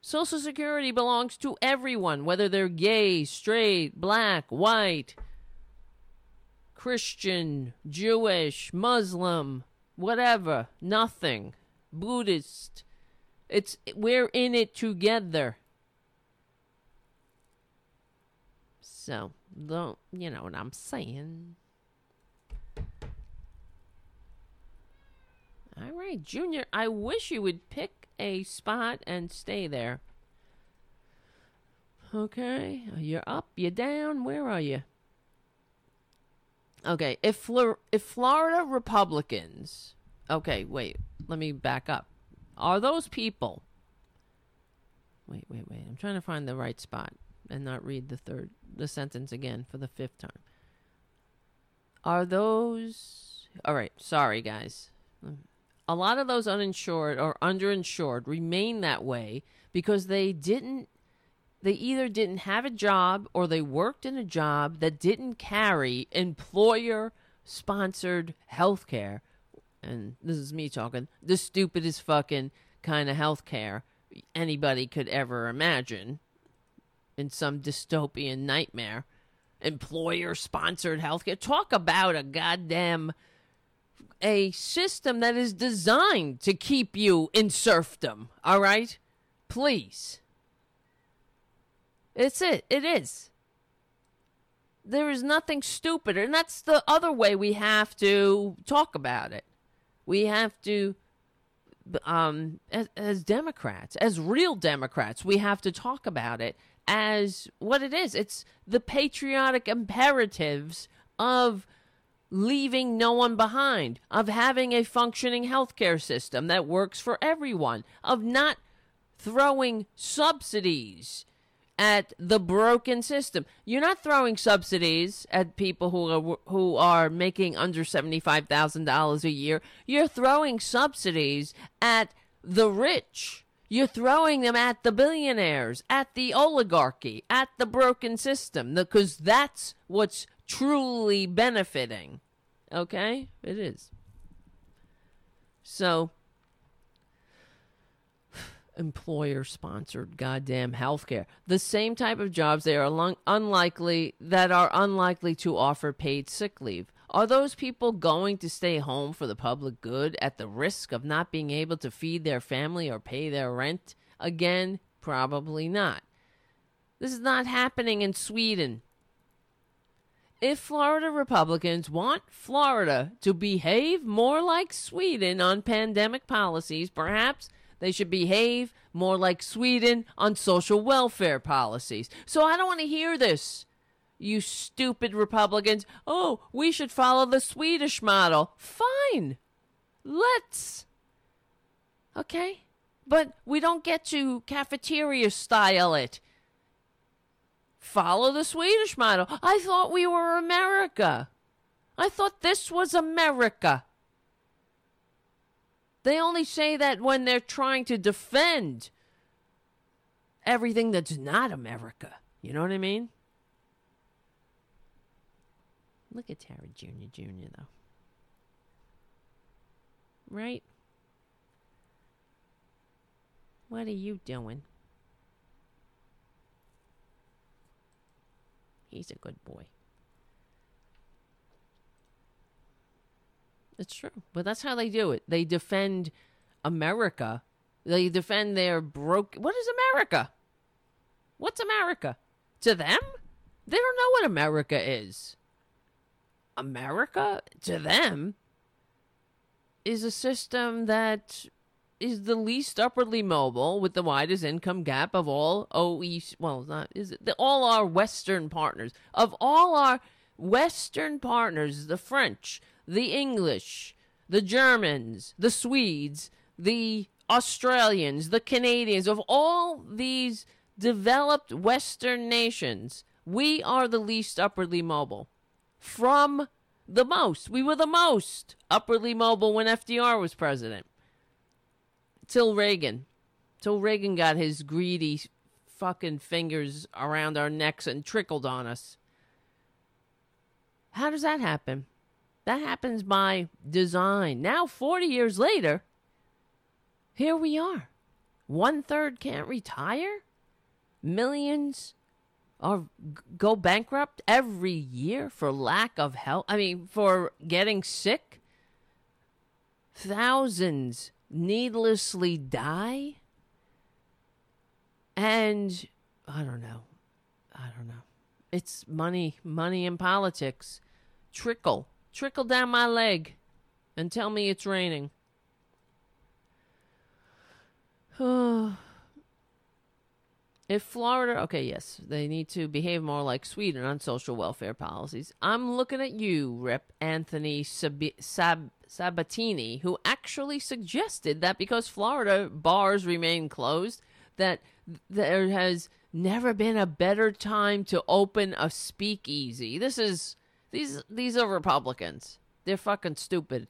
Social Security belongs to everyone, whether they're gay, straight, black, white, Christian, Jewish, Muslim, whatever, nothing, Buddhist. It's we're in it together. So, don't, you know what I'm saying? All right, Junior, I wish you would pick a spot and stay there. Okay, you're up, you're down, where are you? Okay, if Flor- if Florida Republicans, okay, wait, let me back up. Are those people? Wait, wait, wait. I'm trying to find the right spot and not read the third the sentence again for the fifth time. Are those All right, sorry guys. A lot of those uninsured or underinsured remain that way because they didn't they either didn't have a job or they worked in a job that didn't carry employer sponsored health care. And this is me talking, the stupidest fucking kind of health care anybody could ever imagine in some dystopian nightmare. Employer sponsored healthcare. Talk about a goddamn a system that is designed to keep you in serfdom, all right? Please. It's it. It is. There is nothing stupider. And that's the other way we have to talk about it. We have to, um, as, as Democrats, as real Democrats, we have to talk about it as what it is. It's the patriotic imperatives of leaving no one behind, of having a functioning healthcare system that works for everyone, of not throwing subsidies at the broken system. You're not throwing subsidies at people who are who are making under $75,000 a year. You're throwing subsidies at the rich. You're throwing them at the billionaires, at the oligarchy, at the broken system because that's what's truly benefiting. Okay? It is. So *sighs* employer sponsored goddamn healthcare. The same type of jobs they are unlikely that are unlikely to offer paid sick leave. Are those people going to stay home for the public good at the risk of not being able to feed their family or pay their rent? Again, probably not. This is not happening in Sweden. If Florida Republicans want Florida to behave more like Sweden on pandemic policies, perhaps they should behave more like Sweden on social welfare policies. So I don't want to hear this. You stupid Republicans. Oh, we should follow the Swedish model. Fine. Let's. Okay? But we don't get to cafeteria style it. Follow the Swedish model. I thought we were America. I thought this was America. They only say that when they're trying to defend everything that's not America. You know what I mean? Look at Tara Jr. Jr. though. Right? What are you doing? He's a good boy. It's true. But that's how they do it. They defend America. They defend their broke. What is America? What's America? To them? They don't know what America is. America, to them, is a system that is the least upwardly mobile with the widest income gap of all OECD. Well, not is it all our Western partners of all our Western partners, the French, the English, the Germans, the Swedes, the Australians, the Canadians, of all these developed Western nations, we are the least upwardly mobile. From the most. We were the most upwardly mobile when FDR was president. Till Reagan. Till Reagan got his greedy fucking fingers around our necks and trickled on us. How does that happen? That happens by design. Now, 40 years later, here we are. One third can't retire. Millions are go bankrupt every year for lack of help. I mean, for getting sick. Thousands needlessly die. And I don't know. I don't know. It's money, money in politics. Trickle Trickle down my leg and tell me it's raining. *sighs* *sighs* If Florida, okay, yes, they need to behave more like Sweden on social welfare policies. I'm looking at you, Rep. Anthony Sab- Sab- Sabatini, who actually suggested that because Florida bars remain closed, that there has never been a better time to open a speakeasy. This is these these are Republicans. They're fucking stupid.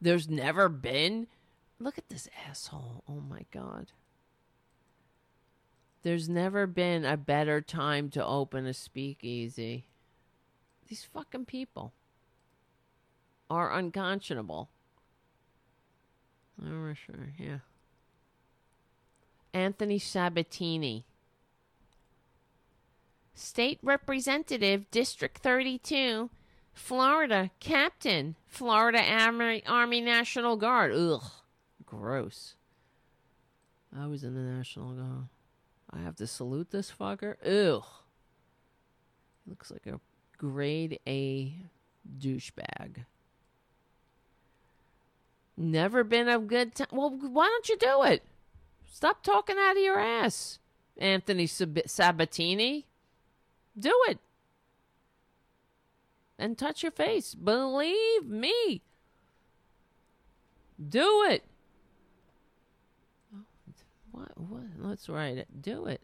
There's never been. Look at this asshole. Oh my god. There's never been a better time to open a speakeasy. These fucking people are unconscionable. Oh, sure, yeah. Anthony Sabatini. State Representative, District 32, Florida, Captain, Florida Army, Army National Guard. Ugh, gross. I was in the National Guard. I have to salute this fucker. Ugh. Looks like a grade A douchebag. Never been a good time. Well, why don't you do it? Stop talking out of your ass, Anthony Sab- Sabatini. Do it. And touch your face. Believe me. Do it. What? What? Let's write it. Do it.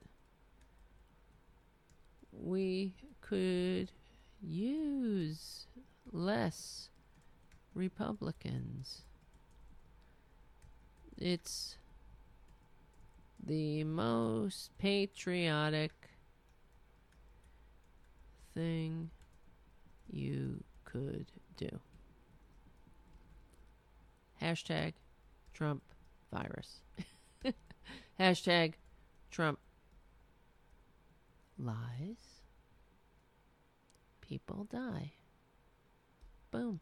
We could use less Republicans. It's the most patriotic thing you could do. Hashtag Trump virus. Hashtag Trump lies. People die. Boom.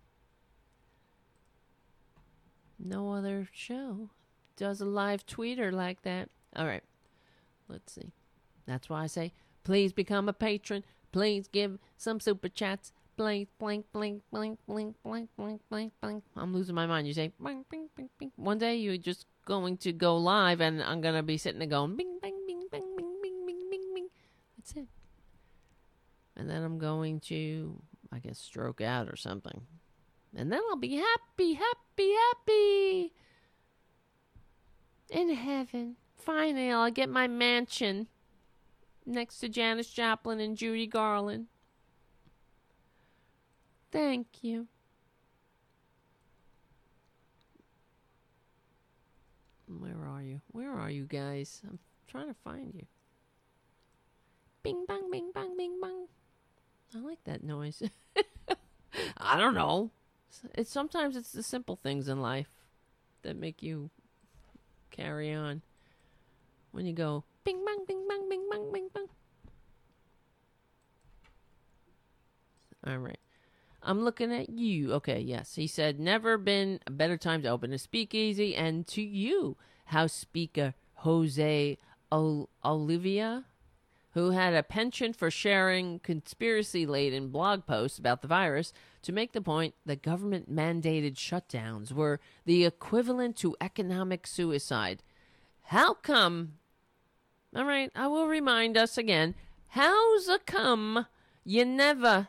No other show does a live tweeter like that. All right. Let's see. That's why I say, please become a patron. Please give some super chats. Blink, blink, blink, blink, blink, blink, blink, blink, blink. I'm losing my mind. You say, blink, blink, blink, blink. One day you're just going to go live and I'm going to be sitting there going bing, bang, bing, bang, bing, bing, bing, bing, bing. That's it. And then I'm going to, I guess, stroke out or something. And then I'll be happy, happy, happy. In heaven. Finally, I'll get my mansion next to Janis Joplin and Judy Garland. Thank you. Where are you? Where are you guys? I'm trying to find you. Bing bang bing bang bing bang. I like that noise. *laughs* I don't know. It's sometimes it's the simple things in life that make you carry on. When you go bing bang bing bang bing bang bing bang. All right. I'm looking at you. Okay, yes. He said, never been a better time to open a speakeasy. And to you, House Speaker Jose Oliva, who had a penchant for sharing conspiracy laden blog posts about the virus to make the point that government mandated shutdowns were the equivalent to economic suicide. How come? All right, I will remind us again. How's a come you never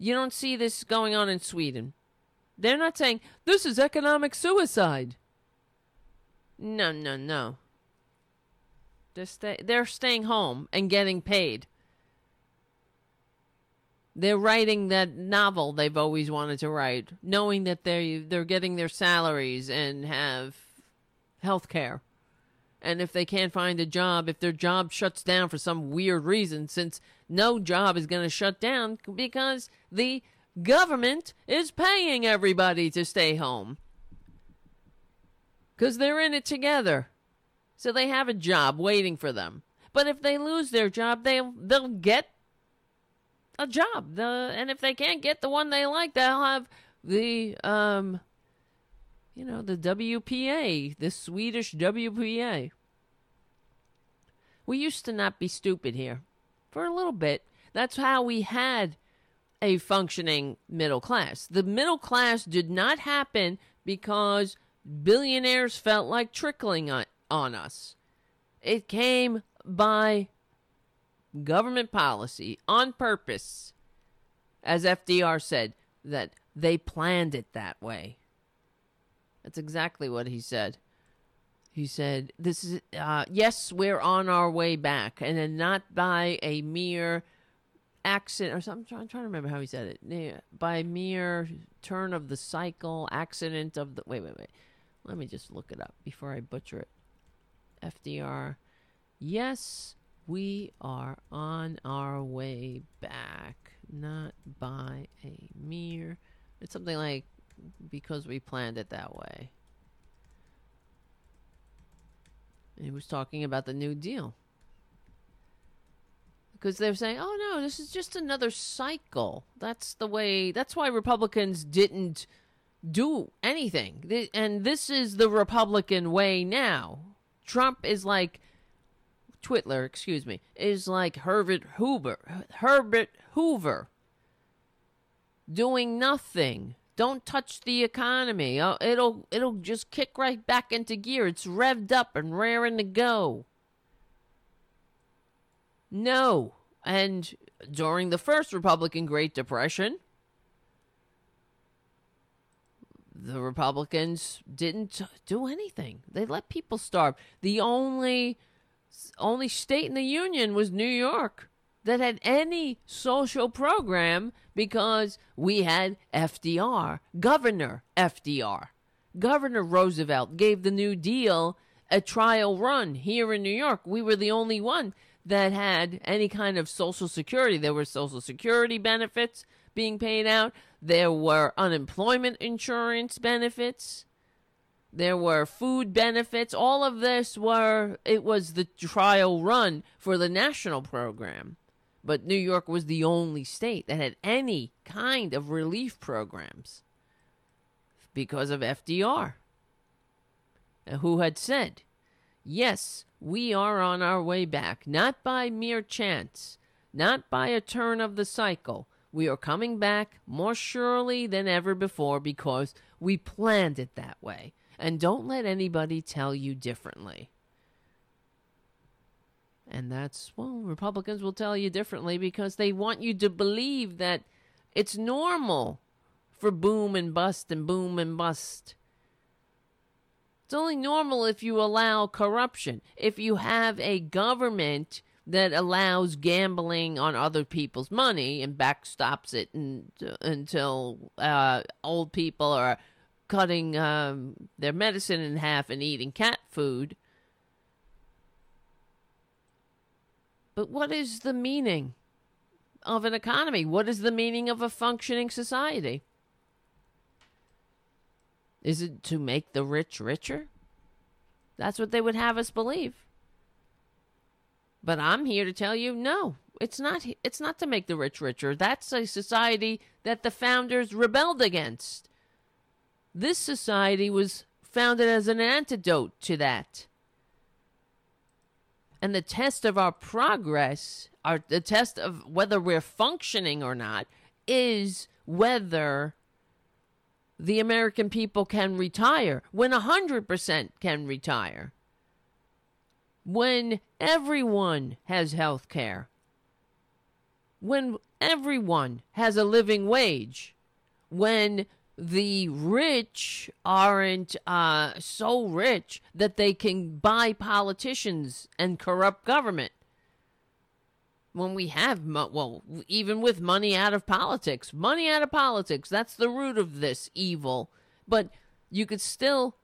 you don't see this going on in Sweden. They're not saying this is economic suicide. No, no, no. They're, stay- they're staying home and getting paid. They're writing that novel they've always wanted to write, knowing that they they're getting their salaries and have health care. And if they can't find a job, if their job shuts down for some weird reason, since no job is going to shut down because the government is paying everybody to stay home. Because they're in it together. So they have a job waiting for them. But if they lose their job, they'll, they'll get a job. The, and if they can't get the one they like, they'll have the, um, you know, the WPA, the Swedish WPA. We used to not be stupid here for a little bit. That's how we had a functioning middle class. The middle class did not happen because billionaires felt like trickling on, on us. It came by government policy on purpose. As FDR said, that they planned it that way. That's exactly what he said. He said, "This is uh, yes, we're on our way back, and not by a mere accident or something. I'm trying to remember how he said it. By mere turn of the cycle, accident of the. Wait, wait, wait. Let me just look it up before I butcher it. FDR. Yes, we are on our way back, not by a mere. It's something like because we planned it that way. He was talking about the New Deal. Because they're saying, oh no, this is just another cycle. That's the way, that's why Republicans didn't do anything. And this is the Republican way now. Trump is like, Twitler, excuse me, is like Herbert Hoover. Herbert Hoover. Doing nothing. Don't touch the economy. Oh, it'll it'll just kick right back into gear. It's revved up and raring to go. No. And during the first Republican Great Depression, the Republicans didn't do anything. They let people starve. The only only state in the union was New York that had any social program because we had FDR, Governor FDR. Governor Roosevelt gave the New Deal a trial run here in New York. We were the only one that had any kind of social security. There were social security benefits being paid out. There were unemployment insurance benefits. There were food benefits. All of this were, it was the trial run for the national program. But New York was the only state that had any kind of relief programs because of FDR, who had said, Yes, we are on our way back, not by mere chance, not by a turn of the cycle. We are coming back more surely than ever before because we planned it that way. And don't let anybody tell you differently. And that's, well, Republicans will tell you differently because they want you to believe that it's normal for boom and bust and boom and bust. It's only normal if you allow corruption. If you have a government that allows gambling on other people's money and backstops it and, until uh, old people are cutting um, their medicine in half and eating cat food But what is the meaning of an economy? What is the meaning of a functioning society? Is it to make the rich richer? That's what they would have us believe. But I'm here to tell you no. It's not it's not to make the rich richer. That's a society that the founders rebelled against. This society was founded as an antidote to that. And the test of our progress, our the test of whether we're functioning or not, is whether the American people can retire when 100% can retire. When everyone has health care. When everyone has a living wage. When the rich aren't uh, so rich that they can buy politicians and corrupt government. When we have, mo- well, even with money out of politics, money out of politics, that's the root of this evil. But you could still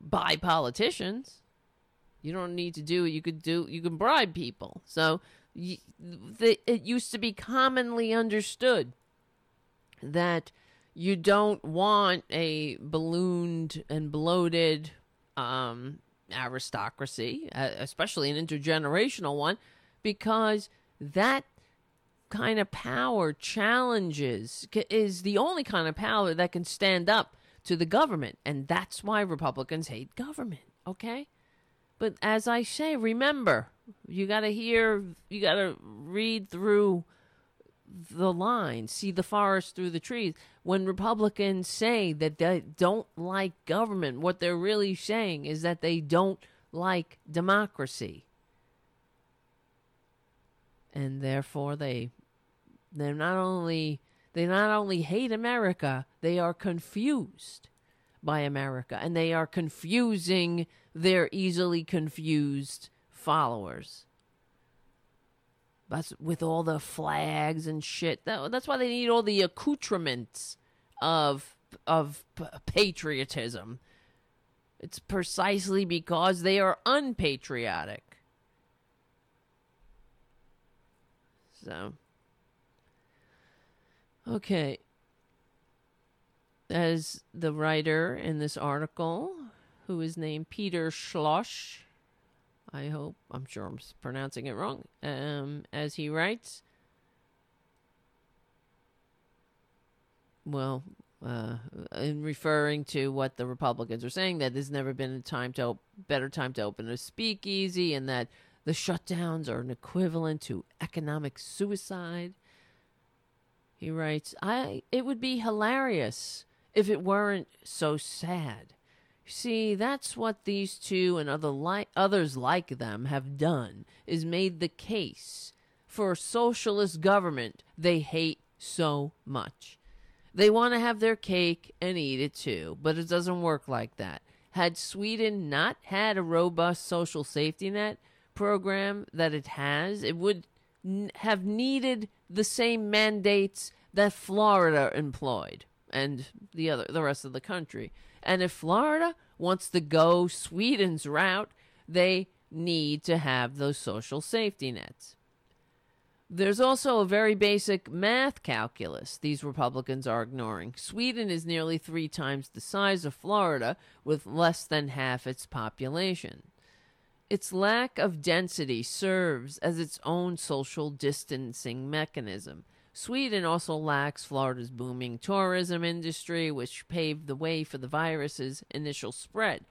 buy politicians. You don't need to do it. You could do. You can bribe people. So the, it used to be commonly understood that you don't want a ballooned and bloated um, aristocracy, especially an intergenerational one, because that kind of power challenges is the only kind of power that can stand up to the government and that's why republicans hate government okay but as i say remember you got to hear you got to read through the line, see the forest through the trees. When Republicans say that they don't like government, what they're really saying is that they don't like democracy. And therefore they they're not only they not only hate America, they are confused by America, and they are confusing their easily confused followers. That's with all the flags and shit. That, that's why they need all the accoutrements of of patriotism. It's precisely because they are unpatriotic. So, okay. As the writer in this article, who is named Peter Schloss, I hope I'm sure I'm pronouncing it wrong. Um, as he writes, well, uh, in referring to what the Republicans are saying, that there's never been a time to op- better time to open a speakeasy, and that the shutdowns are an equivalent to economic suicide. He writes, "I it would be hilarious if it weren't so sad." See, that's what these two and other li- others like them have done is made the case for a socialist government they hate so much. They want to have their cake and eat it too, but it doesn't work like that. Had Sweden not had a robust social safety net program that it has, it would n- have needed the same mandates that Florida employed and the other the rest of the country. And if Florida wants to go Sweden's route, they need to have those social safety nets. There's also a very basic math calculus these Republicans are ignoring. Sweden is nearly three times the size of Florida, with less than half its population. Its lack of density serves as its own social distancing mechanism. Sweden also lacks Florida's booming tourism industry, which paved the way for the virus's initial spread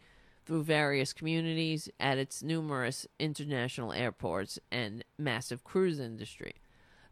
through various communities at its numerous international airports and massive cruise industry.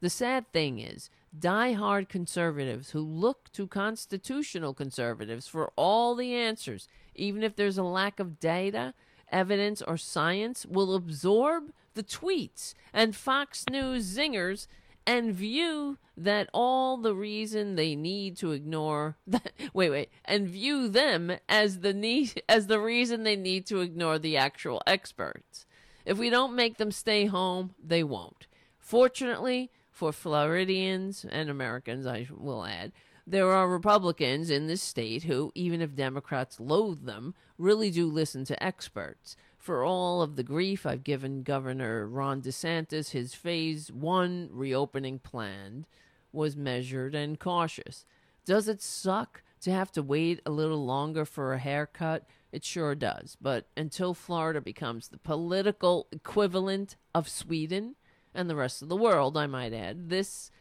The sad thing is, die-hard conservatives who look to constitutional conservatives for all the answers, even if there's a lack of data, evidence, or science, will absorb the tweets and Fox News zingers and view that all the reason they need to ignore *laughs* that, wait wait and view them as the need as the reason they need to ignore the actual experts. If we don't make them stay home they won't. Fortunately for floridians and americans i will add there are republicans in this state who even if democrats loathe them really do listen to experts for all of the grief I've given Governor Ron DeSantis, his phase one reopening plan was measured and cautious. Does it suck to have to wait a little longer for a haircut? It sure does. But until Florida becomes the political equivalent of Sweden and the rest of the world, I might add, this,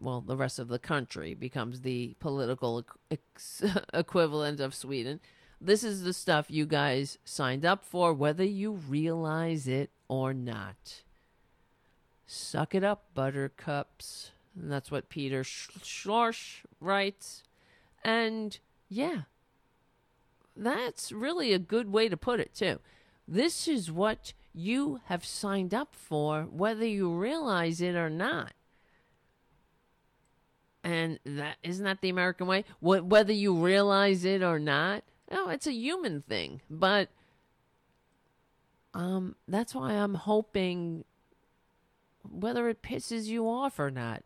well, the rest of the country becomes the political ex- *laughs* equivalent of Sweden this is the stuff you guys signed up for, whether you realize it or not. Suck it up, buttercups. And that's what Peter Schloss writes. And yeah, that's really a good way to put it, too. This is what you have signed up for, whether you realize it or not. And that isn't that the American way? Whether you realize it or not, no, it's a human thing, but um, that's why I'm hoping, whether it pisses you off or not,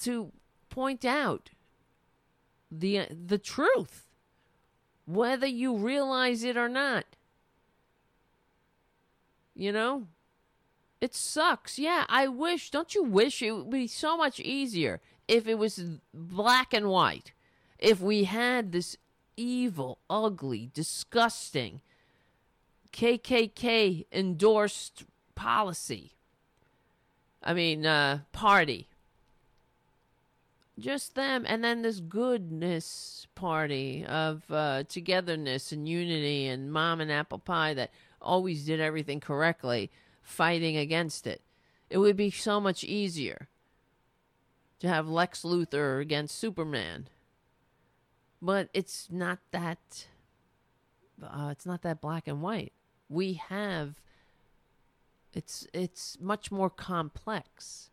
to point out the the truth, whether you realize it or not. You know, it sucks. Yeah, I wish. Don't you wish it would be so much easier if it was black and white? If we had this evil, ugly, disgusting KKK endorsed policy. I mean, uh, party. Just them, and then this goodness party of uh, togetherness and unity, and mom and apple pie that always did everything correctly, fighting against it. It would be so much easier to have Lex Luthor against Superman but it's not that uh, it's not that black and white. We have It's it's much more complex.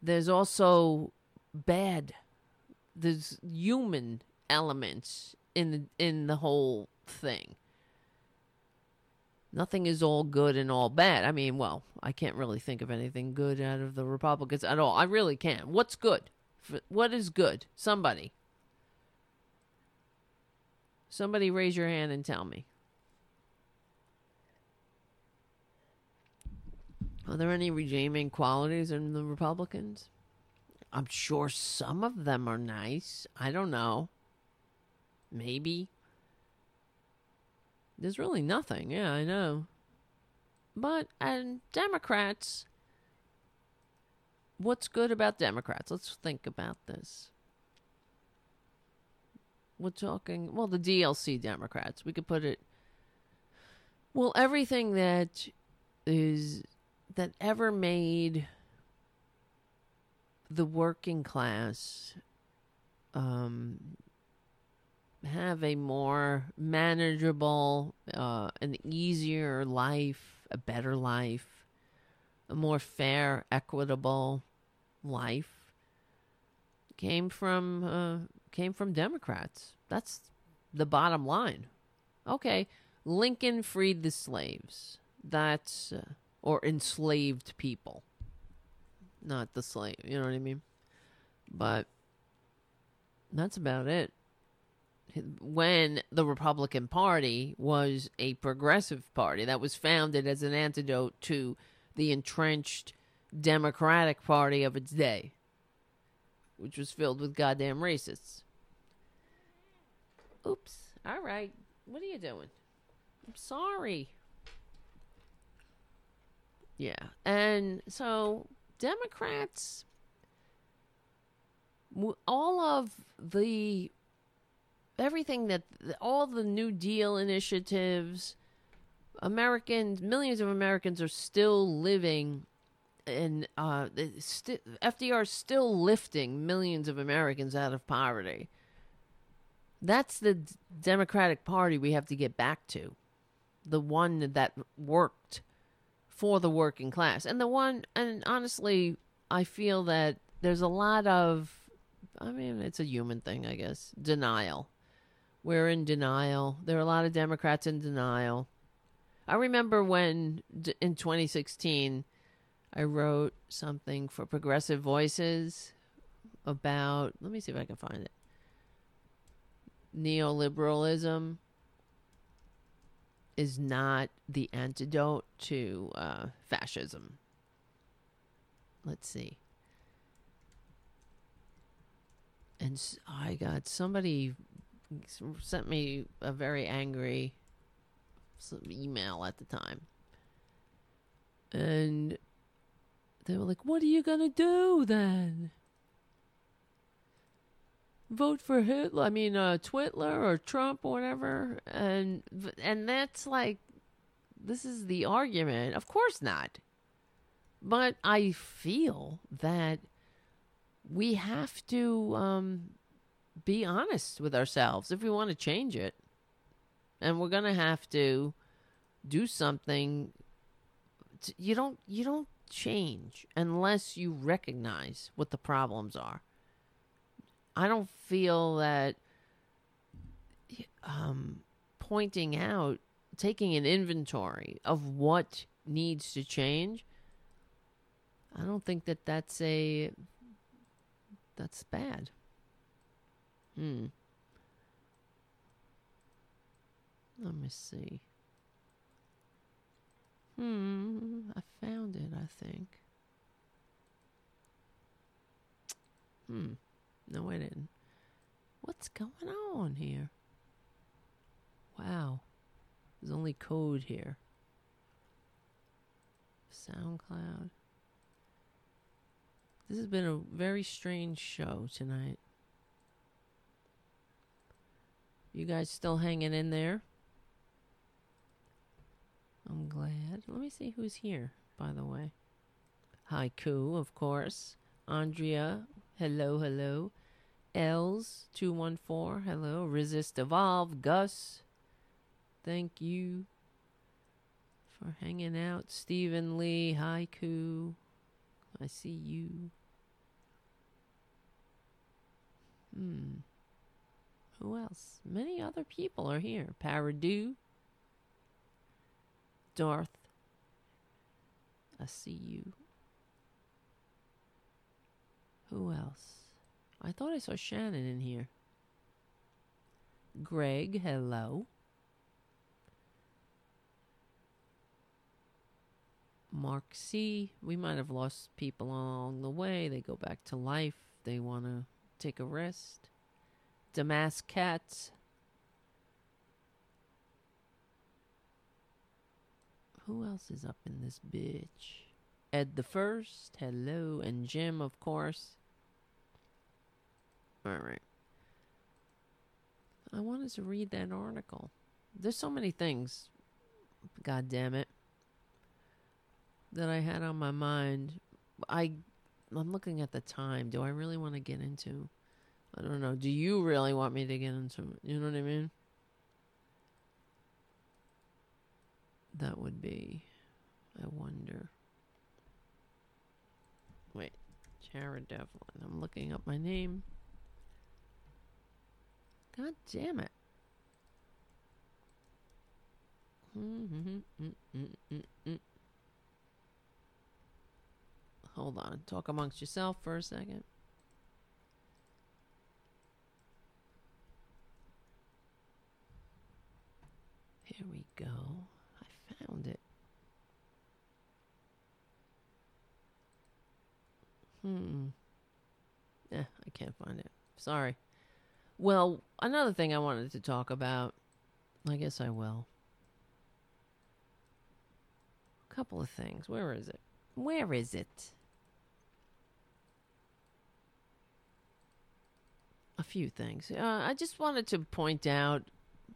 There's also bad. There's human elements in the, in the whole thing. Nothing is all good and all bad. I mean, well, I can't really think of anything good out of the Republicans at all. I really can't. What's good? What is good? Somebody. Somebody raise your hand and tell me. Are there any redeeming qualities in the Republicans? I'm sure some of them are nice. I don't know. Maybe. There's really nothing. Yeah, I know. But and Democrats what's good about Democrats? Let's think about this. We're talking well the DLC Democrats. We could put it well everything that is that ever made the working class um, have a more manageable, uh, an easier life, a better life, a more fair, equitable life came from uh, came from Democrats. That's the bottom line. Okay, Lincoln freed the slaves. That's uh, or enslaved people. Not the slave, you know what I mean? But that's about it. When the Republican Party was a progressive party that was founded as an antidote to the entrenched Democratic Party of its day, which was filled with goddamn racists. Oops. All right. What are you doing? I'm sorry. Yeah. And so Democrats, all of the, everything that, all the New Deal initiatives, Americans, millions of Americans are still living and uh, st- FDR still lifting millions of Americans out of poverty. That's the Democratic Party we have to get back to. The one that worked for the working class. And the one, and honestly, I feel that there's a lot of, I mean, it's a human thing, I guess, denial. We're in denial. There are a lot of Democrats in denial. I remember when in 2016, I wrote something for Progressive Voices about, let me see if I can find it neoliberalism is not the antidote to uh, fascism. Let's see. And I got somebody sent me a very angry email at the time. And they were like, What are you going to do then? vote for Hitler. I mean, uh, Twitler or Trump or whatever, and and that's like, this is the argument. Of course not. But I feel that we have to um, be honest with ourselves if we want to change it, and we're gonna have to do something. To, you don't you don't change unless you recognize what the problems are. I don't feel that um, pointing out, taking an inventory of what needs to change. I don't think that that's a that's bad. Hmm. Let me see. Hmm. I found it. I think. Hmm. No, I didn't. What's going on here? Wow. There's only code here. SoundCloud. This has been a very strange show tonight. You guys still hanging in there? I'm glad. Let me see who's here, by the way. Haiku, of course. Andrea Hello, hello. Els two one four. Hello. Resist Evolve. Gus. Thank you for hanging out. Stephen Lee, Haiku. I see you. Hmm. Who else? Many other people are here. Paradu. Darth. I see you. Who else? I thought I saw Shannon in here. Greg, hello. Mark C. We might have lost people along the way. They go back to life. They want to take a rest. Damas Cats. Who else is up in this bitch? Ed the First, hello, and Jim, of course. All right. I wanted to read that article. There's so many things, god damn it, that I had on my mind. I I'm looking at the time. Do I really want to get into I don't know. Do you really want me to get into? You know what I mean? That would be I wonder. Wait. Jared Devlin. I'm looking up my name. God damn it. *laughs* Hold on. Talk amongst yourself for a second. Here we go. I found it. Hmm. Yeah, I can't find it. Sorry. Well, another thing I wanted to talk about, I guess I will. A couple of things. Where is it? Where is it? A few things. Uh, I just wanted to point out,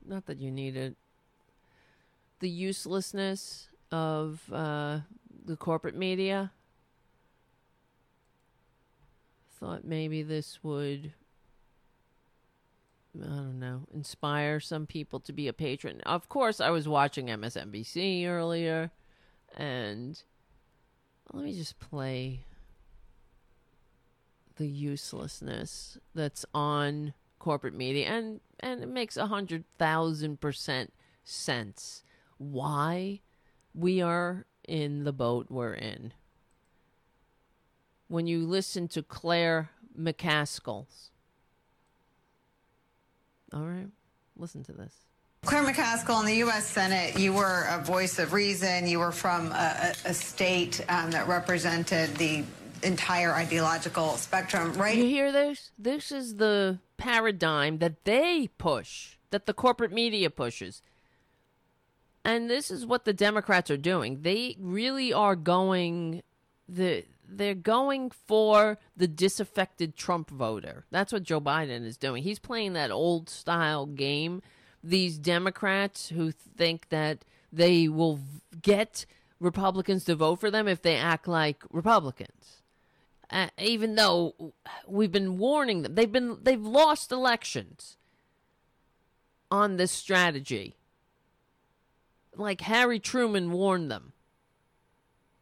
not that you need it, the uselessness of uh, the corporate media. Thought maybe this would I don't know, inspire some people to be a patron. Of course, I was watching MSNBC earlier, and let me just play the uselessness that's on corporate media, and and it makes a hundred thousand percent sense why we are in the boat we're in. When you listen to Claire McCaskill's all right. Listen to this. Claire McCaskill in the U.S. Senate, you were a voice of reason. You were from a, a state um, that represented the entire ideological spectrum, right? You hear this? This is the paradigm that they push, that the corporate media pushes. And this is what the Democrats are doing. They really are going the they're going for the disaffected Trump voter. That's what Joe Biden is doing. He's playing that old style game. These Democrats who think that they will get Republicans to vote for them if they act like Republicans. Uh, even though we've been warning them, they've been they've lost elections on this strategy. Like Harry Truman warned them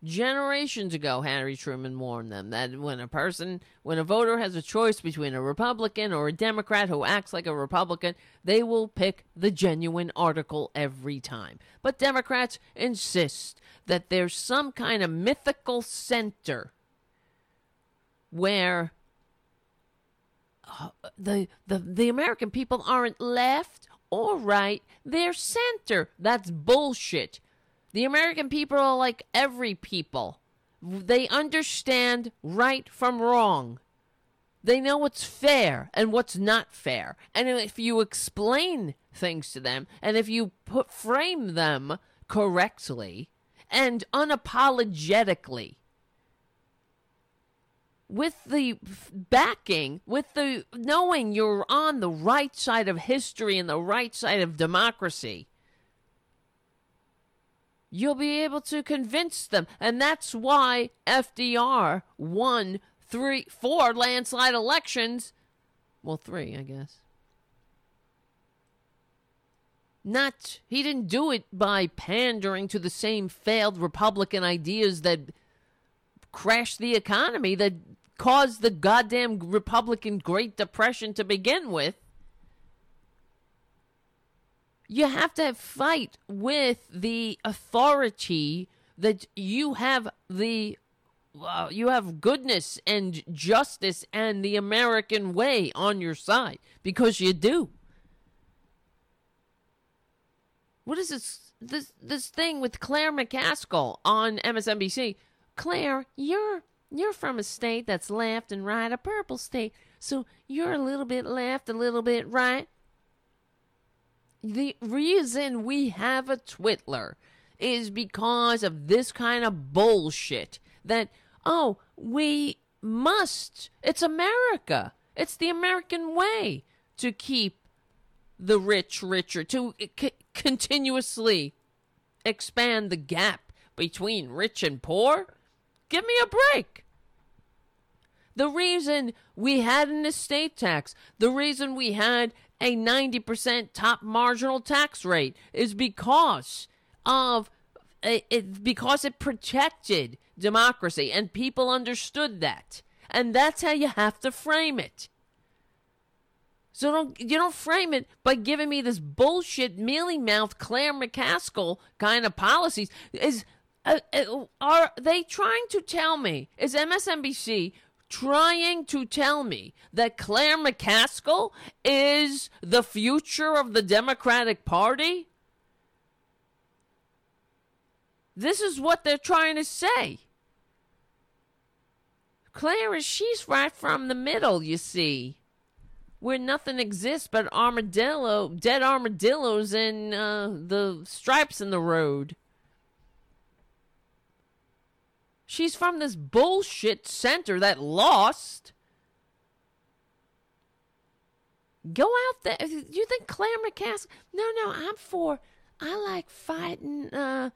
Generations ago, Harry Truman warned them that when a person, when a voter has a choice between a Republican or a Democrat who acts like a Republican, they will pick the genuine article every time. But Democrats insist that there's some kind of mythical center where uh, the, the, the American people aren't left or right, they're center. That's bullshit. The American people are like every people. They understand right from wrong. They know what's fair and what's not fair. And if you explain things to them and if you put frame them correctly and unapologetically with the backing, with the knowing you're on the right side of history and the right side of democracy, you'll be able to convince them. And that's why FDR won three, four landslide elections. Well, three, I guess. Not, he didn't do it by pandering to the same failed Republican ideas that crashed the economy, that caused the goddamn Republican Great Depression to begin with. You have to fight with the authority that you have the uh, you have goodness and justice and the American way on your side because you do. What is this this this thing with Claire McCaskill on MSNBC? Claire, you're you're from a state that's left and right, a purple state. So you're a little bit left, a little bit right. The reason we have a Twitler is because of this kind of bullshit that, oh, we must. It's America. It's the American way to keep the rich richer, to c- continuously expand the gap between rich and poor. Give me a break. The reason we had an estate tax, the reason we had a 90% top marginal tax rate is because of it, because it protected democracy and people understood that. And that's how you have to frame it. So don't you don't frame it by giving me this bullshit mealy mouth Claire McCaskill kind of policies. Is uh, uh, are they trying to tell me? Is MSNBC trying to tell me that Claire McCaskill is the future of the Democratic Party? This is what they're trying to say. Claire is she's right from the middle, you see. Where nothing exists but armadillo, dead armadillos and uh, the stripes in the road. She's from this bullshit center that lost. Go out there. You think Claire McCaskill? No, no, I'm for. I like fighting uh,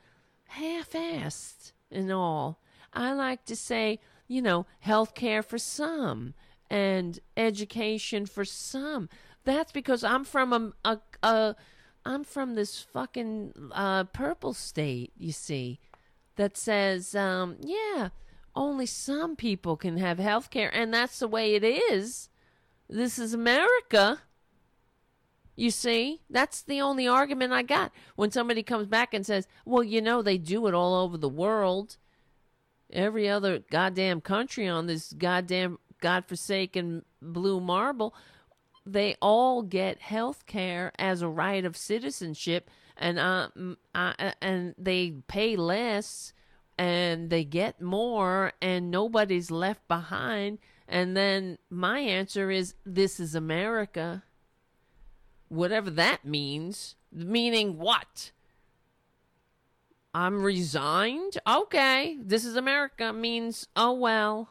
half-assed and all. I like to say, you know, health care for some and education for some. That's because I'm from a, a, a I'm from this fucking uh, purple state, you see that says, um, yeah, only some people can have health care, and that's the way it is. This is America. You see, that's the only argument I got. When somebody comes back and says, well, you know, they do it all over the world. Every other goddamn country on this goddamn godforsaken blue marble, they all get health care as a right of citizenship and uh, I, and they pay less and they get more and nobody's left behind. And then my answer is this is america. Whatever that means meaning what? I'm resigned? Okay this is america means oh well.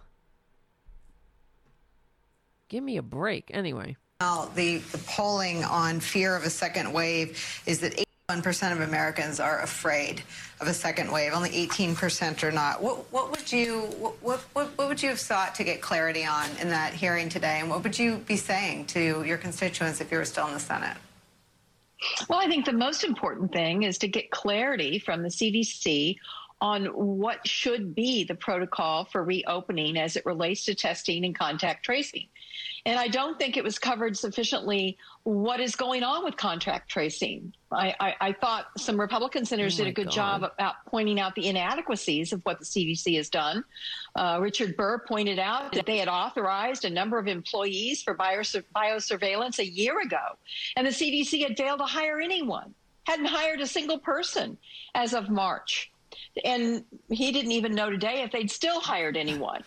Give me a break. Anyway. Now, the, the polling on fear of a second wave is that 1% of Americans are afraid of a second wave. Only 18% are not. What, what would you what, what, what would you have sought to get clarity on in that hearing today? And what would you be saying to your constituents if you were still in the Senate? Well, I think the most important thing is to get clarity from the CDC on what should be the protocol for reopening as it relates to testing and contact tracing. And I don't think it was covered sufficiently what is going on with contract tracing. I, I, I thought some Republican senators oh did a good God. job about pointing out the inadequacies of what the CDC has done. Uh, Richard Burr pointed out that they had authorized a number of employees for biosurveillance a year ago, and the CDC had failed to hire anyone, hadn't hired a single person as of March. And he didn't even know today if they'd still hired anyone.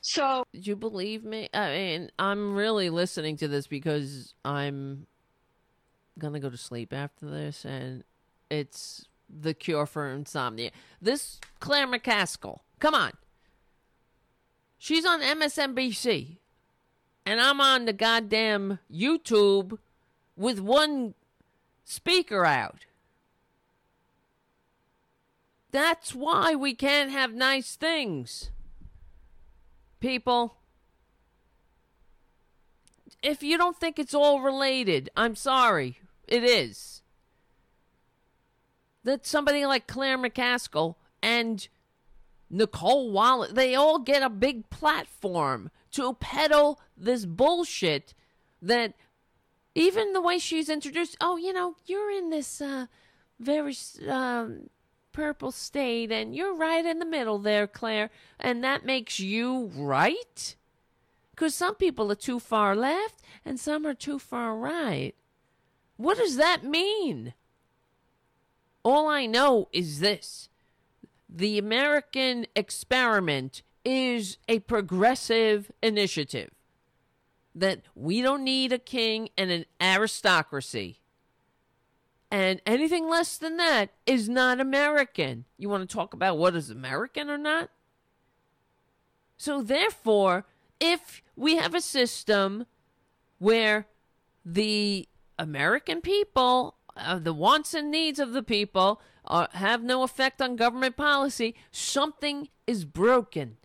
So, you believe me? I mean, I'm really listening to this because I'm gonna go to sleep after this, and it's the cure for insomnia. This Claire McCaskill, come on, she's on MSNBC, and I'm on the goddamn YouTube with one speaker out. That's why we can't have nice things people, if you don't think it's all related, I'm sorry. It is. that somebody like Claire McCaskill and Nicolle Wallace, they all get a big platform to peddle this bullshit that even the way she's introduced, oh, you know, you're in this uh, very um, purple state and you're right in the middle there, Claire, and that makes you right? Because some people are too far left and some are too far right. What does that mean? All I know is this the American experiment is a progressive initiative. That we don't need a king and an aristocracy. And anything less than that is not American. You want to talk about what is American or not? So, therefore, if we have a system where the American people, uh, the wants and needs of the people, uh, have no effect on government policy, something is broken.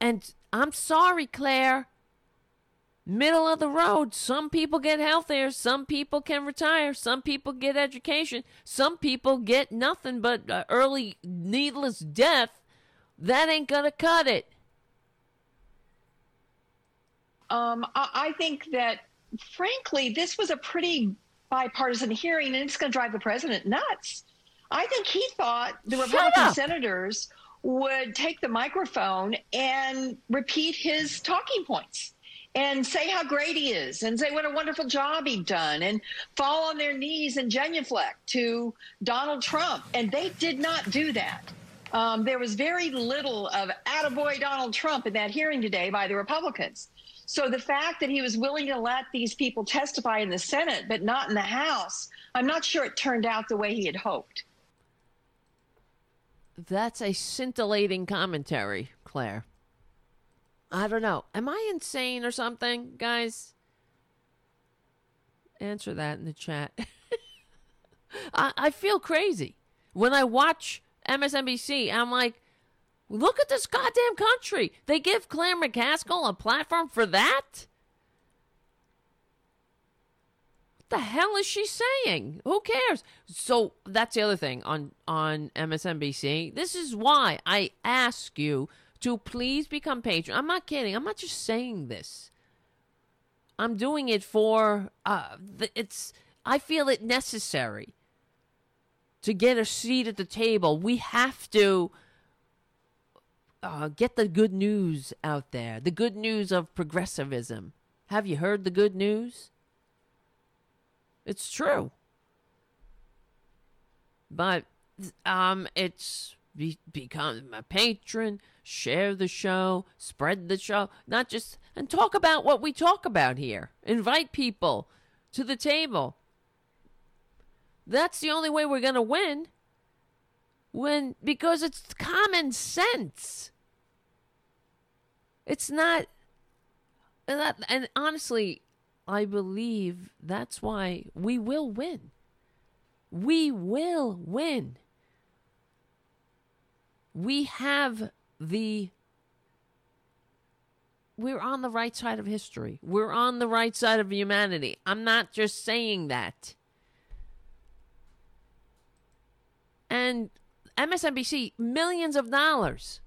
And I'm sorry, Claire. Middle of the road. Some people get healthier. Some people can retire. Some people get education. Some people get nothing but uh, early needless death. That ain't going to cut it. Um, I think that, frankly, this was a pretty bipartisan hearing, and it's going to drive the president nuts. I think he thought the Republican senators would take the microphone and repeat his talking points and say how great he is and say what a wonderful job he'd done and fall on their knees and genuflect to Donald Trump. And they did not do that. Um, there was very little of attaboy Donald Trump in that hearing today by the Republicans. So the fact that he was willing to let these people testify in the Senate but not in the House, I'm not sure it turned out the way he had hoped. That's a scintillating commentary, Claire. I don't know. Am I insane or something, guys? Answer that in the chat. *laughs* I, I feel crazy. When I watch MSNBC, I'm like, look at this goddamn country. They give Claire McCaskill a platform for that? What the hell is she saying? Who cares? So that's the other thing on on MSNBC. This is why I ask you to please become patron. I'm not kidding. I'm not just saying this. I'm doing it for uh the, it's I feel it necessary to get a seat at the table. We have to uh, get the good news out there. The good news of progressivism. Have you heard the good news? It's true. But um it's be, become a patron, share the show, spread the show, not just and talk about what we talk about here. Invite people to the table. That's the only way we're going to win. When because it's common sense. It's not and, that, and honestly, I believe that's why we will win. We will win. We have the. We're on the right side of history. We're on the right side of humanity. I'm not just saying that. And MSNBC, millions of dollars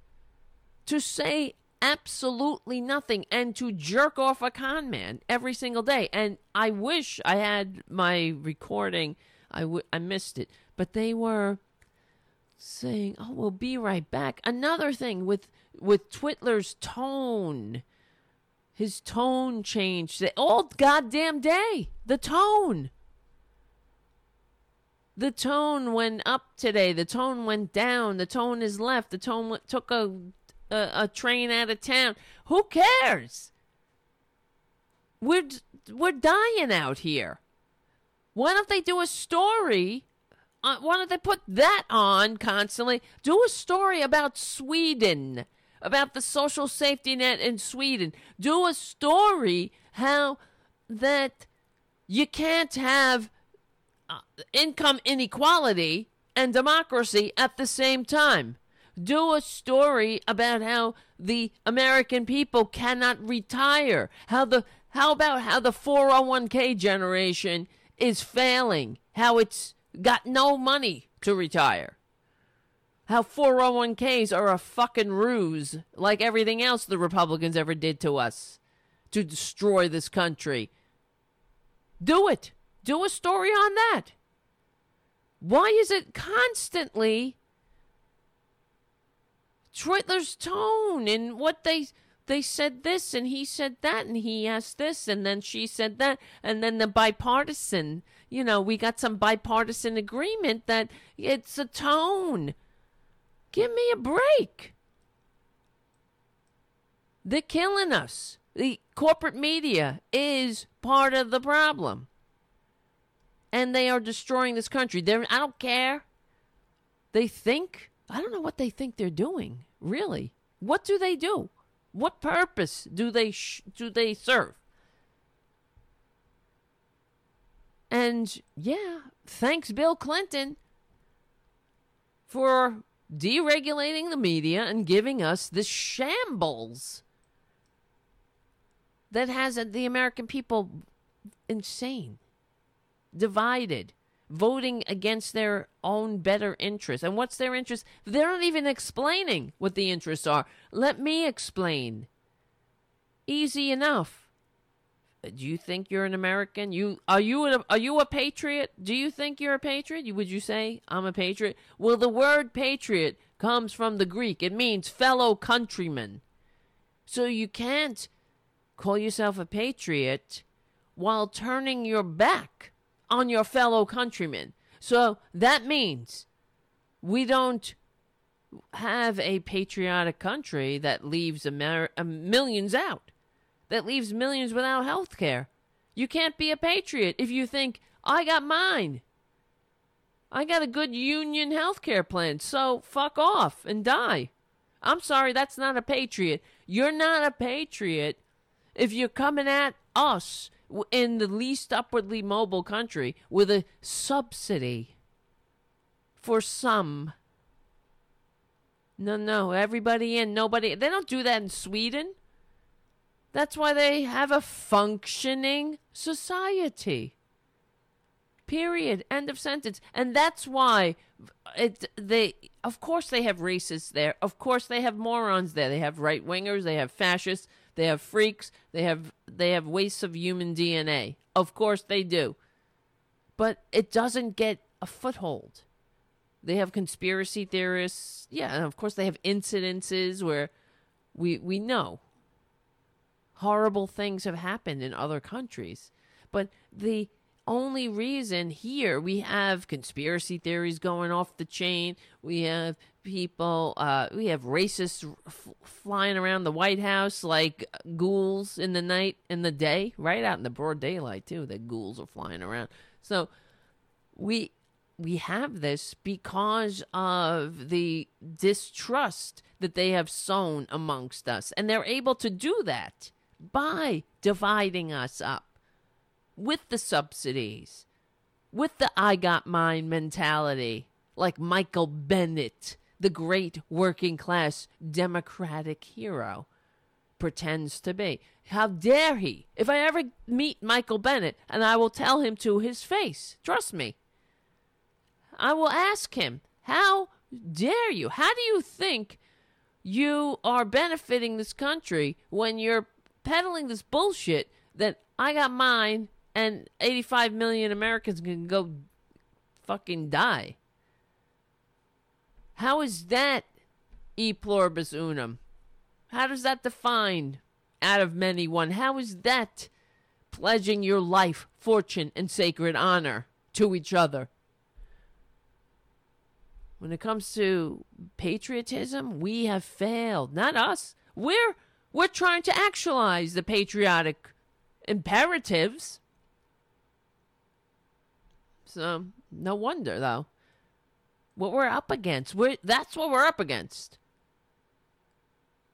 to say absolutely nothing and to jerk off a con man every single day. And I wish I had my recording. I, w- I missed it. But they were saying, "Oh, we'll be right back." Another thing with with Twitler's tone. His tone changed the all goddamn day. The tone. The tone went up today. The tone went down. The tone is left. The tone went, took a a, a train out of town. Who cares? We're we're dying out here. Why don't they do a story? Uh, why don't they put that on constantly? Do a story about Sweden, about the social safety net in Sweden. Do a story how that you can't have uh, income inequality and democracy at the same time do a story about how the American people cannot retire. How the how about how the 401k generation is failing? How it's got no money to retire. How 401ks are a fucking ruse, like everything else the Republicans ever did to us to destroy this country. Do it. Do a story on that. Why is it constantly Twitler's tone and what they they said this and he said that and he asked this and then she said that and then the bipartisan you know we got some bipartisan agreement that it's a tone. Give me a break. They're killing us. The corporate media is part of the problem. And they are destroying this country. They're i don't care. They think i don't know what they think they're doing really. What do they do? What purpose do they sh- do they serve? And yeah, thanks Bill Clinton for deregulating the media and giving us this shambles that has the American people insane, divided voting against their own better interests. And what's their interest? They're not even explaining what the interests are. Let me explain. Easy enough. Do you think you're an American? You are you a, are you a patriot? Do you think you're a patriot? Would you say I'm a patriot? Well, the word patriot comes from the Greek. It means fellow countryman. So you can't call yourself a patriot while turning your back on your fellow countrymen. So that means we don't have a patriotic country that leaves Amer- uh, millions out, that leaves millions without health care. You can't be a patriot if you think, I got mine. I got a good union health care plan, so fuck off and die. I'm sorry, that's not a patriot. You're not a patriot if you're coming at us in the least upwardly mobile country with a subsidy for some. No, no, everybody in, nobody. They don't do that in Sweden. That's why they have a functioning society. Period. End of sentence. And that's why it they of course they have racists there. Of course they have morons there. They have right wingers, they have fascists, they have freaks. They have they have wastes of human DNA. Of course they do. But it doesn't get a foothold. They have conspiracy theorists. Yeah, and of course they have incidences where we we know horrible things have happened in other countries. But the only reason here we have conspiracy theories going off the chain, we have people, uh, we have racists f- flying around the White House like ghouls in the night, in the day, right out in the broad daylight too. The ghouls are flying around. So we we have this because of the distrust that they have sown amongst us, and they're able to do that by dividing us up with the subsidies, with the I got mine mentality, like Michael Bennet, the great working class democratic hero pretends to be. How dare he? If I ever meet Michael Bennet, and I will tell him to his face, trust me, I will ask him, How dare you? How do you think you are benefiting this country when you're peddling this bullshit that I got mine and 85 million Americans can go fucking die? How is that e pluribus unum? How does that define out of many one? How is that pledging your life, fortune, and sacred honor to each other? When it comes to patriotism, we have failed. Not us. We're we're trying to actualize the patriotic imperatives. So, no wonder though what we're up against. We're, that's what we're up against.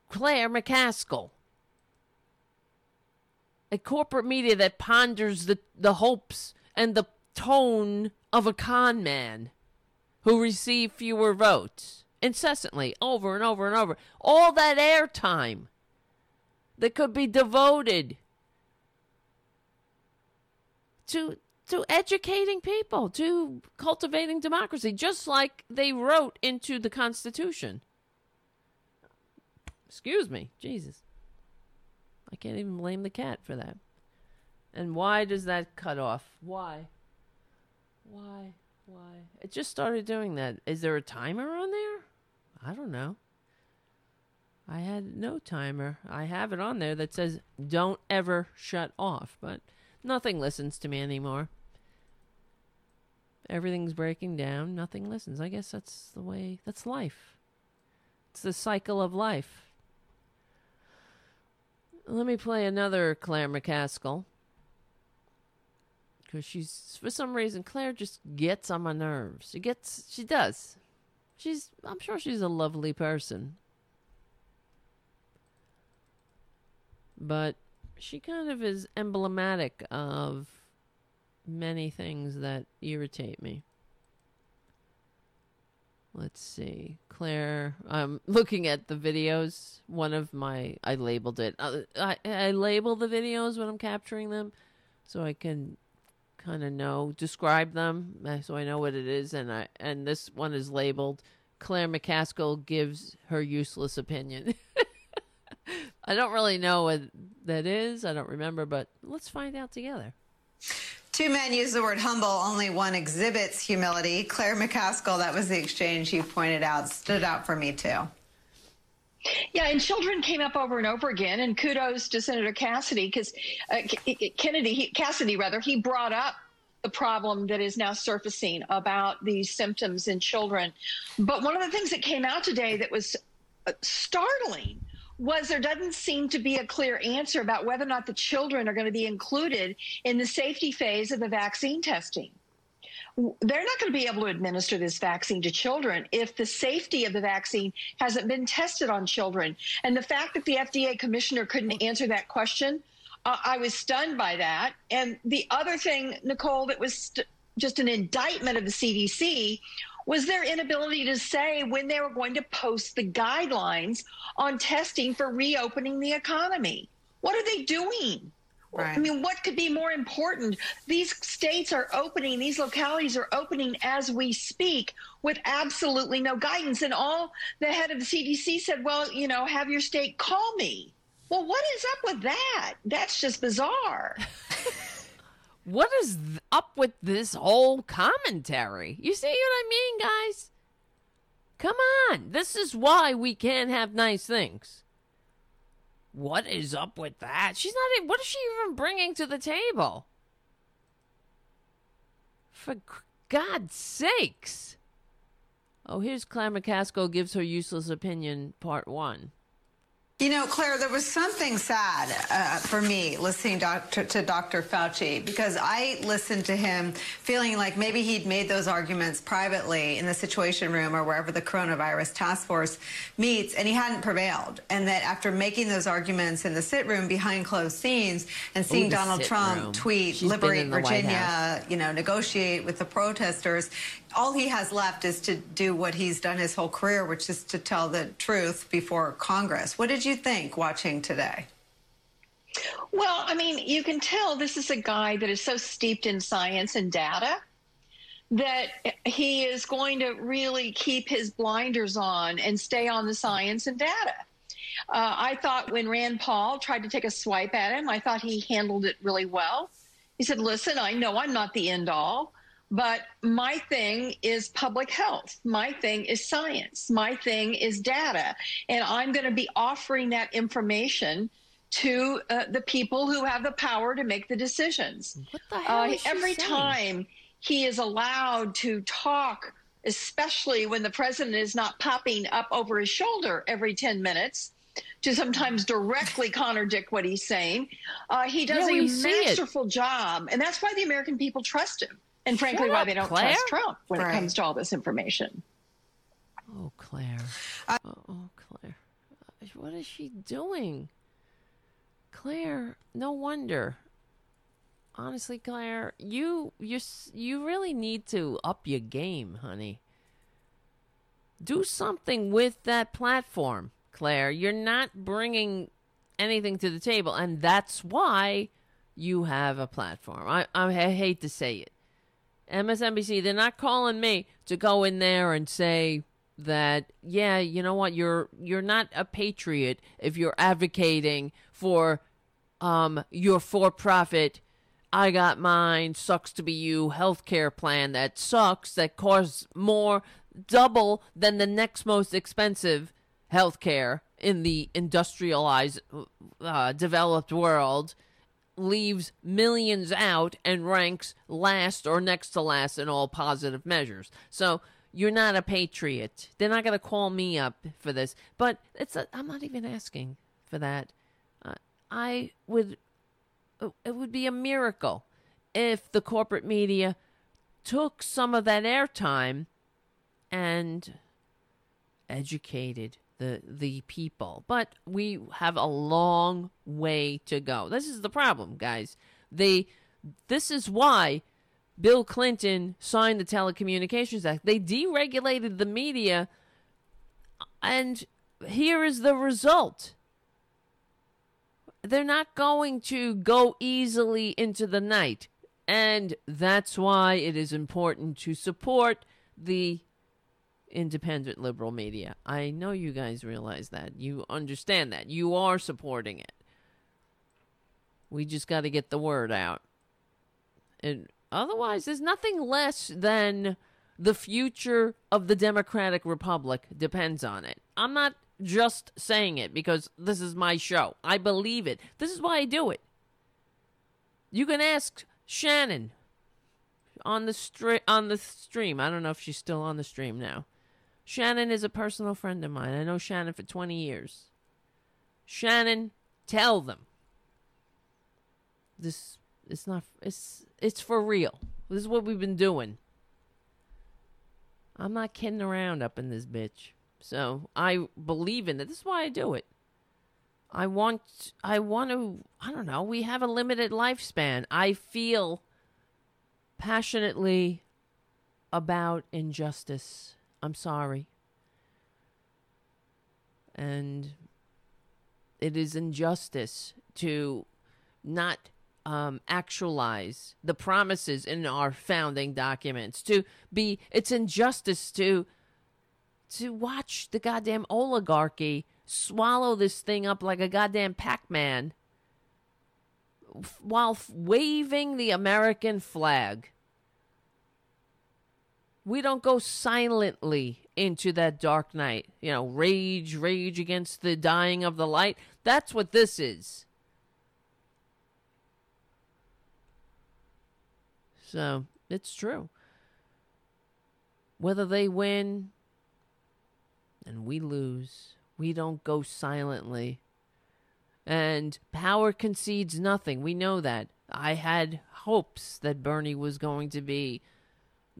Claire McCaskill. A corporate media that ponders the, the hopes and the tone of a con man who receive fewer votes incessantly, over and over and over. All that airtime that could be devoted to to educating people, to cultivating democracy, just like they wrote into the Constitution. Excuse me, Jesus. I can't even blame the cat for that. And why does that cut off? Why? Why? Why? It just started doing that. Is there a timer on there? I don't know. I had no timer. I have it on there that says don't ever shut off, but nothing listens to me anymore. Everything's breaking down, nothing listens. I guess that's the way, that's life. It's the cycle of life. Let me play another Claire McCaskill. Because she's, for some reason, Claire just gets on my nerves. She gets, she does. She's, I'm sure she's a lovely person. But she kind of is emblematic of many things that irritate me. Let's see. Claire, I'm *laughs* looking at the videos. One of my, I labeled it. Uh, I, I label the videos when I'm capturing them so I can kind of know, describe them uh, so I know what it is. And I, and this one is labeled Claire McCaskill gives her useless opinion. *laughs* I don't really know what that is. I don't remember, but let's find out together. Two men use the word humble, only one exhibits humility. Claire McCaskill, that was the exchange you pointed out, stood out for me too. Yeah, and children came up over and over again, and kudos to Senator Cassidy because uh, Kennedy, he, Cassidy rather, he brought up the problem that is now surfacing about these symptoms in children. But one of the things that came out today that was uh, startling was there doesn't seem to be a clear answer about whether or not the children are going to be included in the safety phase of the vaccine testing. They're not going to be able to administer this vaccine to children if the safety of the vaccine hasn't been tested on children. And the fact that the FDA commissioner couldn't answer that question, uh, I was stunned by that. And the other thing, Nicole, that was st- just an indictment of the CDC was their inability to say when they were going to post the guidelines on testing for reopening the economy. What are they doing? Right. I mean, what could be more important? These states are opening, these localities are opening as we speak with absolutely no guidance. And all the head of the CDC said, well, you know, have your state call me. Well, what is up with that? That's just bizarre. *laughs* what is up with this whole commentary? You see what I mean, guys? Come on. This is why we can't have nice things. What is up with that? She's not. What is she even bringing to the table? For God's sakes. Oh, here's Claire McCaskill gives her useless opinion, part one. You know, Claire, there was something sad uh, for me listening doctor, to Dr. Fauci because I listened to him feeling like maybe he'd made those arguments privately in the Situation Room or wherever the coronavirus task force meets, and he hadn't prevailed. And that after making those arguments in the sit room behind closed scenes and seeing Ooh, Donald Trump room. tweet, She's liberate Virginia, you know, negotiate with the protesters, all he has left is to do what he's done his whole career, which is to tell the truth before Congress. What did you think watching today? Well, I mean, you can tell this is a guy that is so steeped in science and data that he is going to really keep his blinders on and stay on the science and data. Uh, I thought when Rand Paul tried to take a swipe at him, I thought he handled it really well. He said, Listen, I know I'm not the end all. But my thing is public health. My thing is science. My thing is data. And I'm going to be offering that information to uh, the people who have the power to make the decisions. What the hell uh, every saying? time he is allowed to talk, especially when the president is not popping up over his shoulder every 10 minutes to sometimes directly *laughs* contradict what he's saying, uh, he does yeah, a masterful job. And that's why the American people trust him and frankly, Shut why up, they don't Claire? trust Trump when right. it comes to all this information. Oh, Claire. oh, oh, Claire. Uh, what is she doing? Claire, no wonder. Honestly, Claire, you you you really need to up your game, honey. Do something with that platform, Claire. You're not bringing anything to the table, and that's why you have a platform. I, I, I hate to say it. MSNBC, they're not calling me to go in there and say that yeah, you know what, you're you're not a patriot if you're advocating for um your for-profit I got mine sucks to be you healthcare plan that sucks that costs more double than the next most expensive healthcare in the industrialized uh, developed world leaves millions out and ranks last or next to last in all positive measures. So you're not a patriot. They're not going to call me up for this. But it's i am not even asking for that. Uh, I would it would be a miracle if the corporate media took some of that airtime and educated the the people. But we have a long way to go. This is the problem, guys. They this is why Bill Clinton signed the Telecommunications Act. They deregulated the media and here is the result. They're not going to go easily into the night. And that's why it is important to support the independent liberal media. I know you guys realize that. You understand that. You are supporting it. We just got to get the word out. And otherwise, there's nothing less than the future of the Democratic Republic depends on it. I'm not just saying it because this is my show. I believe it. This is why I do it. You can ask Shannon on the stre- on the stream. I don't know if she's still on the stream now. Shannon is a personal friend of mine. I know Shannon for 20 years. Shannon, tell them. This it's not it's it's for real. This is what we've been doing. I'm not kidding around up in this bitch. So I believe in it. This is why I do it. I want I want to I don't know, we have a limited lifespan. I feel passionately about injustice I'm sorry. And it is injustice to not um, actualize the promises in our founding documents. To be, it's injustice to to watch the goddamn oligarchy swallow this thing up like a goddamn Pac-Man while waving the American flag we don't go silently into that dark night. You know, rage, rage against the dying of the light. That's what this is. So, it's true. Whether they win and we lose, we don't go silently. And power concedes nothing. We know that. I had hopes that Bernie was going to be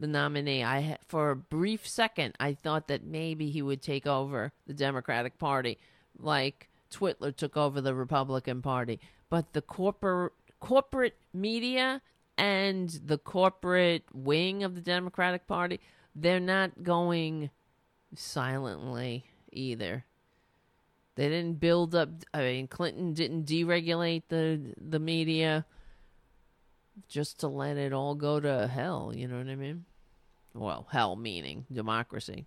the nominee. I for a brief second I thought that maybe he would take over the Democratic Party, like Twitler took over the Republican Party. But the corporate corporate media and the corporate wing of the Democratic Party, they're not going silently either. They didn't build up. I mean, Clinton didn't deregulate the the media just to let it all go to hell. You know what I mean? Well, hell meaning democracy.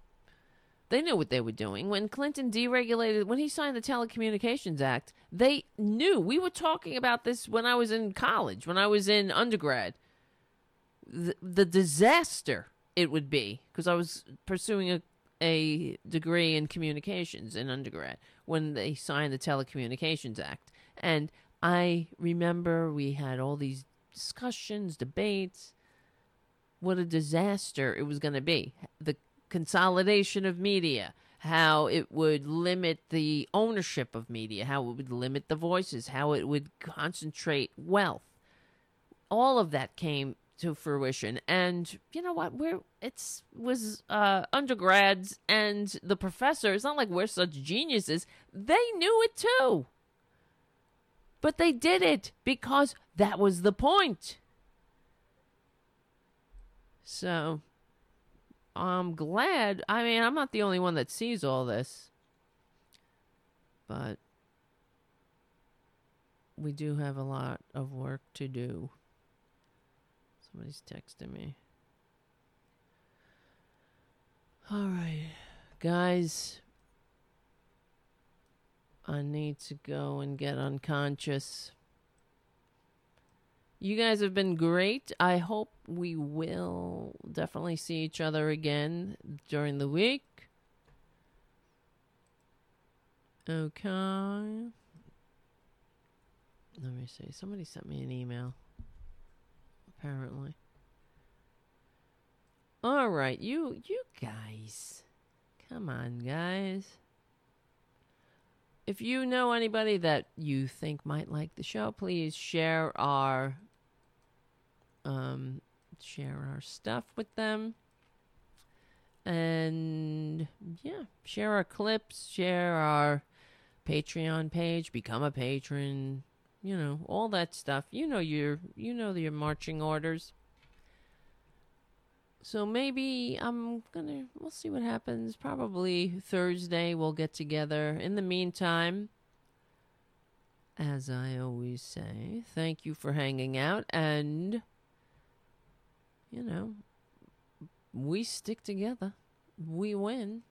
They knew what they were doing. When Clinton deregulated, when he signed the Telecommunications Act, they knew. We were talking about this when I was in college, when I was in undergrad. The, the disaster it would be, because I was pursuing a, a degree in communications in undergrad when they signed the Telecommunications Act. And I remember we had all these discussions, debates what a disaster it was going to be. The consolidation of media, how it would limit the ownership of media, how it would limit the voices, how it would concentrate wealth. All of that came to fruition. And you know what? We're it's was uh undergrads and the professor it's not like we're such geniuses. They knew it too. But they did it because that was the point so I'm glad. I mean, I'm not the only one that sees all this. But we do have a lot of work to do. Somebody's texting me. All right, guys. I need to go and get unconscious. You guys have been great. I hope we will definitely see each other again during the week. Okay. Let me see. Somebody sent me an email. Apparently. All right, you you guys. Come on, guys. If you know anybody that you think might like the show, please share our um share our stuff with them. And yeah, share our clips, share our Patreon page, become a patron, you know, all that stuff. You know your you know your marching orders. So maybe I'm gonna we'll see what happens. Probably Thursday we'll get together. In the meantime, as I always say, thank you for hanging out and you know, we stick together. We win.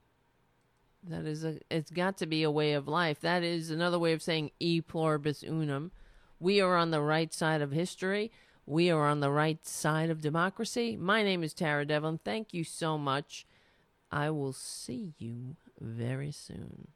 That is a it's got to be a way of life. That is another way of saying e pluribus unum. We are on the right side of history. We are on the right side of democracy. My name is Tara Devlin. Thank you so much. I will see you very soon.